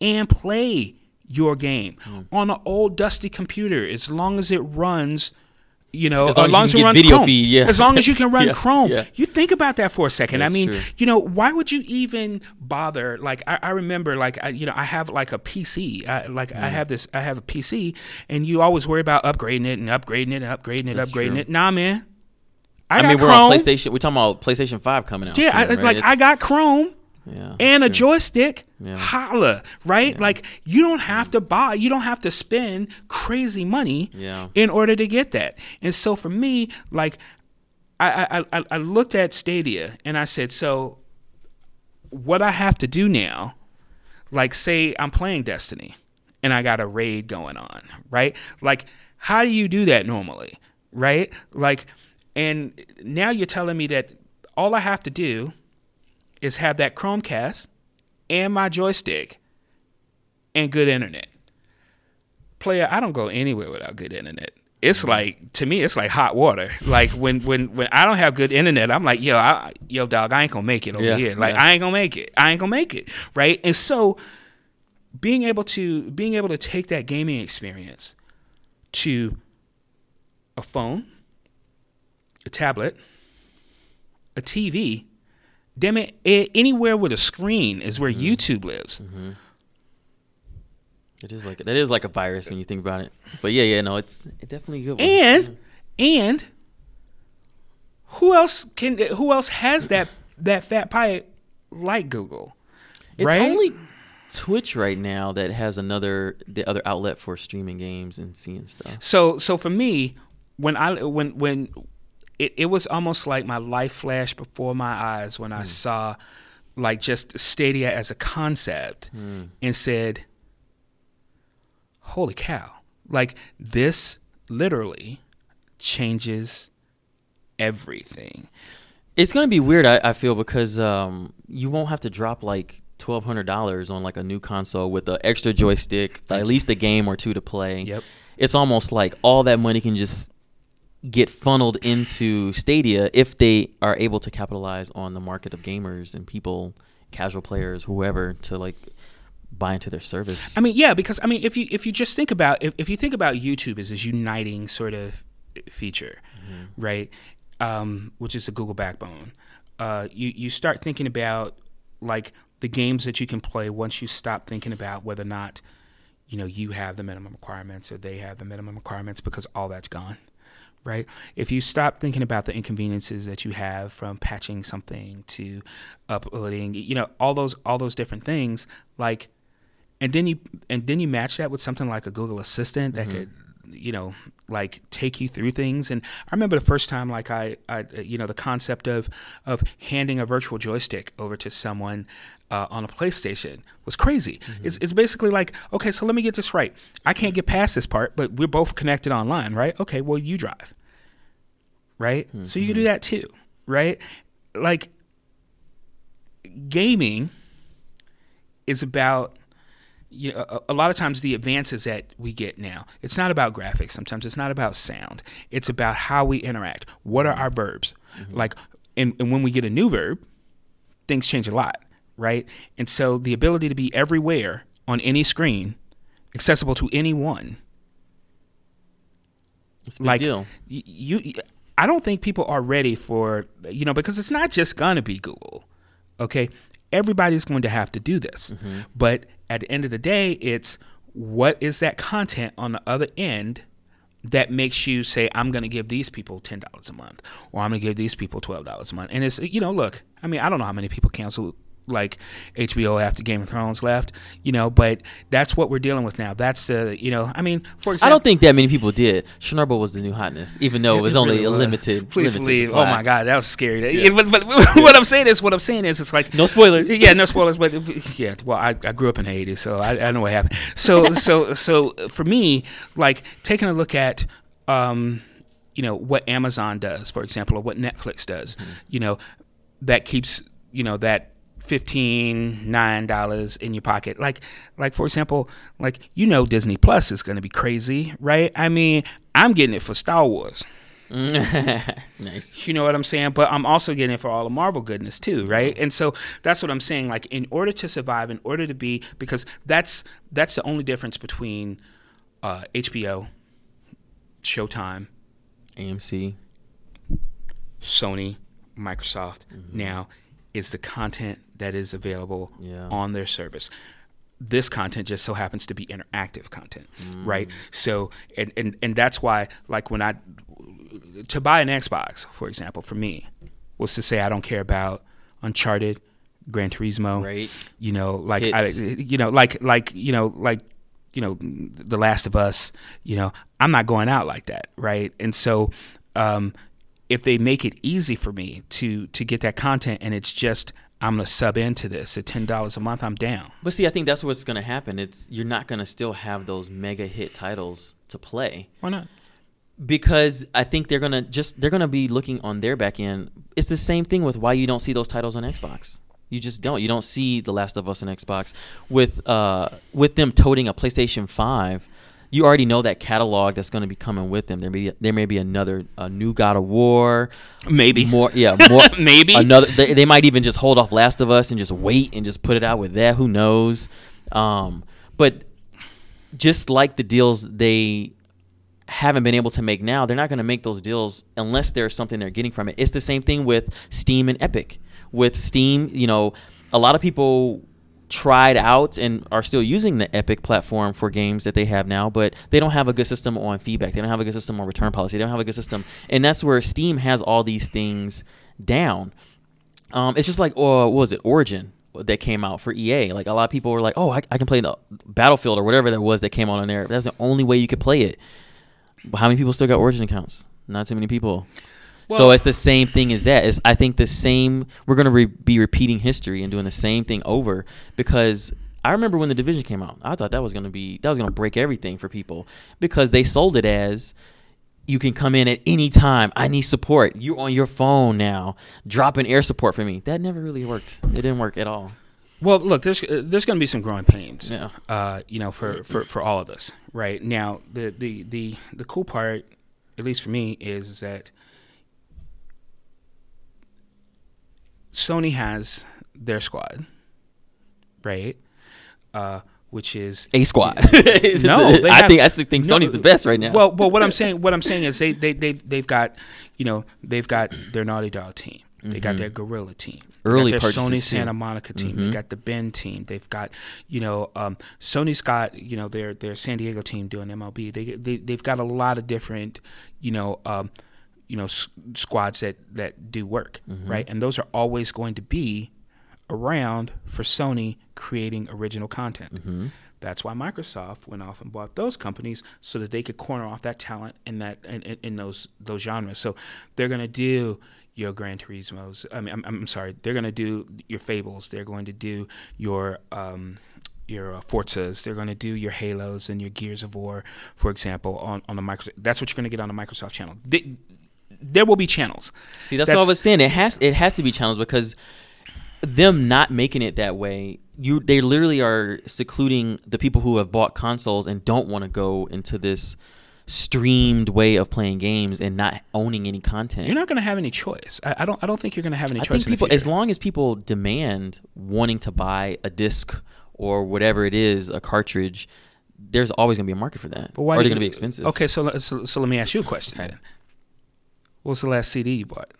and play your game mm. on an old dusty computer as long as it runs you know, as long as, long as you, run video Chrome. feed, yeah. As long as you can run yeah, Chrome. Yeah. You think about that for a second. That's I mean, true. you know, why would you even bother? Like, I, I remember, like, I, you know, I have like a PC. I, like, I mm. have this, I have a PC, and you always worry about upgrading it and upgrading it and upgrading it, That's upgrading true. it. Nah, man. I, I mean, we're on PlayStation. We're talking about PlayStation Five coming out. Yeah, soon, I, right? like it's, I got Chrome yeah, and a joystick. Yeah. Holla, right? Yeah. Like you don't mm-hmm. have to buy, you don't have to spend crazy money Yeah. in order to get that. And so for me, like I, I, I looked at Stadia and I said, so what I have to do now, like say I'm playing Destiny and I got a raid going on, right? Like how do you do that normally, right? Like, and now you're telling me that all I have to do is have that Chromecast and my joystick and good internet. Player, I don't go anywhere without good internet. It's Mm-hmm. like to me, it's like hot water. Like when when when I don't have good internet, I'm like, yo, I, yo, dog, I ain't gonna make it over Yeah, here. Like yeah. I ain't gonna make it. I ain't gonna make it. Right. And so, being able to being able to take that gaming experience to a phone, a tablet, a TV, damn it, a- anywhere with a screen is where mm-hmm. YouTube lives. Mm-hmm. It is like that is like a virus when you think about it. But yeah, yeah, no, it's it definitely good. One. And and who else can who else has that that fat pie like Google? it's right? only Twitch right now that has another the other outlet for streaming games and seeing stuff. So so for me, when I when when it, it was almost like my life flashed before my eyes when I saw like just Stadia as a concept and said, Holy cow. Like this literally changes everything. It's gonna be weird, I, I feel, because um, you won't have to drop like twelve hundred dollars on like a new console with an extra joystick, at least a game or two to play. Yep. It's almost like all that money can just get funneled into Stadia if they are able to capitalize on the market of gamers and people, casual players, whoever, to like buy into their service. I mean, yeah, because I mean, if you if you just think about if, if you think about YouTube as this uniting sort of feature, right, um, which is the Google backbone, uh, you you start thinking about like the games that you can play once you stop thinking about whether or not you know you have the minimum requirements or they have the minimum requirements because all that's gone right? If you stop thinking about the inconveniences that you have from patching something to uploading you know all those all those different things like and then you and then you match that with something like a Google Assistant that mm-hmm. could you know like take you through things. And I remember the first time like I, I you know the concept of of handing a virtual joystick over to someone uh, on a PlayStation was crazy. It's, it's basically like okay so let me get this right. I can't get past this part but we're both connected online right? Okay well you drive right? So you can do that too right? Like gaming is about you know, a, a lot of times the advances that we get now, it's not about graphics. Sometimes it's not about sound. It's about how we interact. What are our verbs? Mm-hmm. Like, and, and when we get a new verb, things change a lot, right? And so the ability to be everywhere on any screen, accessible to anyone, it's a big like deal. y- you, I don't think people are ready for you know because it's not just gonna be Google, okay? Everybody's going to have to do this, mm-hmm. but at the end of the day, it's what is that content on the other end that makes you say I'm going to give these people ten dollars a month, or I'm going to give these people twelve dollars a month, and it's you know look, I mean I don't know how many people cancel like HBO after Game of Thrones left, you know, but that's what we're dealing with now. That's the you know I mean for example. I don't think that many people did. Chernobyl was the new hotness, even though it was only really a was. limited. Please limited believe. supply. Oh my God, that was scary. Yeah, But, but what I'm saying is, what I'm saying is, it's like No spoilers. Yeah, no spoilers. But yeah, well, I, I grew up in the '80s, so I, I know what happened. So so so for me, like taking a look at. Um, you know what Amazon does, for example, or what Netflix does. You know that keeps you know that fifteen nine dollars in your pocket. Like like for example, like you know Disney Plus is going to be crazy, right? I mean, I'm getting it for Star Wars. nice. You know what I'm saying? But I'm also getting it for all the Marvel goodness too, right? And so that's what I'm saying. Like in order to survive, in order to be, because that's that's the only difference between uh, HBO, Showtime, AMC. Sony, Microsoft now is the content that is available Yeah. on their service. This content just so happens to be interactive content, right? So and, and and that's why like when I to buy an Xbox, for example, for me, was to say I don't care about Uncharted, Gran Turismo, Right. you know, like I, you know, like like you know, like you know, The Last of Us. You know, I'm not going out like that, right? And so, um, if they make it easy for me to to get that content, and it's just I'm gonna sub into this at ten dollars a month, I'm down. But see, I think that's what's gonna happen. It's you're not gonna still have those mega hit titles to play Why not? because I think they're gonna just they're gonna be looking on their back end. It's the same thing with why you don't see those titles on Xbox. You just don't. You don't see The Last of Us on Xbox with uh with them toting a PlayStation Five. You already know that catalog that's going to be coming with them. There may be, there may be another a new God of War, Maybe. More yeah more Maybe. another they, they might even just hold off last of us and just wait and just put it out with that. Who knows? Um but just like the deals they haven't been able to make now they're not going to make those deals unless there's something they're getting from it. It's the same thing with steam and epic. With steam you know a lot of people tried out and are still using the Epic platform for games that they have now, but they don't have a good system on feedback. They don't have a good system on return policy. They don't have a good system, and that's where Steam has all these things down. Um, it's just like, oh, what was it, Origin that came out for EA? Like a lot of people were like, oh, I, I can play the Battlefield or whatever that was that came out on there. That's the only way you could play it. But how many people still got Origin accounts? Not too many people. So it's the same thing as that. It's, I think the same. We're gonna re- be repeating history and doing the same thing over because I remember when the division came out. I thought that was gonna be that was gonna break everything for people because they sold it as you can come in at any time. I need support. You're on your phone now. Drop in air support for me. That never really worked. It didn't work at all. Well, look, there's uh, there's going to be some growing pains, Yeah. uh, you know, for, for, for all of us, right? Now, the, the, the, the cool part, at least for me, is that Sony has their squad, right? Uh, which is A squad. No, they I think I think no, Sony's the best right now. Well, well, what I'm saying, what I'm saying is they they they've they've got, you know, they've got their Naughty Dog team. They got their Guerrilla team. They Mm-hmm. Early got their Sony. Mm-hmm. Santa Monica team. They got the Bend team. They've got, you know, um, Sony's got, you know, their their San Diego team doing MLB. They they they've got a lot of different, you know, um, you know, s- squads that that do work, Mm-hmm. right? And those are always going to be around for Sony creating original content. Mm-hmm. That's why Microsoft went off and bought those companies so that they could corner off that talent in that in, in, in those those genres. So they're gonna do your Gran Turismo's. I mean, I'm, I'm sorry, they're gonna do your Fables. They're going to do your um, your uh, Forzas. They're going to do your Halos and your Gears of War, for example, on on the Microsoft. That's what you're going to get on the Microsoft channel. They, there will be channels. See, that's, what I was saying. It has it has to be channels because them not making it that way, you they literally are secluding the people who have bought consoles and don't want to go into this streamed way of playing games and not owning any content. You're not going to have any choice. I, I don't. I don't think you're going to have any I choice. think people, as long as people demand wanting to buy a disc or whatever it is, a cartridge, there's always going to be a market for that. But why or they're going to be expensive. Okay, so, let- so so let me ask you a question. Okay. Then. What's the last CD you bought?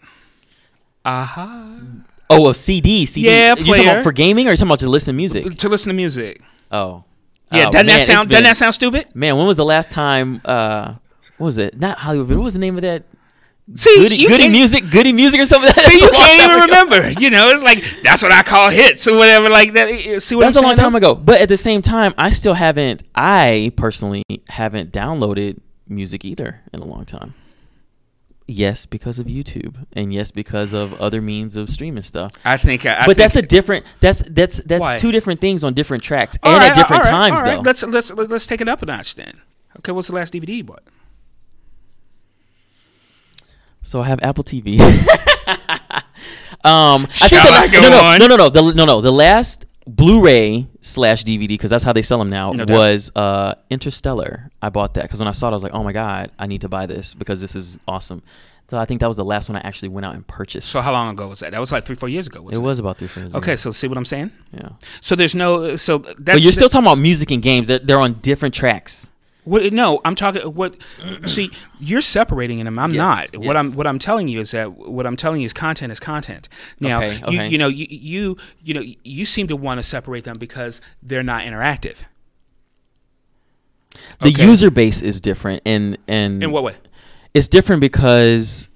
Aha. Uh-huh. Oh, a CD. CD. Yeah, you talking about for gaming or you talking about to listen to music? To listen to music. Oh. Yeah, Oh, doesn't man, that sound been- doesn't that sound stupid? Man, when was the last time? Uh, what was it? Not Hollywood. What was the name of that? See, Goody, you goody music. Goody music or something. See, you That's a long can't even ago. remember. You know, it's like that's what I call hits or whatever like that. See what That's I'm a long time ago. But at the same time, I still haven't. I personally haven't downloaded music either in a long time. Yes, because of YouTube, and yes, because of other means of streaming stuff. I think. I, I but that's a different. That's that's that's Why? two different things on different tracks All and right, at different all right, times all right. though. Let's let's let's take it up a notch then. Okay, what's the last DVD you bought? So I have Apple TV. um, I think Shall the I go no, no, on? no, no, no, the, no, no. The last Blu-ray slash DVD, because that's how they sell them now, No was uh, Interstellar. I bought that because when I saw it, I was like, oh my god, I need to buy this because this is awesome. So I think that was the last one I actually went out and purchased. So how long ago was that? That was like three, four years ago. it Wasn't was about three, four years. Okay, ago. so see what I'm saying? yeah. So there's no. So that's. But you're still talking about music and games. They're, they're on different tracks. What, no, I'm talking. What? see, you're separating them. I'm Yes, not. What I'm what I'm telling you is that what I'm telling you is content is content. Now, Okay, you, okay. you know, you, you you know, you seem to want to separate them because they're not interactive. The Okay. user base is different, and and In what way? it's different because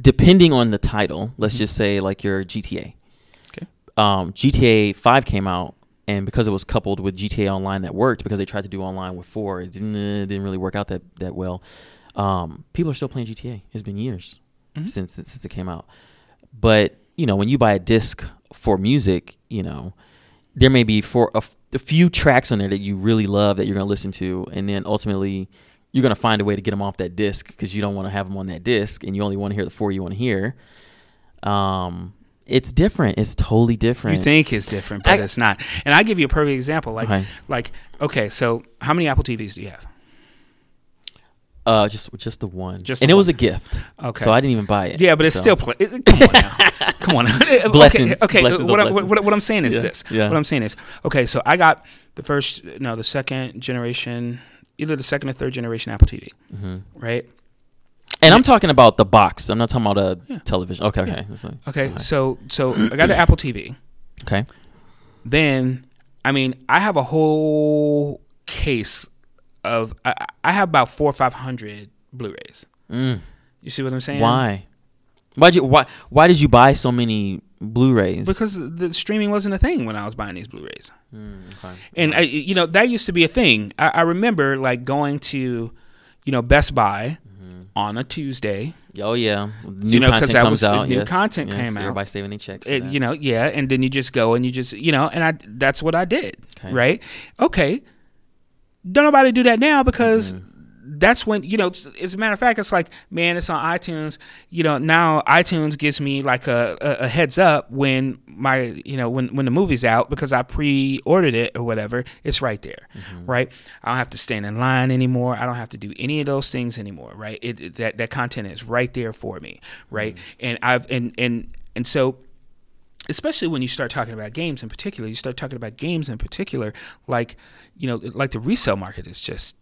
depending on the title, let's Mm-hmm. just say like your GTA. Okay. Um, GTA Five came out, and because it was coupled with GTA Online that worked, because they tried to do online with four, it didn't, it didn't really work out that that well. Um, people are still playing GTA. It's been years Mhm. since since it came out, but you know when you buy a disc for music, you know there may be for a, f- a few tracks on there that you really love that you're going to listen to, and then ultimately you're going to find a way to get them off that disc because you don't want to have them on that disc, and you only want to hear the four you want to hear. Um, it's different. It's totally different. You think it's different, but I- it's not. And I give you a perfect example. Like, Okay. like, okay, so how many Apple TVs do you have? Uh, just just the one. Just and the it was a gift. Okay. So I didn't even buy it. Yeah, but it's so. still play. it- Come on now. Come on. okay, Blessings. Okay. Blessings what, I, blessings. what, what I'm saying is Yeah, this. yeah. What I'm saying is, okay, so I got the first, no, the second generation, either the second or third generation Apple TV, hmm right? And I'm talking about the box. I'm not talking about a Yeah. television. Okay, okay. Fine. Okay, so so I got the Apple TV. Okay. Then I mean, I have a whole case of I, I have about four or five hundred Blu-rays. Mm. You see what I'm saying? Why? Why you why why did you buy so many Blu-rays? Because the streaming wasn't a thing when I was buying these Blu-rays. Mm, okay. And I, you know that used to be a thing. I, I remember like going to, you know, Best Buy on a Tuesday. Oh yeah, new You know, content that comes was- out. new yes, content yes, came out. Everybody saving their checks. It, you know, yeah, and then you just go and you just, you know, and I that's what I did, Okay. right? Okay, don't nobody do that now because Mm-hmm. That's when you know. As a matter of fact, it's like, man, it's on iTunes. You know, now iTunes gives me like a, a, a heads up when my, you know, when when the movie's out because I pre-ordered it or whatever. It's right there, Mm-hmm. right? I don't have to stand in line anymore. I don't have to do any of those things anymore, right? It, it- that that content is right there for me, right? And I've and and and so especially when you start talking about games in particular, you start talking about games in particular, like you know, like the resale market is just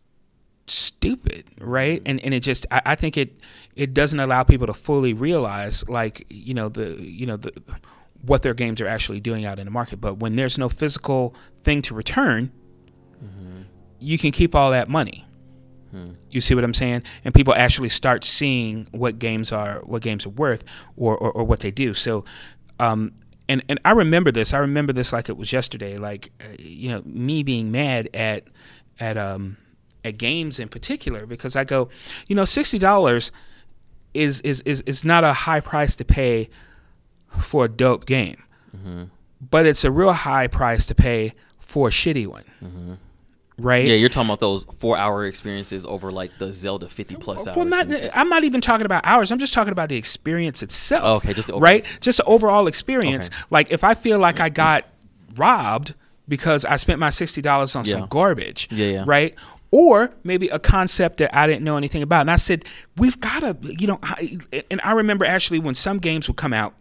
stupid, right? And and it just I, I think it it doesn't allow people to fully realize like you know the you know the what their games are actually doing out in the market. But when there's no physical thing to return, you can keep all that money. You see what I'm saying? And people actually start seeing what games are, what games are worth, or or, or what they do. So, um, and and I remember this. I remember this like it was yesterday. Like, uh, you know, me being mad at at um at games in particular because I go, you know, sixty dollars is is is is not a high price to pay for a dope game, mm-hmm. but it's a real high price to pay for a shitty one. Mm-hmm. Right? yeah, you're talking about those four-hour experiences over like the Zelda 50 plus hours. Well, not, I'm not even talking about hours. I'm just talking about the experience itself. Oh, okay, just the right, just the overall experience. Okay. Like if I feel like I got robbed because I spent my sixty dollars on Yeah. some garbage. Yeah, yeah. Right. Or maybe a concept that I didn't know anything about, and I said, "We've got to, you know." I, and I remember actually when some games would come out,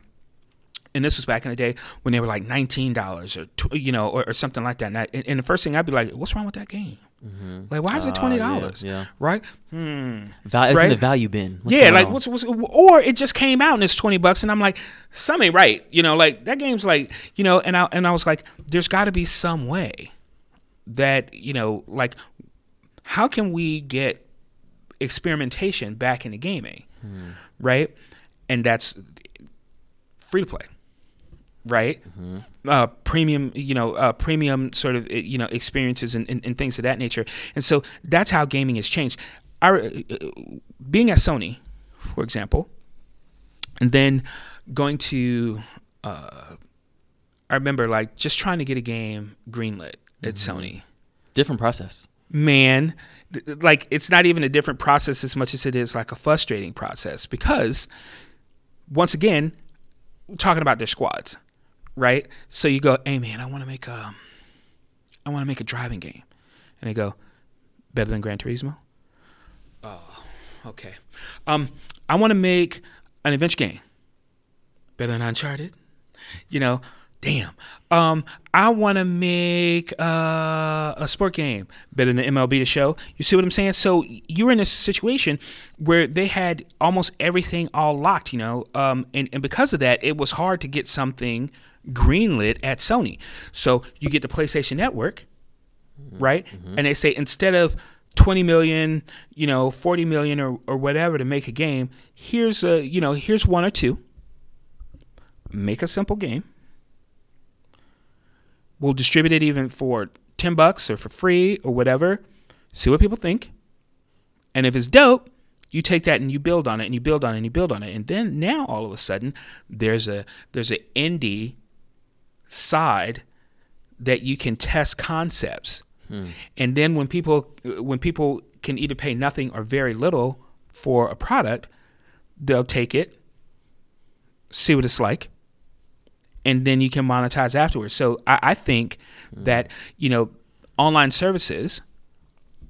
and this was back in the day when they were like nineteen dollars or you know or, or something like that. And, I, and, the first thing I'd be like, "What's wrong with that game? Like, why is it Ah, twenty yeah, dollars? yeah. Right? Hmm. Val- it's in the value bin. What's yeah, like what's, what's or it just came out and it's twenty bucks, and I'm like, something ain't right. You know, like that game's like, you know, and I and I was like, there's got to be some way that you know, like, how can we get experimentation back into gaming, right? And that's free to play, right? Uh, premium, you know, uh, premium sort of, you know, experiences and, and, and things of that nature. And so that's how gaming has changed. Our uh, being at Sony, for example, and then going to, uh, I remember like just trying to get a game greenlit at Sony Different process. Man like it's not even a different process as much as it is like a frustrating process because once again talking about their squads right? So you go hey man i want to make a i want to make a driving game. And they go better than gran turismo? Oh okay. Um i want to make an adventure game. Better than uncharted? You know damn. Um i want to make uh, a sport game better than the mlb the show. You see what i'm saying? So you're in this situation where they had almost everything all locked you know? Um and, and because of that it was hard to get something greenlit at sony. So you get the playstation network right? And they say instead of 20 million you know 40 million or, or whatever to make a game here's a you know here's one or two. Make a simple game we'll distribute it even for 10 bucks or for free or whatever. See what people think. And if it's dope you take that and you build on it and you build on it and you build on it. And then now all of a sudden there's a there's an indie side that you can test concepts. Hmm. And then when people when people can either pay nothing or very little for a product they'll take it see what it's like and then you can monetize afterwards. So I, I think mm. that you know online services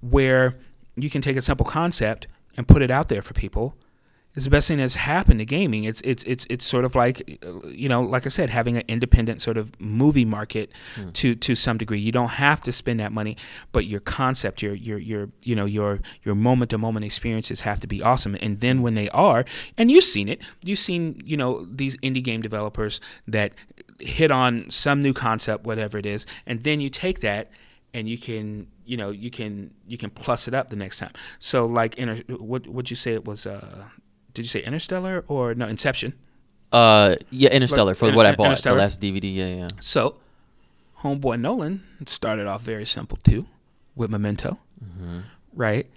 where you can take a simple concept and put it out there for people is the best thing that's happened to gaming. It's it's it's it's sort of like you know, like I said, having an independent sort of movie market to to some degree. You don't have to spend that money, but your concept, your your your you know your your moment to moment experiences have to be awesome. And then when they are, and you've seen it, you've seen you know these indie game developers that hit on some new concept, whatever it is, and then you take that and you can you know you can you can plus it up the next time. So like inter- what would you say it was? Uh, did you say Interstellar or no Inception? Uh, yeah, Interstellar for Inter- what I bought the last DVD. Yeah, yeah. So, homeboy Nolan started off very simple too, with Memento, right?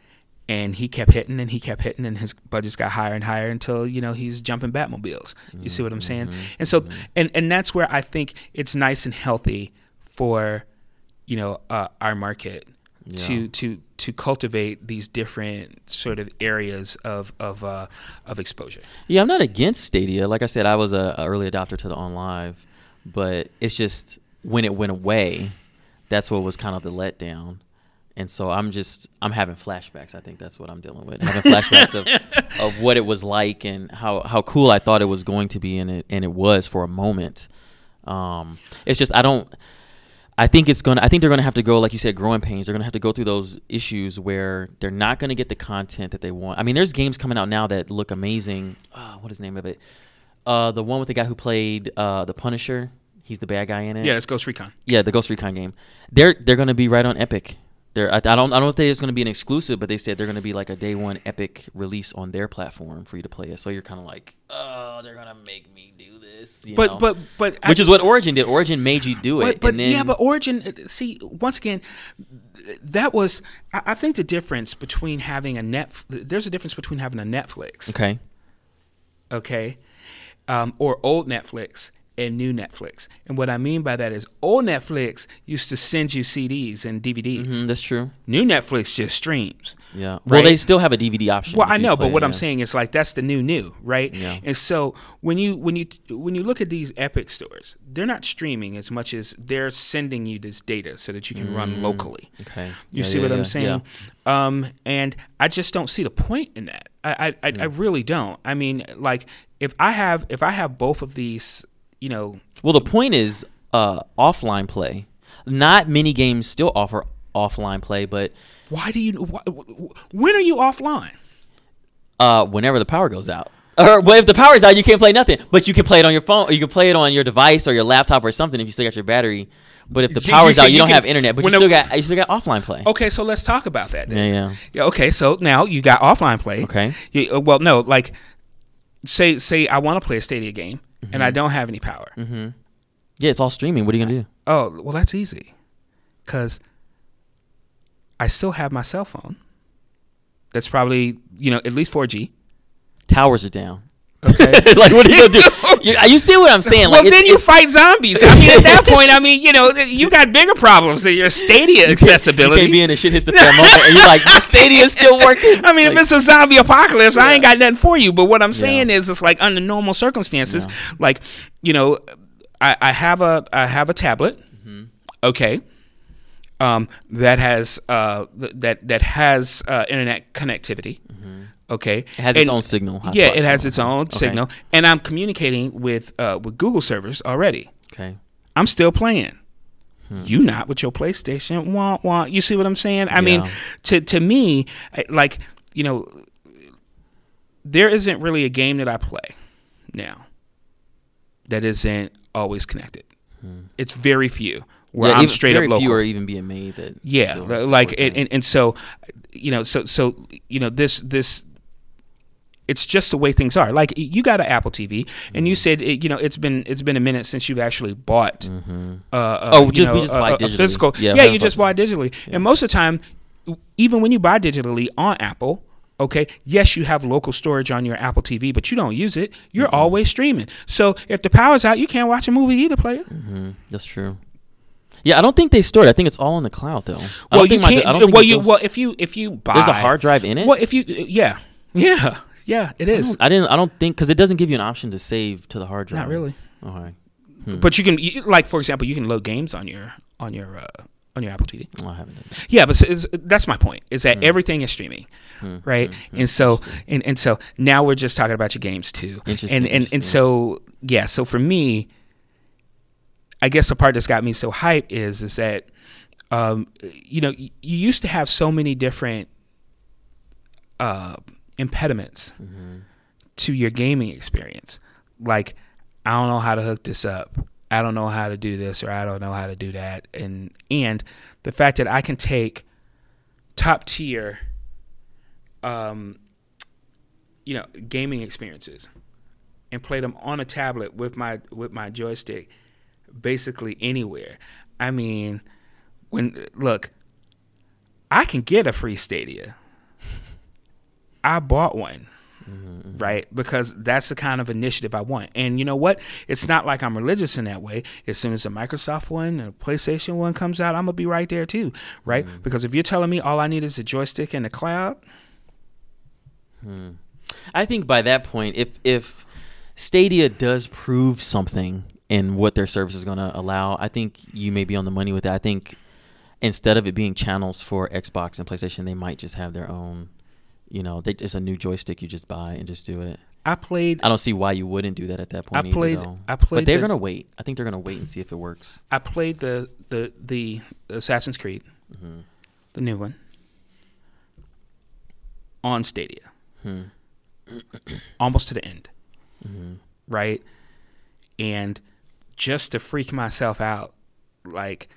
And he kept hitting and he kept hitting, and his budgets got higher and higher until you know he's jumping Batmobiles. You see what I'm saying? And so, and and that's where I think it's nice and healthy for, you know, uh, our market Yeah. to to cultivate these different sort of areas of of uh, of exposure. Yeah, I'm not against Stadia. Like I said, I was a, a early adopter to the OnLive, but it's just when it went away, that's what was kind of the letdown. And so I'm just I'm having flashbacks. I think that's what I'm dealing with. Having flashbacks of, of what it was like and how, how cool I thought it was going to be and it and it was for a moment. Um, it's just I don't I think it's gonna. I think they're gonna have to go, like you said, growing pains. They're gonna have to go through those issues where they're not gonna get the content that they want. I mean, there's games coming out now that look amazing. Uh, what is the name of it? Uh, the one with the guy who played uh, the Punisher. He's the bad guy in it. Yeah, it's Ghost Recon. Yeah, the Ghost Recon game. They're they're gonna be right on Epic. They're I, I don't I don't think it's gonna be an exclusive, but they said they're gonna be like a day one Epic release on their platform for you to play it. So you're kind of like, oh, they're gonna make me do But know? but but I- which is what Origin did. Origin made you do it, But, then yeah, but Origin. uh, See, once again, that was. I, I think the difference between having a net. There's a difference between having a Netflix, okay. okay, um, or old Netflix and new Netflix. And what I mean by that is, old Netflix used to send you CDs and DVDs. Mm, that's true. New Netflix just streams. Yeah. Well, they still have a DVD option. Well, I know, but what it, I'm yeah. saying is like that's the new new, right? Yeah. And so when you when you when you look at these Epic stores, they're not streaming as much as they're sending you this data so that you can run locally. Okay. You Mm. Yeah, see yeah, what I'm saying? Um, and I just don't see the point in that. I I, I, I really don't. I mean, like if I have if I have both of these, you know, Well, the point is uh, offline play. Not many games still offer offline play, but why do you wh- wh- when are you offline? uh, whenever the power goes out. Or well, if the power's out, you can't play nothing. But you can play it on your phone, or you can play it on your device or your laptop or something if you still got your battery. But if the You- you power's can- out, you, you don't can- have internet, but you still got you still got offline play. Okay, so let's talk about that. Then. Yeah, yeah. Yeah. Okay. So now you got offline play. Okay. You, uh, well, no, like say say I want to play a Stadia game and Mm-hmm. I don't have any power. Mm-hmm. Yeah, it's all streaming. What are you gonna do? Oh, well, that's easy, because I still have my cell phone. That's probably you know at least 4G. Towers are down. Okay. like, what are you gonna do? You, you see what I'm saying? well, Like, it's- then you fight zombies. I mean, at that point, I mean, you know, you got bigger problems than your Stadia You accessibility. can't be in a shit hits the fan moment, and you're like, my Stadia is still working. I mean, Like, if it's a zombie apocalypse, I ain't got nothing for you. But what I'm saying is, it's like under normal circumstances, like you know, I, I have a I have a tablet, Mm-hmm. okay, um, that has uh th- that that has uh, internet connectivity, okay, it has its own signal. Yeah, it has signal. its own Okay. signal, and I'm communicating with uh, with Google servers already. Okay. I'm still playing. Hmm. You not with your PlayStation. Wah, wah. You see what I'm saying? I mean, to to me, like you know, there isn't really a game that I play now that isn't always connected. It's very few where Hmm. Yeah, I'm even- straight up local. few are even being made that. Yeah, like and, and, and so, you know, so so you know this this. It's just the way things are. Like you got an Apple TV, and Mm-hmm. you said it, you know it's been it's been a minute since you've actually bought. Uh, uh, Oh, just- we just buy digitally. physical. Yeah, Yeah, you just buy digitally, and most of the time, even when you buy digitally on Apple, okay, yes, you have local storage on your Apple TV, but you don't use it. You're always streaming. So if the power's out, you can't watch a movie either, player. That's true. Yeah, I don't think they store it. I think it's all in the cloud though. I Well, you think can't. I don't think well, you goes- well if you if you buy There's a hard drive in it. Well, if you yeah yeah yeah it is. I, don't- I didn't. I don't think because it doesn't give you an option to save to the hard drive. Not really. All right. But you can you, like for example, you can load games on your on your uh, on your Apple TV. Well, I haven't done that. Yeah, but so that's my point. Is Hmm. that everything is streaming, right? And so and, and so now we're just talking about your games too. Interesting, And and interesting. and so yeah. So for me, I guess the part that's got me so hyped is is that um, you know you used to have so many different uh, impediments Mm-hmm. to your gaming experience. Like I don't know how to hook this up. I don't know how to do this or I don't know how to do that, and and the fact that I can take top tier, um, you know, gaming experiences and play them on a tablet with my with my joystick, basically anywhere. I mean, when look, I can get a free Stadia. I bought one mm-hmm. right? Because that's the kind of initiative I want. And you know what? It's not like I'm religious in that way. As soon as a Microsoft one and a PlayStation one comes out, I'm gonna be right there too, right? Mm-hmm. Because if you're telling me all I need is a joystick and a cloud, hmm. I think by that point, if if Stadia does prove something in what their service is going to allow, I think you may be on the money with that. I think instead of it being channels for Xbox and PlayStation, they might just have their own you know, they, it's a new joystick you just buy and just do it. I played. I don't see why you wouldn't do that at that point. I played. Either, I played. But they're the, gonna wait. I think they're gonna wait and see if it works. I played the the the Assassin's Creed, mm-hmm. the new one, on Stadia, hmm. almost to the end, mm-hmm. right? And just to freak myself out, like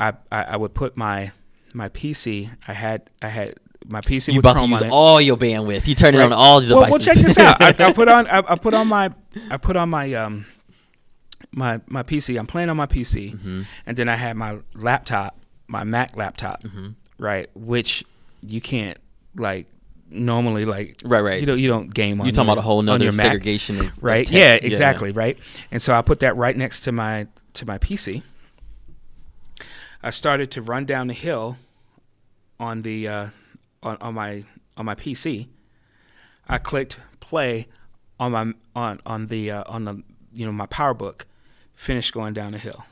I, I I would put my my PC. I had I had my PC. You about to use all your bandwidth. You turn right. it on all the devices. Well, well check this out. I, I, put on I, I, put on my I put on my um my my PC. I'm playing on my PC, mm-hmm. and then I had my laptop, my Mac laptop, mm-hmm. right, which you can't like normally like right right you don't you don't game on you talking about a whole nother segregation of right of yeah exactly yeah. right and so I put that right next to my to my PC I started to run down the hill on the uh, on, on my on my PC. I clicked play on my on on the uh, on the you know my PowerBook. Finished going down the hill,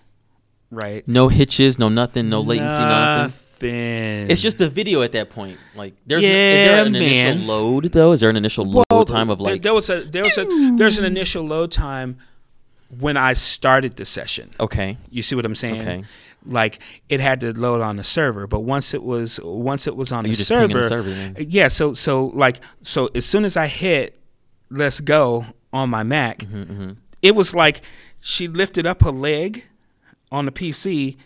right? No hitches, no nothing, no latency, nothing. nothing. It's just a video at that point. Like, there's yeah, no, is there an man. initial load though? Is there an initial load well, time of like? There, there was a there was a there's an initial load time when I started the session. Okay. You see what I'm saying? Okay like it had to load on the server but once it was once it was on the server, the server yeah so so like so as soon as i hit let's go on my mac mm-hmm, mm-hmm. it was like she lifted up her leg on the pc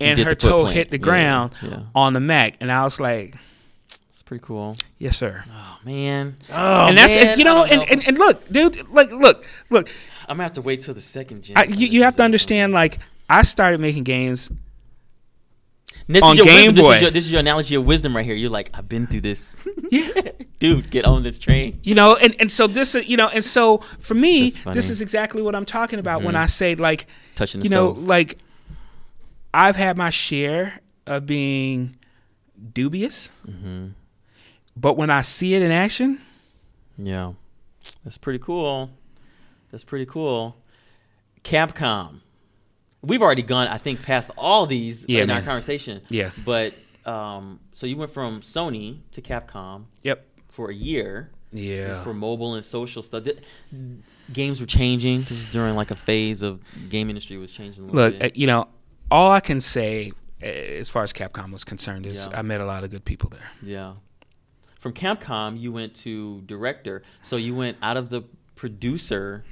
and her toe hit the ground yeah, yeah. on the mac and i was like it's pretty cool yes sir oh man oh and that's man. you know and, and, and look dude like look look i'm gonna have to wait till the second gen I, you, you have to understand like I started making games this on Game wisdom. Boy. This is, your, this is, your, analogy of wisdom right here. You're like, I've been through this. yeah, dude, get on this train. You know, and and so this, you know, and so for me, this is exactly what I'm talking about mm-hmm. when I say like, touching you stove. know, like, I've had my share of being dubious, mm-hmm. but when I see it in action, yeah, that's pretty cool. That's pretty cool. Capcom we've already gone, I think, past all these yeah, in man. our conversation. Yeah. But um, so you went from Sony to Capcom. Yep. For a year. Yeah. For mobile and social stuff. Games were changing. This is during like a phase of game industry was changing. A little bit. Look, uh, you know, all I can say uh, as far as Capcom was concerned is yeah. I met a lot of good people there. Yeah. From Capcom, you went to director. So you went out of the producer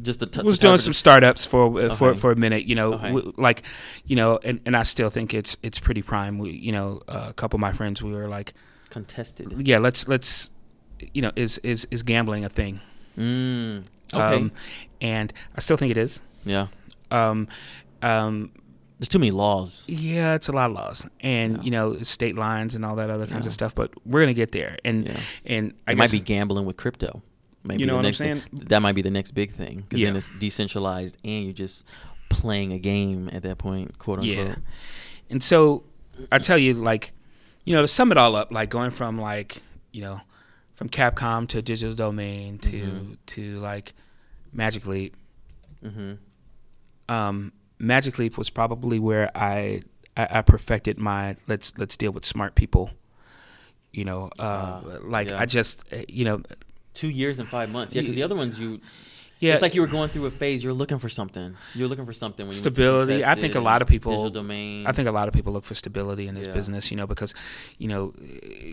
just the t- was doing some startups for uh, okay. for for a minute you know okay. w- like you know and, and I still think it's it's pretty prime we you know uh, a couple of my friends we were like contested yeah let's let's you know is is is gambling a thing mm, okay um, and I still think it is yeah um um there's too many laws. Yeah, it's a lot of laws, and yeah. you know, state lines and all that other kinds yeah. of stuff. But we're gonna get there, and yeah. and I might be gambling with crypto. Maybe you know what I'm saying? Thing. That might be the next big thing because yeah. then it's decentralized and you're just playing a game at that point, quote unquote. Yeah. And so I tell you, like, you know, to sum it all up, like going from like, you know, from Capcom to Digital Domain to mm-hmm. to like Magic Leap. Mm-hmm. Um, Magic Leap was probably where I, I, I perfected my let's let's deal with smart people. You know, uh, uh, like yeah. I just uh, you know Two years and five months. Yeah, because the other ones you. Yeah, it's like you were going through a phase. You're looking for something. You're looking for something. When stability. I think a lot of people. Digital domain. I think a lot of people look for stability in this yeah. business. You know, because, you know,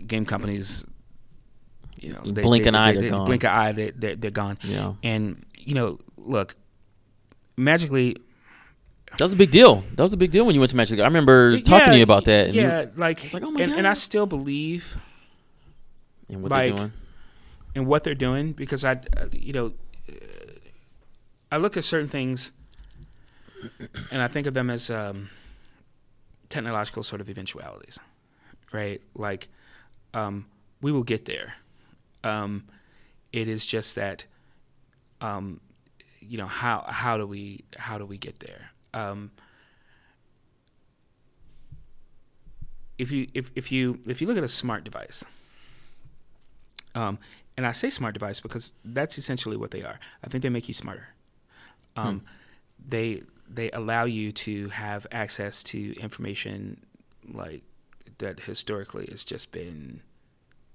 game companies. You know, they, blink they, an eye, they, they're gone. Blink an eye, they, they're, they're gone. Yeah. And you know, look, Magic Leap That was a big deal. That was a big deal when you went to Magic. I remember talking to you about that. And you- yeah, like, It's like, oh my and, and I still believe and what like, they're doing. In what they're doing because I, you know, I look at certain things and I think of them as um, technological sort of eventualities, right? Like, um, we will get there. Um, it is just that, um, you know, how how do we how do we get there? Um, if you if, if you if you look at a smart device, um, and I say smart device because that's essentially what they are. I think they make you smarter. Um, They they allow you to have access to information like that historically has just been,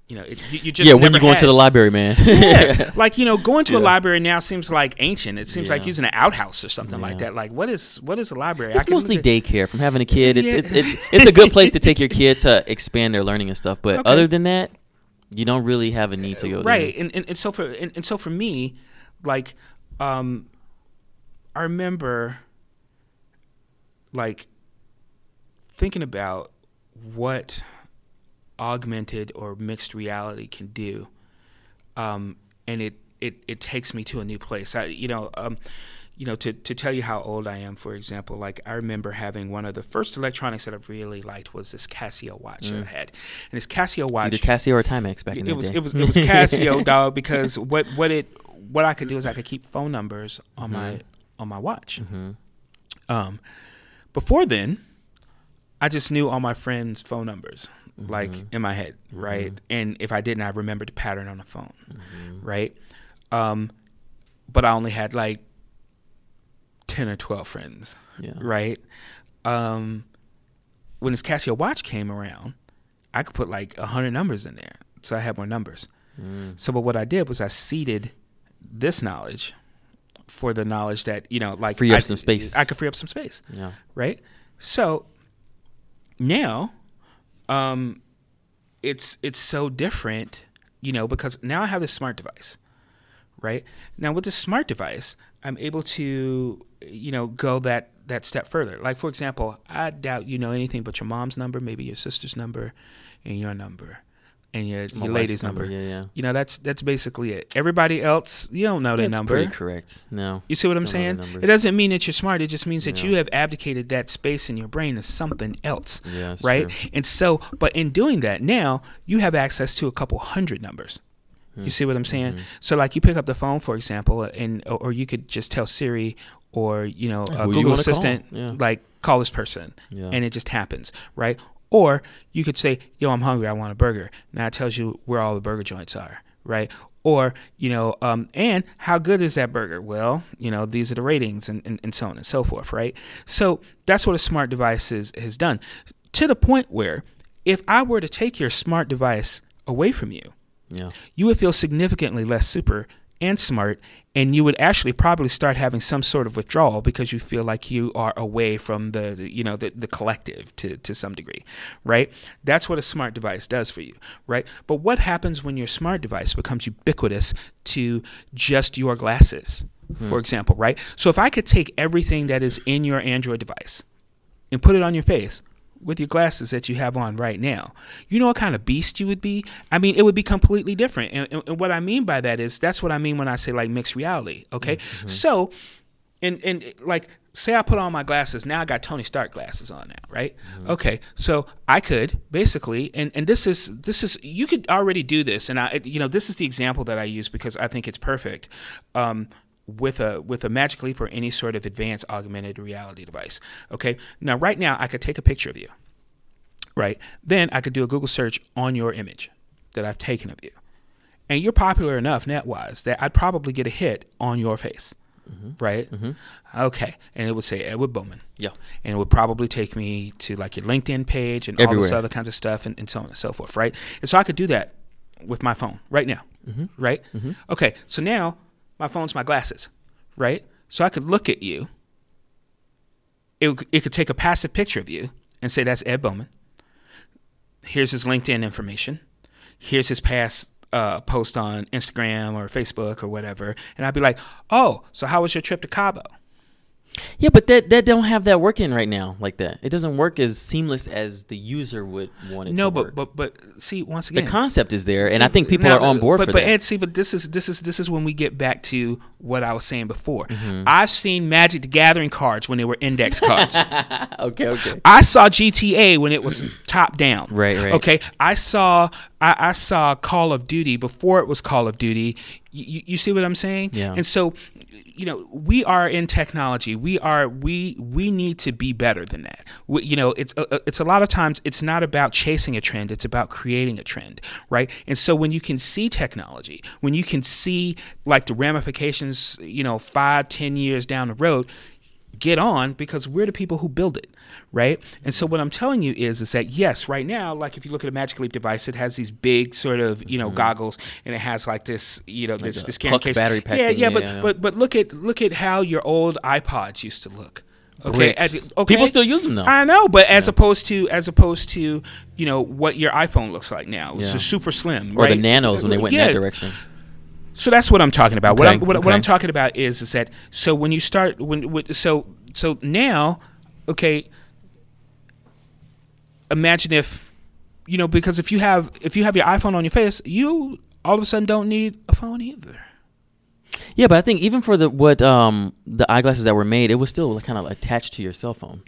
you know, it, you, you just yeah, when you go into the library, man. yeah, like you know, going to a library now seems like ancient. It seems like using an outhouse or something like that. Like, what is what is a library? It's mostly daycare from having a kid. It's, Yeah. it's it's it's a good place to take your kid to expand their learning and stuff. But Okay. other than that, you don't really have a need to go right there. and, and, and so for and, and so for me like um i remember like thinking about what augmented or mixed reality can do um and it it, it takes me to a new place i you know um you know to, to tell you how old i am for example like i remember having one of the first electronics that i really liked was this casio watch that i mm. had and this casio It's watch either Casio or Timex back in it the was day. it was it was Casio dog because what what it what I could do is I could keep phone numbers on my mm-hmm. on my watch. Mm-hmm. Um, before then, I just knew all my friends' phone numbers mm-hmm. like in my head, right? And if I didn't, I remembered the pattern on the phone, right? Um, but I only had like ten or twelve friends yeah. right? Um, when this Casio watch came around, I could put like a hundred numbers in there, so I had more numbers. Mm. So, but what I did was I seeded this knowledge for the knowledge that you know, like Free up I, some space. I could free up some space, Yeah. right? So now, um, it's it's so different, you know, because now I have this smart device, right? Now with this smart device, I'm able to, you know, go that that step further. Like for example, I doubt you know anything but your mom's number, maybe your sister's number, and your number, and your your lady's number. Yeah, yeah. You know, that's that's basically it. Everybody else, you don't know their That's number. pretty correct. No. You see what I'm Don't know their saying? It doesn't mean that you're smart. It just means that Yeah. you have abdicated that space in your brain to something else, Yeah, right? true. And so, but in doing that, now you have access to a couple hundred numbers. Hmm. You see what I'm saying? Mm-hmm. So, like, you pick up the phone, for example, and or, you could just tell Siri or you know Yeah, you Google wanna call. Assistant, Yeah. like call this person, Yeah. and it just happens, right? Or you could say, "Yo, I'm hungry. I want a burger." Now it tells you where all the burger joints are, right? Or you know, um, and how good is that burger? Well, you know, these are the ratings, and, and, and so on and so forth, right? So that's what a smart device is, has done, to the point where if I were to take your smart device away from you, Yeah. you would feel significantly less super and smart and you would actually probably start having some sort of withdrawal because you feel like you are away from the you know the, the collective to, to some degree right? That's what a smart device does for you right? But what happens when your smart device becomes ubiquitous to just your glasses hmm. for example right? So if i could take everything that is in your android device and put it on your face with your glasses that you have on right now, you know what kind of beast you would be? I mean, it would be completely different. And, and, and what I mean by that is that's what I mean when I say like mixed reality. Okay. So, and, and like, say I put on my glasses, now I got Tony Stark glasses on now, right? Okay. So I could basically, and, and this is, this is, you could already do this. And I, you know, this is the example that I use because I think it's perfect. Um, with a with a Magic Leap or any sort of advanced augmented reality device. Okay. Now, right now, I could take a picture of you. Right. Then I could do a Google search on your image that I've taken of you, and you're popular enough net wise that I'd probably get a hit on your face. Mm-hmm. Right. Mm-hmm. Okay. And it would say Edward Bowman. Yeah. And it would probably take me to like your LinkedIn page and all this other kinds of stuff and, and so on and so forth. Right. And so I could do that with my phone right now. Mm-hmm. Right. Okay. So now my phone's my glasses. Right. So I could look at you. It, it could take a passive picture of you and say that's Ed Bowman. Here's his LinkedIn information. Here's his past uh, post on Instagram or Facebook or whatever. And I'd be like, oh, so how was your trip to Cabo? Yeah, but that that don't have that working right now like that. It doesn't work as seamless as the user would want it no, to but work. but but see once again, the concept is there, and I think people now, are on board but, for but that. Ed, see, but this is this is this is when we get back to what I was saying before. Mm-hmm. I've seen Magic the Gathering cards when they were index cards. okay, okay. I saw GTA when it was top down. Right, right. Okay, I saw I, I saw Call of Duty before it was Call of Duty. You, you see what I'm saying? Yeah. And so, you know, we are in technology. We are we we need to be better than that. We, you know, it's a, it's a lot of times it's not about chasing a trend. It's about creating a trend, right? And so when you can see technology, when you can see like the ramifications, you know, five, ten years down the road, get on because we're the people who build it, right? And so what I'm telling you is is that yes, right now, like if you look at a Magic Leap device, it has these big sort of you know mm-hmm. goggles, and it has like this you know this a this case. battery pack Yeah, yeah, yeah, but yeah. but but look at look at how your old iPods used to look. Okay, as- okay. People still use them though. I know, but as opposed to as opposed to you know what your iPhone looks like now, it's Yeah. super slim, or right? the nanos when they went in that direction. So that's what I'm talking about. What I'm what, what. I'm talking about is is that so when you start when, when so so now, okay. Imagine if, you know, because if you have if you have your iPhone on your face, you all of a sudden don't need a phone either. Yeah, but I think even for the what um the eyeglasses that were made, it was still kind of attached to your cell phone.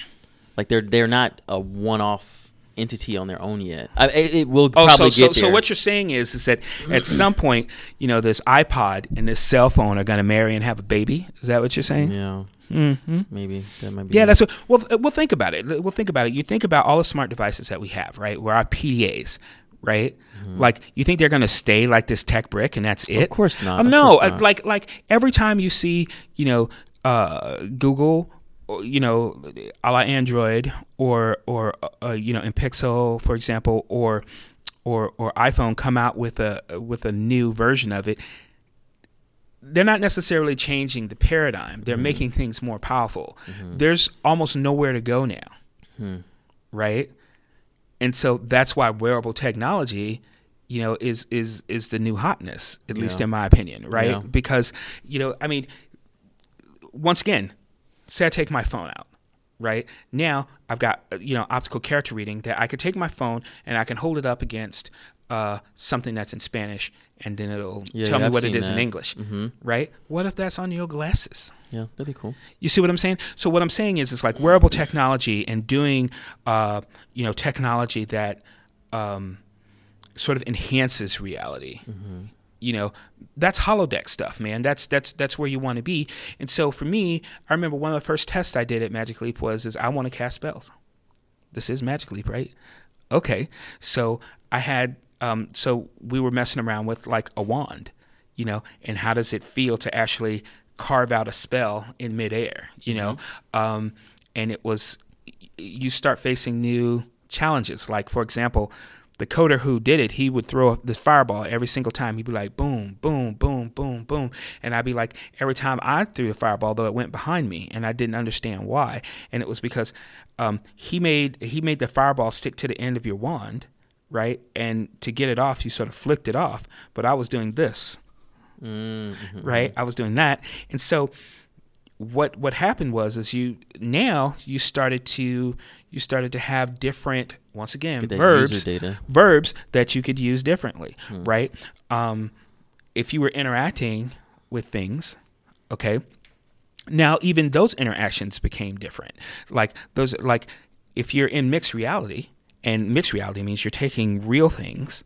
Like they're they're not a one-off entity on their own yet. I, it, it will Oh, probably so so, get so there. what you're saying is is that at some point, you know, this iPod and this cell phone are going to marry and have a baby. Is that what you're saying? yeah, Mm-hmm. maybe that might be. Yeah, that's what. Well, we'll think about it. We'll think about it. You think about all the smart devices that we have, right? Where our PDAs, right? Like, you think they're going to stay like this tech brick and that's it? Of course not. Um, no, course uh, not. like like every time you see, you know, uh, Google, you know, a la Android or or uh, you know, in Pixel, for example, or or or iPhone come out with a with a new version of it. They're not necessarily changing the paradigm. They're making things more powerful. There's almost nowhere to go now, Hmm. right? And so that's why wearable technology, you know, is is is the new hotness, at least in my opinion, right? Yeah. Because you know, I mean, once again, say I take my phone out, right? Now I've got uh, you know optical character reading that I could take my phone and I can hold it up against uh, something that's in Spanish, and then it'll Yeah, tell yeah, me what it is is in that. English, Mhm. right? What if that's on your glasses? Yeah, that'd be cool. You see what I'm saying? So what I'm saying is, it's like wearable technology and doing, uh, you know, technology that um, sort of enhances reality. You know, that's holodeck stuff, man. That's that's that's where you want to be. And so for me, I remember one of the first tests I did at Magic Leap was, is I want to cast spells. This is Magic Leap, right? Okay, so I had, um, so we were messing around with like a wand, you know, and how does it feel to actually carve out a spell in midair, you know? Um, and it was, you start facing new challenges. Like, for example, the coder who did it, he would throw this fireball every single time. He'd be like, boom, boom, boom, boom, boom. And I'd be like, every time I threw the fireball, though it went behind me, and I didn't understand why. And it was because um, he made he made the fireball stick to the end of your wand, right? And to get it off, you sort of flicked it off. But I was doing this, Mm-hmm. right? I was doing that, and so what what happened was is you now you started to you started to have different once again verbs data. verbs that you could use differently, right? Um, if you were interacting with things, okay. Now even those interactions became different. Like those, like if you're in mixed reality, and mixed reality means you're taking real things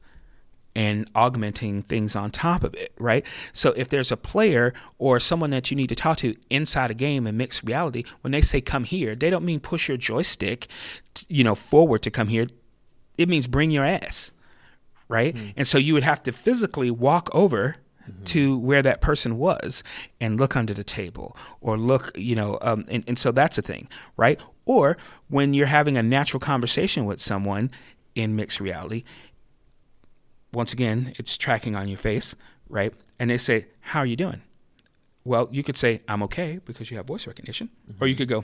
and augmenting things on top of it, right? So if there's a player or someone that you need to talk to inside a game in mixed reality, when they say come here, they don't mean push your joystick, you know, forward to come here. It means bring your ass, right? And so you would have to physically walk over to where that person was and look under the table or look, you know, um, and, and so that's a thing, right? Or when you're having a natural conversation with someone in mixed reality, once again, it's tracking on your face, right? And they say, How are you doing? Well, you could say, I'm okay because you have voice recognition. Or you could go,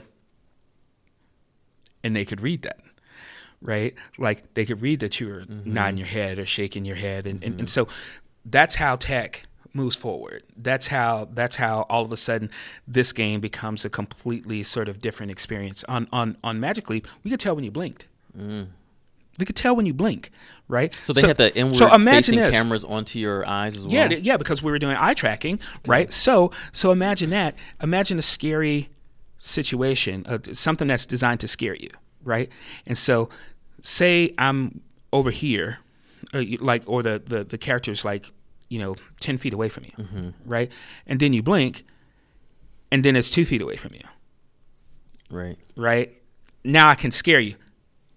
and they could read that, right? Like they could read that you were mm-hmm. nodding your head or shaking your head. And, and, and mm-hmm. so that's how tech moves forward. That's how that's how all of a sudden this game becomes a completely sort of different experience. On on on Magic Leap, we could tell when you blinked. Mm. We could tell when you blink, right? So they had the inward so facing this. cameras onto your eyes as well. Yeah, yeah, because we were doing eye tracking, right? So, so imagine that. Imagine a scary situation, uh, something that's designed to scare you, right? And so, say I'm over here, uh, you- like, or the the the character's like, you know, ten feet away from you, right? And then you blink, and then it's two feet away from you, Right. right? Now I can scare you.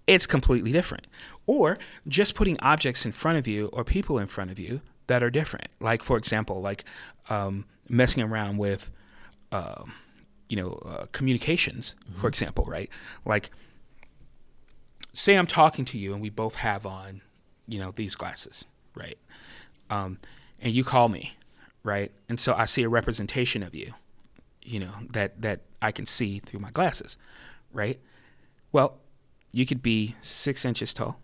It's completely different. Or just putting objects in front of you or people in front of you that are different. Like, for example, like um, messing around with, um, you know, uh, communications, for example, right? Like, say I'm talking to you and we both have on, you know, these glasses, right? Um, and you call me, right? And so I see a representation of you, you know, that that I can see through my glasses, right? Well, you could be six inches tall,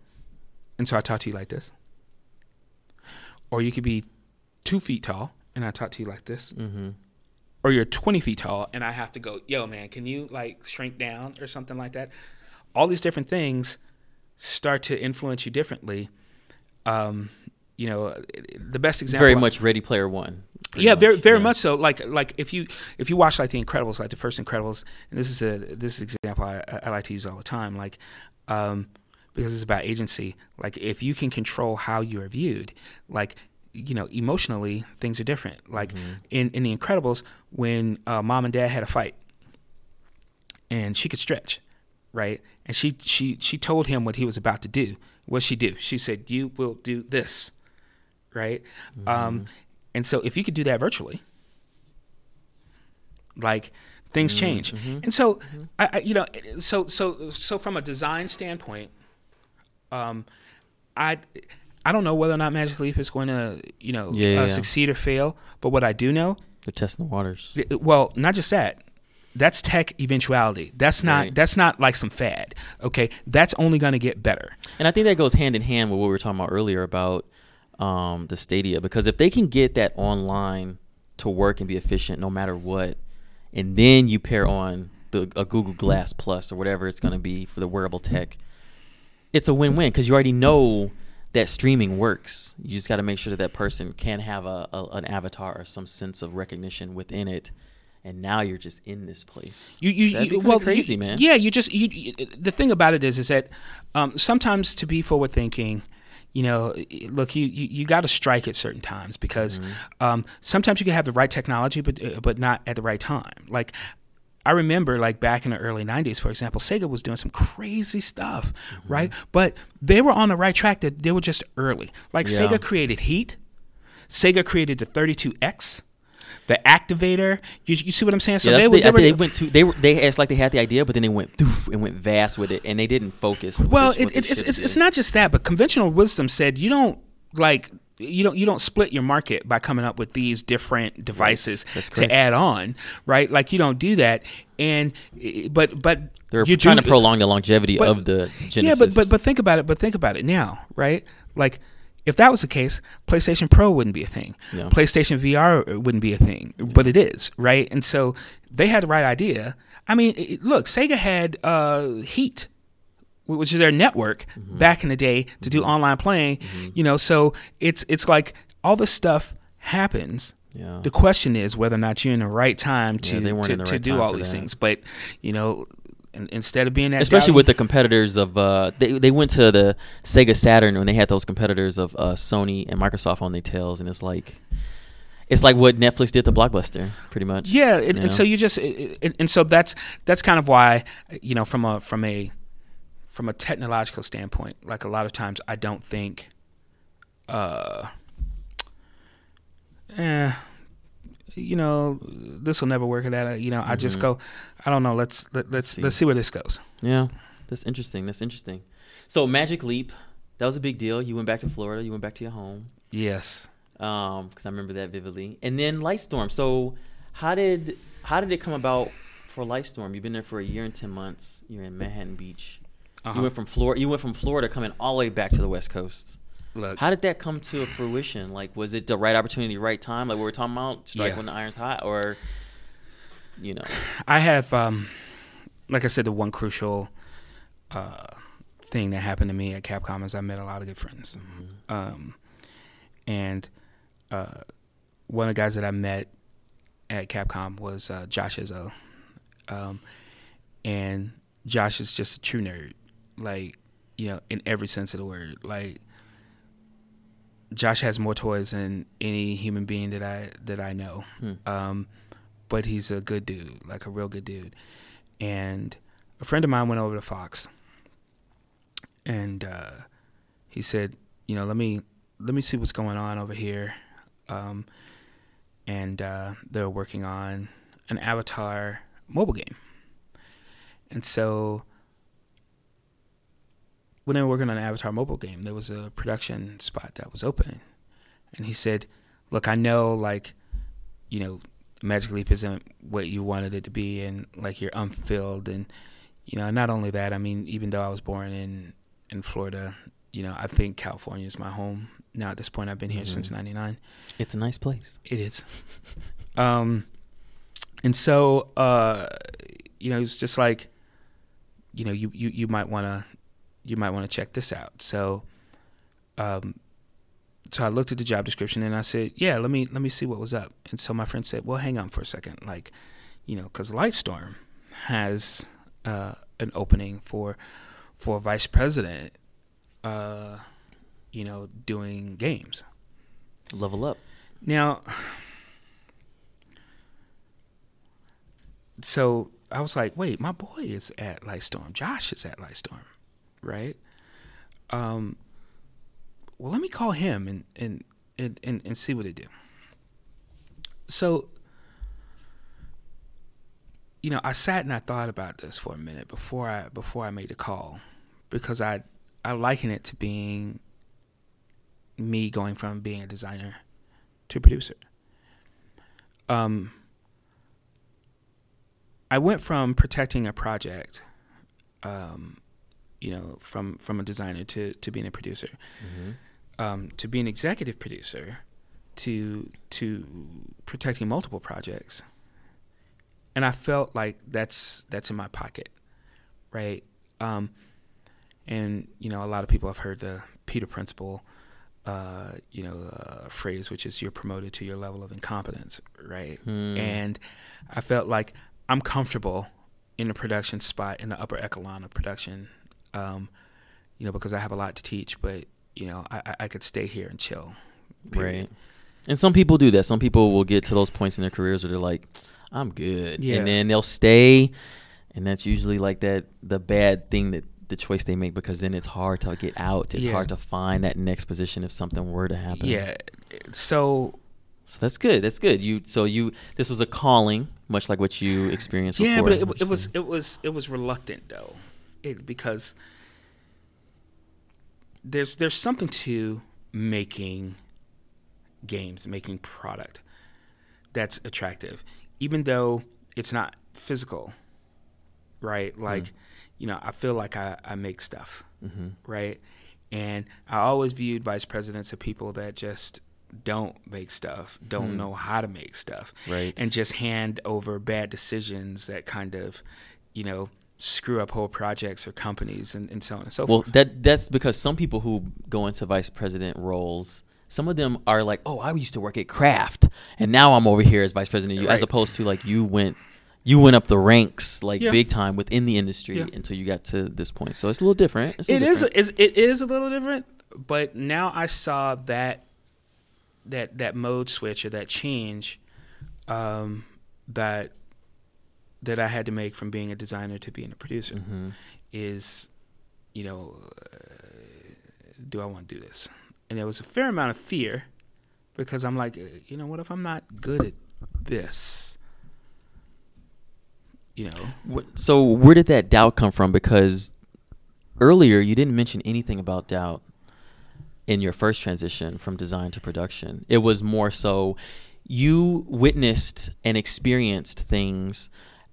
and so I talk to you like this, or you could be two feet tall, and I talk to you like this, Mm-hmm. or you're 20 feet tall, and I have to go, yo, man, can you like shrink down or something like that? All these different things start to influence you differently. Um, you know, the best example. Very much Ready Player One. Yeah, very much, very yeah. much so. Like like if you if you watch like the Incredibles, like the first Incredibles, and this is a this is an example I, I like to use all the time. Like, um, because it's about agency. Like if you can control how you are viewed, like you know emotionally things are different. Like Mm-hmm. in in the Incredibles, when uh, mom and dad had a fight, and she could stretch, right? And she she she told him what he was about to do. What she do? She said, "You will do this." right? Um, and so if you could do that virtually, like things change. And so, I, I, you know, so so so from a design standpoint, um, I I don't know whether or not Magic Leap is going to you know Yeah, yeah, uh, yeah. succeed or fail, but what I do know, They're testing the waters. well, not just that. That's tech eventuality. That's not Right. that's not like some fad. Okay, that's only going to get better. And I think that goes hand in hand with what we were talking about earlier about um, the Stadia, because if they can get that online to work and be efficient no matter what, and then you pair on the a Google Glass Plus or whatever it's going to be for the wearable tech, it's a win-win because you already know that streaming works. You just got to make sure that that person can have a, a an avatar or some sense of recognition within it. And now you're just in this place. You, you, That'd be you well, crazy, you- man. Yeah, you just you, you. The thing about it is, is that um, sometimes to be forward thinking, you know, look, you you, you got to strike at certain times because Mm-hmm. um, sometimes you can have the right technology, but uh, but not at the right time. Like. I remember, like back in the early '90s, for example, Sega was doing some crazy stuff, Mm-hmm. right? But they were on the right track. That they were just early. Like Yeah. Sega created Heat, Sega created the 32X, the Activator. You, you see what I'm saying? So yeah, they the- they were they went to they were they it's like they had the idea, but then they went doof and went vast with it, and they didn't focus. Well, it, it, it's, it's, it's not just that, but conventional wisdom said you don't like you don't you don't split your market by coming up with these different devices that's to add on, right? Like you don't do that, and but but They're trying do, to prolong the longevity but- of the Genesis. Yeah, but but but think about it. But think about it now, right? Like. If that was the case, PlayStation Pro wouldn't be a thing. Yeah. PlayStation VR wouldn't be a thing, but it is, right? And so they had the right idea. I mean, it, look, Sega had uh, Heat, which is their network Mm-hmm. back in the day to do online playing. You know, so it's it's like all this stuff happens. Yeah. The question is whether or not you're in the right time to Yeah, to, to right do all these that. things. But you know, in, instead of being that, especially doubting- with the competitors of uh, they they went to the Sega Saturn when they had those competitors of uh, Sony and Microsoft on their tails, and it's like it's like what Netflix did to Blockbuster, pretty much. Yeah, and, and know? so you just and, and so that's that's kind of why you know from a from a from a technological standpoint, like a lot of times I don't think, uh, eh, you know, this will never work at that. You know, I just Mhm. go, I don't know. Let's let, let's see. let's see where this goes. yeah, that's interesting. That's interesting. So Magic Leap, that was a big deal. You went back to Florida. You went back to your home. Yes. um because i remember that vividly and then lightstorm so how did how did it come about for lightstorm you've been there for a year and 10 months you're in manhattan beach Uh-huh. you went from florida you went from florida coming all the way back to the west coast Look, How did that come to fruition? Like, was it the right opportunity, right time? Like we were talking about, strike Yeah. when the iron's hot, or you know, I have, um, like I said, the one crucial uh, thing that happened to me at Capcom is I met a lot of good friends. Um, and uh, one of the guys that I met at Capcom was uh, Josh Izzo. Um, and Josh is just a true nerd, like, you know, in every sense of the word. Like, Josh has more toys than any human being that I that I know. Hmm. Um, but he's a good dude, like a real good dude. And a friend of mine went over to Fox, and uh, he said, you know, let me let me see what's going on over here. Um, and uh, they're working on an Avatar mobile game. And so when they were working on an Avatar mobile game, there was a production spot that was open. And he said, Look, I know, like, you know, Magic Leap isn't what you wanted it to be, and, like, you're unfilled. And, you know, not only that, I mean, even though I was born in, in Florida, you know, I think California is my home. Now, at this point, I've been here Mhm. since 99. it's a nice place. It is. um, and so, uh, you know, it's just like, you know, you, you, you might want to, you might want to check this out. So, um, so I looked at the job description and I said, yeah, let me, let me see what was up. And so my friend said, well, hang on for a second. Like, you know, cause Lightstorm has, uh, an opening for, for vice president, uh, you know, doing games. Level up. Now, so I was like, wait, my boy is at Lightstorm. Josh is at Lightstorm, right? Um, well, let me call him and and and and, and see what they do. So, you know, I sat and I thought about this for a minute before I before I made the call, because I I liken it to being me going from being a designer to producer. Um, I went from protecting a project, um, you know, from from a designer to to being a producer, um, to being executive producer, to to protecting multiple projects, and I felt like that's that's in my pocket, right? Um, and you know, a lot of people have heard the Peter Principle uh, you know, uh, phrase, which is you're promoted to your level of incompetence, right? Hmm. And I felt like I'm comfortable in a production spot in the upper echelon of production, um, you know, because I have a lot to teach, but you know, I, I- could stay here and chill. period. Right. And some people do that. Some people will get to those points in their careers where they're like, I'm good. Yeah. And then they'll stay. And that's usually like that the bad thing that the choice they make because then it's hard to get out. It's Yeah. hard to find that next position if something were to happen. Yeah. So So that's good. That's good. You so you this was a calling, much like what you experienced yeah, before. but it, it was it was it was reluctant though, it, because there's there's something to making games, making product that's attractive, even though it's not physical, right? Like, you know, I feel like I, I make stuff, Mhm. right? And I always viewed vice presidents as people that just don't make stuff, don't Hmm. know how to make stuff right. and just hand over bad decisions that kind of, you know, screw up whole projects or companies and, and so on and so Well, forth. Well, that that's because some people who go into vice president roles, some of them are like, "Oh, I used to work at Kraft, and now I'm over here as vice president." You, As opposed to like you went, you went up the ranks like Yeah. big time within the industry Yeah. until you got to this point. So it's a little different. It's a It little is, different. is it is a little different, but now I saw that that that mode switch or that change um, that that I had to make from being a designer to being a producer Mhm. is, you know, uh, do I want to do this? And there was a fair amount of fear because I'm like, uh, you know, what if I'm not good at this? You know, So where did that doubt come from? Because earlier you didn't mention anything about doubt in your first transition from design to production. It was more so you witnessed and experienced things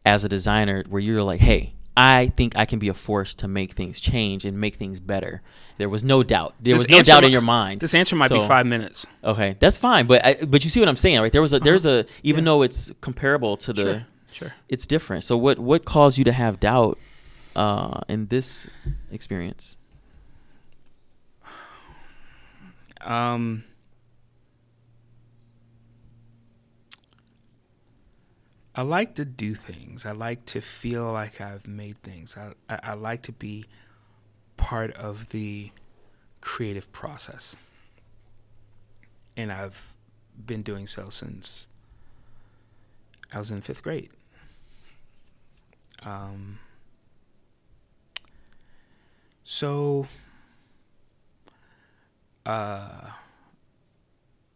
as a designer where you're like, hey, I think I can be a force to make things change and make things better. There was no doubt. There This was no doubt in your mind. This answer might be five minutes. Okay, that's fine, but I, but you see what I'm saying, right? There was a there's a even Yeah. though it's comparable to the, Sure. Sure. it's different. So what what caused you to have doubt uh, in this experience? Um, I like to do things. I like to feel like I've made things. I, I, I like to be part of the creative process. And I've been doing so since I was in fifth grade. Um, so uh,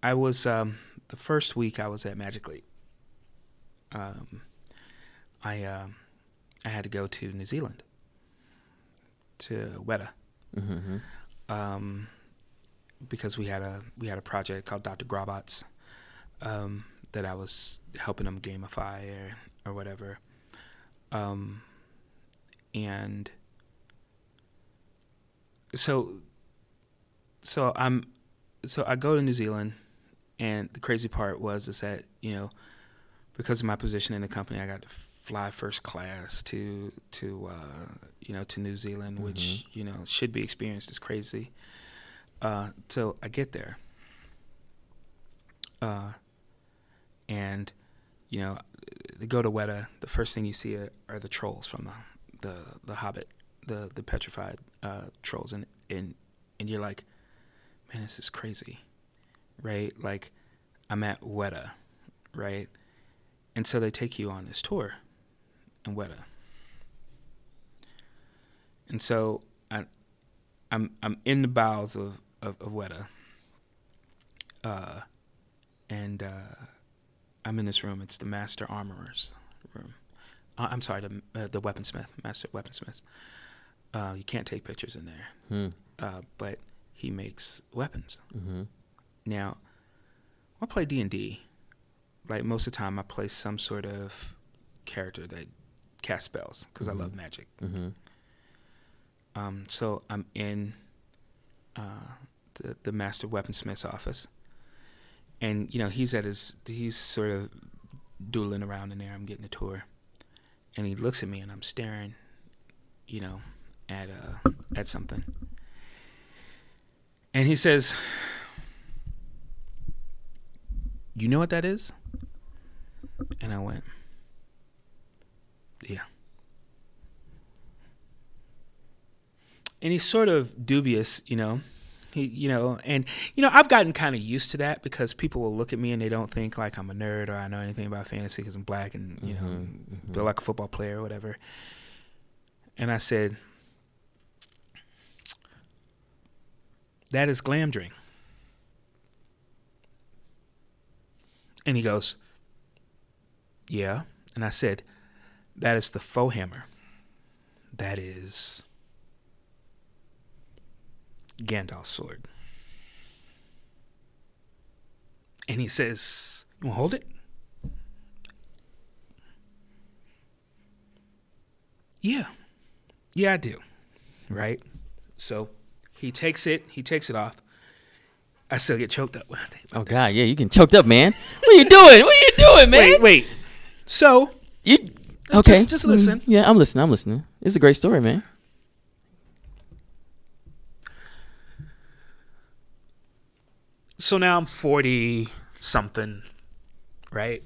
I was um, the first week I was at Magic Leap. Um, I um I had to go to New Zealand to Weta Mm-hmm. um, because we had a we had a project called Dr. Grordbort's um, that I was helping them gamify or or whatever, um, and so so I'm so I go to New Zealand, and the crazy part was is that you know because of my position in the company, I got to fly first class to to uh, you know to New Zealand, which you know should be experienced as crazy. Uh, so I get there, uh, and you know, to go to Weta, the first thing you see are, are the trolls from the the, the Hobbit, the the petrified uh, trolls, and and and you're like, man, this is crazy, right? Like, I'm at Weta, right? And so they take you on this tour in Weta. And so I, I'm I'm in the bowels of of, of Weta. Uh, and uh, I'm in this room. It's the Master Armorer's room. Uh, I'm sorry, the uh, the weaponsmith, Master Weaponsmith. Uh, you can't take pictures in there, Hmm. uh, but he makes weapons. Mm-hmm. Now, I play D and D, like most of the time, I play some sort of character that casts spells because I love Mhm. magic. Mm-hmm. Um, so I'm in uh, the the master weaponsmith's office, and you know he's at his he's sort of doodling around in there. I'm getting a tour, and he looks at me, and I'm staring, you know, at uh at something, and he says, "You know what that is?" And I went, "Yeah." and he's sort of dubious, you know. He, you know, and you know, I've gotten kind of used to that because people will look at me and they don't think like I'm a nerd or I know anything about fantasy because I'm black and you know, Mhm, mhm. built like a football player or whatever. And I said, "That is glamdring." And he goes, "Yeah." And I said, "That is the Foe-hammer. That is." Gandalf's sword. And he says, You want to hold it? Yeah. Yeah, I do. Right? So he takes it, he takes it off. I still get choked up when I think Oh God, yeah, you can choked up, man. What are you doing? What are you doing, man? Wait, wait. So You okay? Just- just listen. Mm, Yeah, I'm listening. I'm listening. It's a great story, man. so now I'm 40 something, right?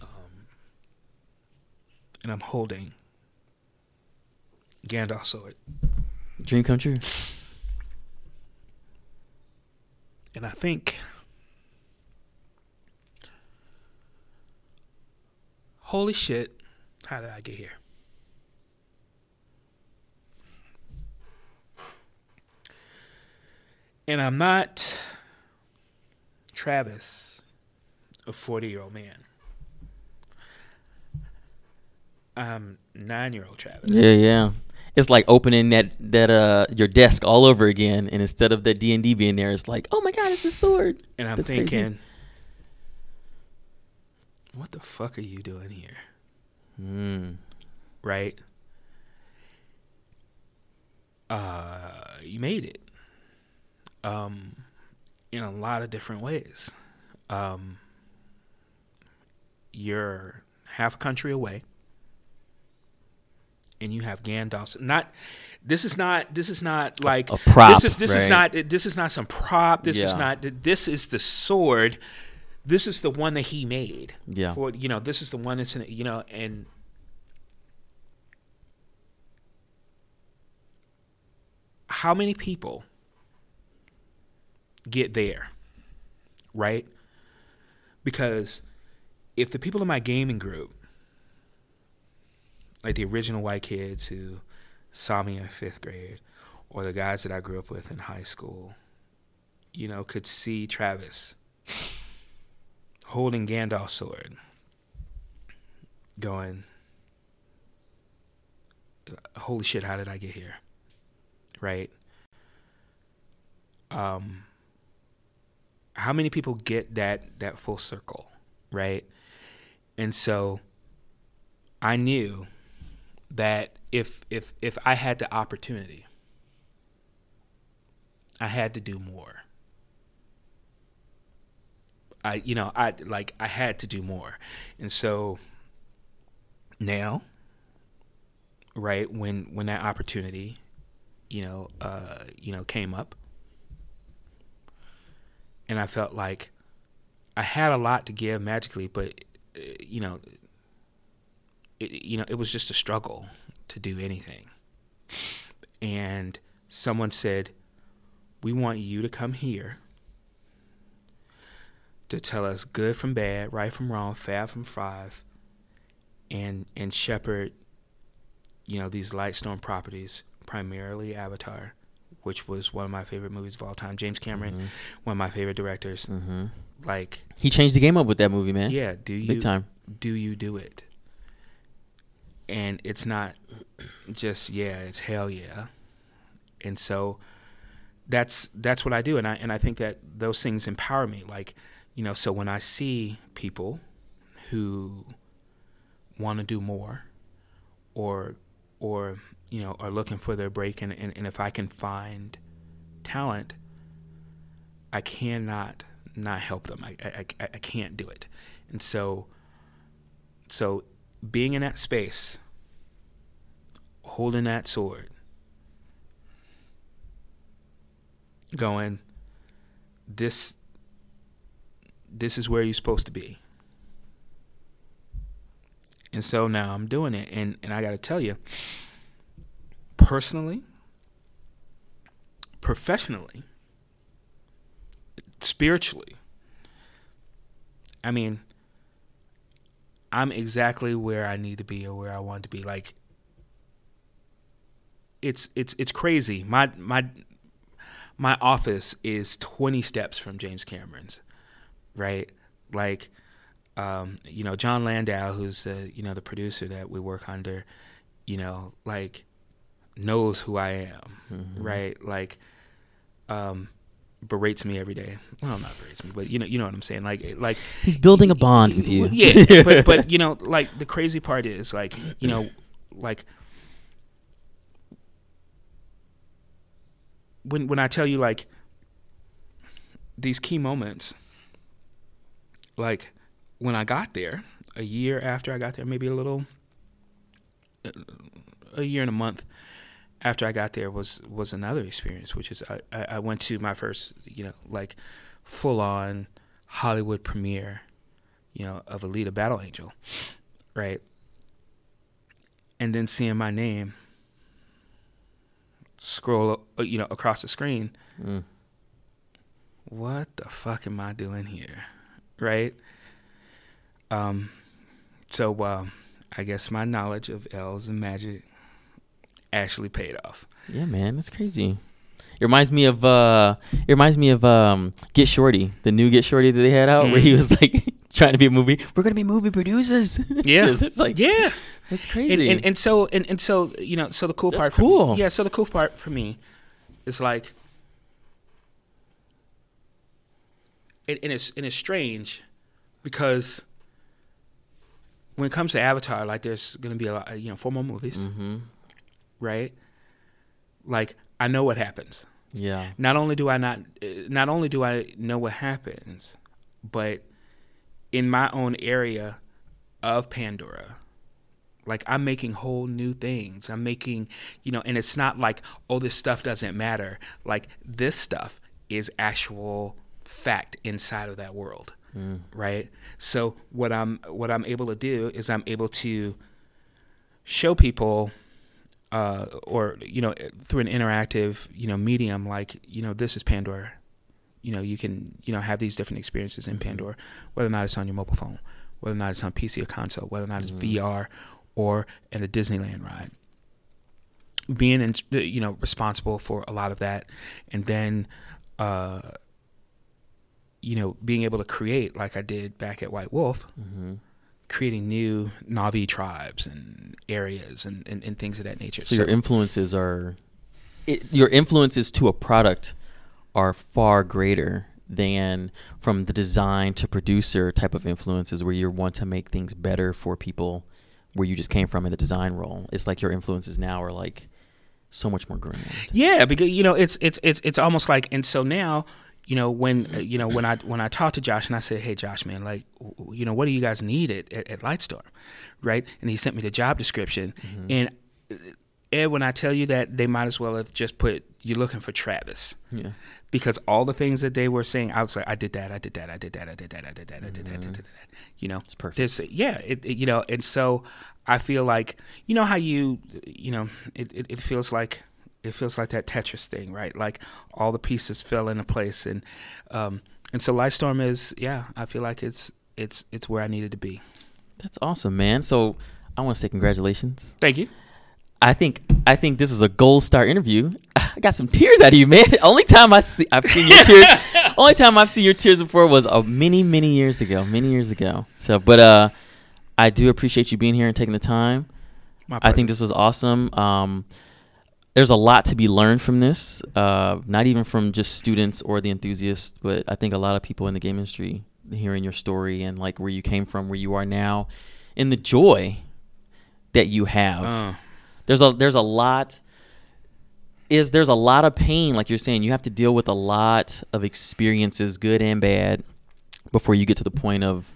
Um, and I'm holding Gandalf's sword. Dream come true. And I think Holy shit, how did I get here? And I'm not Travis, a 40 year old man. I'm nine year old Travis. Yeah, yeah. It's like opening that that uh your desk all over again, and instead of the D and D being there, it's like, oh my God, it's the sword. And I'm That's crazy. What the fuck are you doing here? Mm. right? Uh, you made it. Um, in a lot of different ways. Um, you're half a country away, and you have Gandalf. Not this is not this is not like a prop, This is this is not this is not some prop. This is not this is the sword. This is the one that he made. Yeah. For you know, this is the one that's in it. You know, and how many people get there, right? Because if the people in my gaming group, like the original white kids who saw me in fifth grade, or the guys that I grew up with in high school, you know, could see Travis holding Gandalf's sword, going, "Holy shit! How did I get here?" Right? Um, how many people get that that full circle, right? And so, I knew that if if if I had the opportunity, I had to do more. I you know I like I had to do more, and so now, right when when that opportunity, you know, uh, you know, came up, and I felt like I had a lot to give magically, but uh, you know, it, you know, it was just a struggle to do anything. And someone said, "We want you to come here to tell us good from bad, right from wrong, fab from five, and and shepherd, you know, these Lightstorm properties, primarily Avatar." Which was one of my favorite movies of all time. James Cameron, Mhm. one of my favorite directors. Mm-hmm. Like, He changed the game up with that movie, man. yeah, do you Big time. do you do it? And it's not just yeah, it's hell yeah. And so that's that's what I do and I and I think that those things empower me like, you know, so when I see people who want to do more or or you know, are looking for their break and, and, and if I can find talent, I cannot not help them. I, I, I, can't do it. And so so being in that space, holding that sword, going, this this is where you're supposed to be. And so now I'm doing it and, and I gotta tell you, personally, professionally, spiritually, I mean, I'm exactly where I need to be or where I want to be. Like it's it's it's crazy. My my my office is 20 steps from James Cameron's, right? Like um, you know, Jon Landau, who's the you know the producer that we work under, you know, like knows who I am, Mhm. right? Like um berates me every day. Well, not berates me, but you know, you know what I'm saying. Like, like He's building a bond with you. yeah, but but you know, like the crazy part is like you know, like when when I tell you like these key moments, like when I got there, a year after I got there, maybe a little, a year and a month after I got there was was another experience, which is I, I I went to my first you know like full on Hollywood premiere, you know, of Alita Battle Angel, right? And then seeing my name scroll, uh, you know, across the screen. Mm. What the fuck am I doing here, right? Um, so uh, I guess my knowledge of elves and magic actually paid off. Yeah, man, that's crazy. It reminds me of uh it reminds me of um Get Shorty, the new Get Shorty that they had out where he Mm. was like trying to be a movie. We're gonna be movie producers. Yeah. it's, like Yeah. that's crazy. and and so and, and so you know so the cool That's part for cool. me, yeah so the cool part for me is like it, and it's and it's strange because when it comes to Avatar, like there's gonna be a lot, you know, four more movies, Mm-hmm. right? Like I know what happens. Yeah. Not only do I not, uh, not only do I know what happens, but in my own area of Pandora, like I'm making whole new things. I'm making, you know, and it's not like, oh, this stuff doesn't matter. Like this stuff is actual fact inside of that world, Mm. right? So what I'm what I'm able to do is I'm able to show people uh, or you know through an interactive you know medium like you know this is Pandora. You know you can you know have these different experiences in Mhm. Pandora, whether or not it's on your mobile phone, whether or not it's on PC or console, whether or not it's Mhm. VR or in a Disneyland ride. Being in, you know responsible for a lot of that, and then uh, you know being able to create like I did back at White Wolf, Mm-hmm. creating new Na'vi tribes and areas and, and, and things of that nature. So, your influences are, it, your influences to a product are far greater than from the design to producer type of influences where you want to make things better for people where you just came from in the design role. It's like your influences now are like so much more grand. Yeah, because you know it's it's it's it's almost like and so now you know when uh, you know when I when I talked to Josh and I said, "Hey Josh, man, like you know what do you guys need at, at, at Lightstorm, right?" And he sent me the job description, mm-hmm. and uh, Ed, when I tell you that they might as well have just put you're looking for Travis, yeah, because all the things that they were saying, I was like, I did that, I did that, I did that, I did that, I did that. I did that, I did mm-hmm. that, you know, it's perfect. This, yeah, it, it, you know, and so I feel like you know how you you know it, it, it feels like it feels like that Tetris thing, right? Like all the pieces fell into place, and um, and so Lightstorm is, yeah, I feel like it's it's it's where I needed to be. That's awesome, man. So I want to say congratulations. Thank you. I think I think this was a gold star interview. I got some tears out of you, man. Only time I see I've seen your tears. only time I've seen your tears before was uh, many many years ago. Many years ago. So, but uh, I do appreciate you being here and taking the time. My I think this was awesome. Um, there's a lot to be learned from this. Uh, not even from just students or the enthusiasts, but I think a lot of people in the game industry hearing your story and like where you came from, where you are now, and the joy that you have Uh, there's a there's a lot is there's a lot of pain like you're saying you have to deal with a lot of experiences good and bad before you get to the point of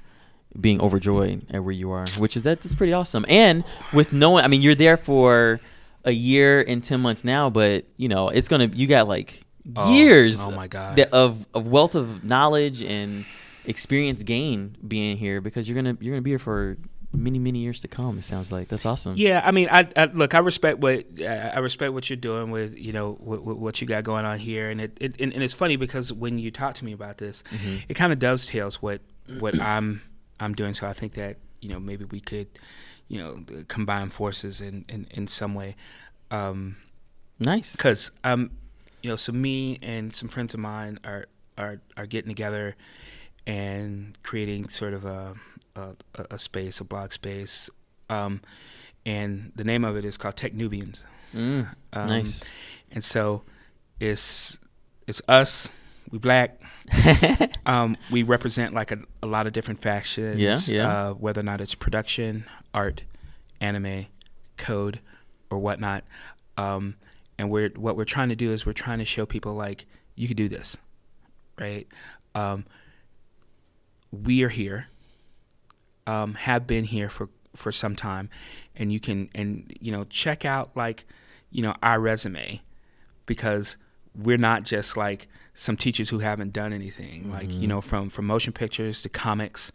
being overjoyed at where you are which is that's pretty awesome and with knowing, i mean you're there for a year and 10 months now but you know it's gonna you got like Oh, years oh my God. that- of, of wealth of knowledge and experience gained being here because you're gonna you're gonna be here for many many years to come it sounds like that's awesome Yeah, I mean, I, I look. I respect what I respect what you're doing with you know what, what you got going on here, and it, it and, and it's funny because when you talk to me about this, Mhm. it kind of dovetails what what I'm I'm doing. So I think that you know maybe we could you know combine forces in in, in some way, um, nice because um you know so me and some friends of mine are are are getting together and creating sort of a a, a space, a blog space. Um, and the name of it is called Tech Nubians. Mm, Um, nice. And so it's it's us. We black. Um, we represent like a, a lot of different factions. Yeah, yeah. Uh, whether or not it's production, art, anime, code, or whatnot. Um, and we're what we're trying to do is we're trying to show people like you can do this, right? Um, we are here. Um, have been here for for some time, and you can and you know check out like you know our resume because we're not just like some teachers who haven't done anything like you Mhm. know from from motion pictures to comics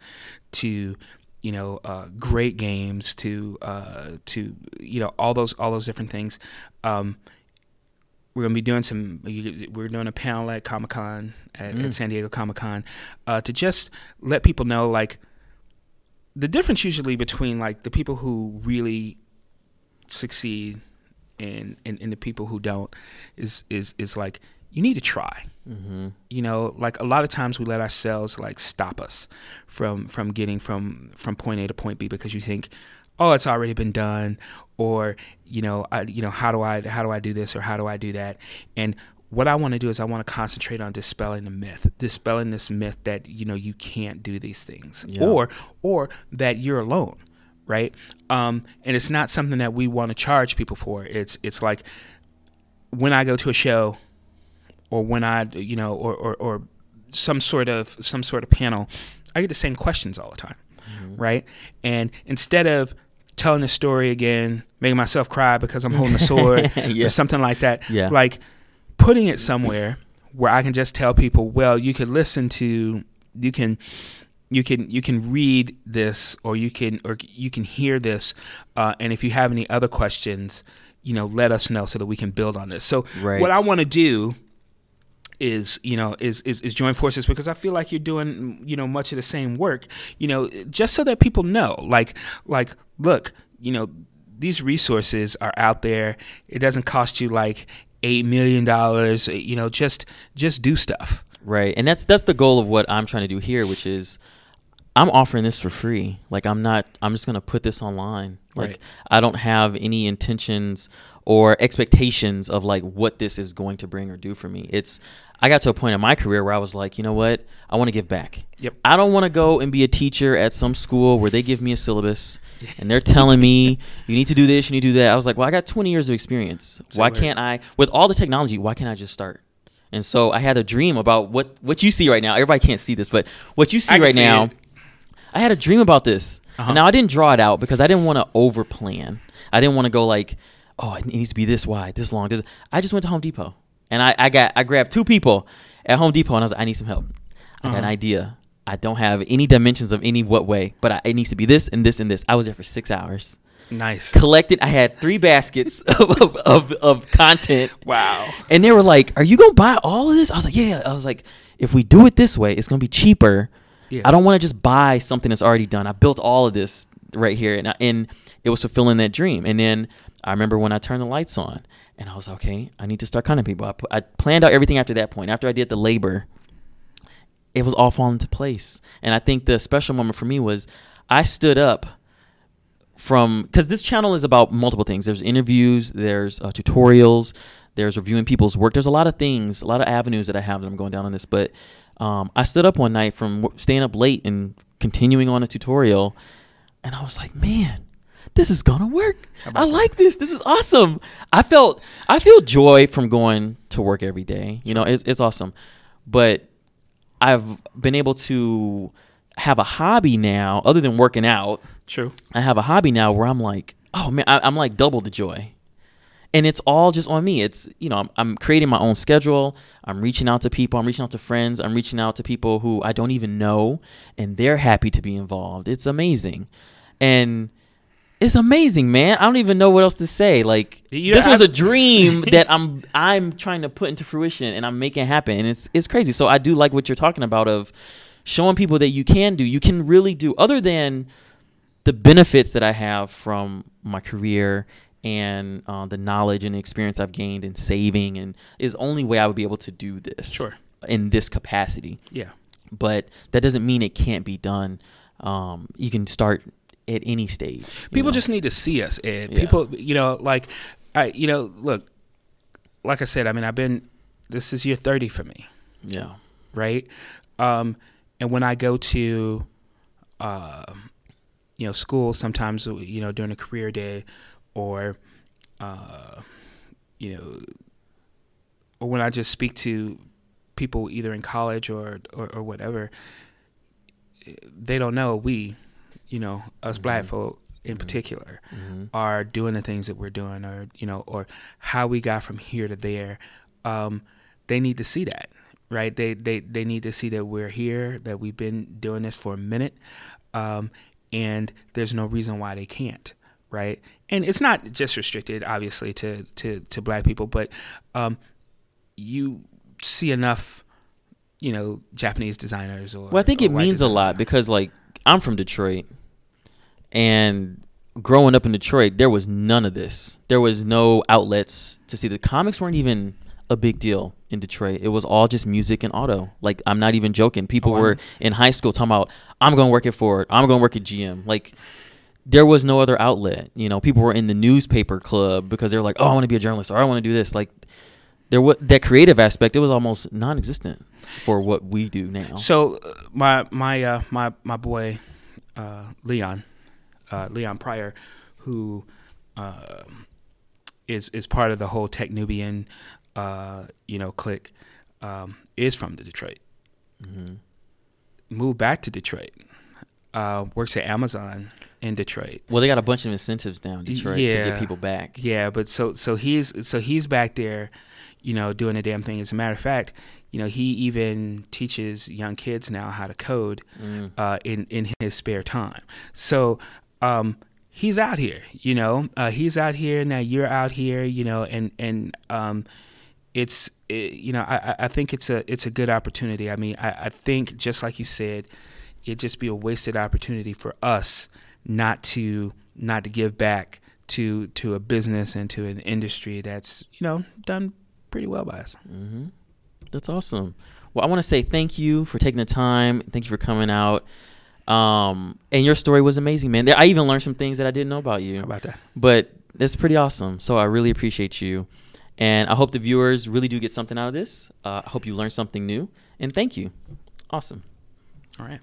to you know uh, great games to uh, to you know all those all those different things um, we're gonna be doing some we're doing a panel at comic-con at, Mm. at san diego comic-con uh, to just let people know like the difference usually between like the people who really succeed and, and, and the people who don't is is is like you need to try mm-hmm. you know like a lot of times we let ourselves like stop us from from getting from from point a to point b because you think oh it's already been done or you know I, you know how do i how do i do this or how do i do that and what i want to do is i want to concentrate on dispelling the myth dispelling this myth that you know you can't do these things Yeah. or or that you're alone right? Um, and it's not something that we want to charge people for. It's it's like when I go to a show, or when I you know, or or, or some sort of some sort of panel, I get the same questions all the time, mm-hmm. right? And instead of telling the story again, making myself cry because I'm holding a sword yeah. or something like that, yeah. like putting it somewhere where I can just tell people, well, you could listen to, you can you can you can read this or you can or you can hear this uh, and if you have any other questions you know let us know so that we can build on this so right. what i want to do is you know is, is is join forces because i feel like you're doing you know much of the same work you know just so that people know like like look you know these resources are out there it doesn't cost you like eight million dollars you know just just do stuff right and that's that's the goal of what i'm trying to do here which is I'm offering this for free. Like I'm not I'm just going to put this online. Like right. I don't have any intentions or expectations of like what this is going to bring or do for me. It's I got to a point in my career where I was like, you know what? I want to give back. Yep. I don't want to go and be a teacher at some school where they give me a syllabus and they're telling me you need to do this, you need to do that. I was like, well, I got 20 years of experience. why can't I with all the technology, why can't I just start? And so I had a dream about what what you see right now. Everybody can't see this, but what you see right see now. It I had a dream about this. Uh-huh. Now I didn't draw it out because I didn't want to over plan. I didn't want to go like, oh, it needs to be this wide, this long. This. I just went to Home Depot and I, I got I grabbed two people at Home Depot and I was like, I need some help. I uh-huh. got an uh-huh. idea. I don't have any dimensions of any what way, but I, it needs to be this and this and this. I was there for six hours. Nice. Collected. I had three baskets of, of, of, content. Wow. And they were like, "Are you gonna buy all of this?" I was like, "Yeah." I was like, "If we do it this way, it's gonna be cheaper." Yeah. I don't want to just buy something that's already done. I built all of this right here, and I, and it was fulfilling that dream. And then I remember when I turned the lights on, and I was like, okay. I need to start cutting people. I, I planned out everything after that point. After I did the labor, it was all falling into place. And I think the special moment for me was I stood up from because this channel is about multiple things. There's interviews, there's uh, tutorials, there's reviewing people's work. There's a lot of things, a lot of avenues that I have that I'm going down on this, but um, I stood up one night from staying up late and continuing on a tutorial, and I was like, man, this is gonna work. I like this. This is awesome. I felt I feel joy from going to work every day. You know, it's it's awesome. But I've been able to have a hobby now, other than working out. True. I have a hobby now where I'm like, oh man, I, I'm like double the joy and it's all just on me it's you know I'm, I'm, creating my own schedule i'm reaching out to people i'm reaching out to friends i'm reaching out to people who i don't even know and they're happy to be involved it's amazing and it's amazing man i don't even know what else to say like you this was a dream that i'm i'm trying to put into fruition and i'm making happen and it's it's crazy so i do like what you're talking about of showing people that you can do you can really do other than the benefits that i have from my career and uh, the knowledge and experience I've gained in saving and is only way I would be able to do this. Sure. In this capacity. Yeah. But that doesn't mean it can't be done. Um, you can start at any stage. People know? just need to see us, and yeah. people, you know, like, I, you know, look, like I said, I mean, I've been. This is year thirty for me. Yeah. Right. Um, and when I go to, uh, you know, school, sometimes you know during a career day or uh, you know, or when I just speak to people either in college or or, or whatever, they don't know we, you know, us mm-hmm. black folk in mm-hmm. particular, mm-hmm. are doing the things that we're doing, or you know, or how we got from here to there. Um, they need to see that, right? They they they need to see that we're here, that we've been doing this for a minute, um, and there's no reason why they can't right? And it's not just restricted, obviously, to to, to black people, but um, you see enough, you know, Japanese designers or. Well, I think it means a lot because, like, I'm from Detroit, and growing up in Detroit, there was none of this. There was no outlets to see. The comics weren't even a big deal in Detroit. It was all just music and auto. Like I'm not even joking. People oh, were in high school talking about I'm going to work at Ford. I'm going to work at GM. Like there was no other outlet. You know, people were in the newspaper club because they're like, "Oh, I want to be a journalist," or "I want to do this." Like, there was that creative aspect. It was almost non-existent for what we do now. So, uh, my my uh, my my boy uh, Leon, uh, Leon Pryor, who uh, is is part of the whole Technubian, uh, you know, clique, um, is from the Detroit. Mm-hmm. Moved back to Detroit. Uh, works at Amazon in Detroit. Well, they got a bunch of incentives down in Detroit to get people back. Yeah, but so so he's so he's back there, you know, doing the damn thing. As a matter of fact, you know, he even teaches young kids now how to code Mm. uh, in in his spare time. So um, he's out here, you know, uh, he's out here now. You're out here, you know, and and um, it's it, you know, I, I- think it's a it's a good opportunity. I mean, I, I think just like you said, it'd just be a wasted opportunity for us not to not to give back to to a business and to an industry that's you know done pretty well by us. hmm That's awesome. Well, I want to say thank you for taking the time. Thank you for coming out. Um, and your story was amazing, man. I even learned some things that I didn't know about you. How about that? but that's pretty awesome. So I really appreciate you, and I hope the viewers really do get something out of this. Uh, I hope you learned something new, and thank you. Awesome. All right.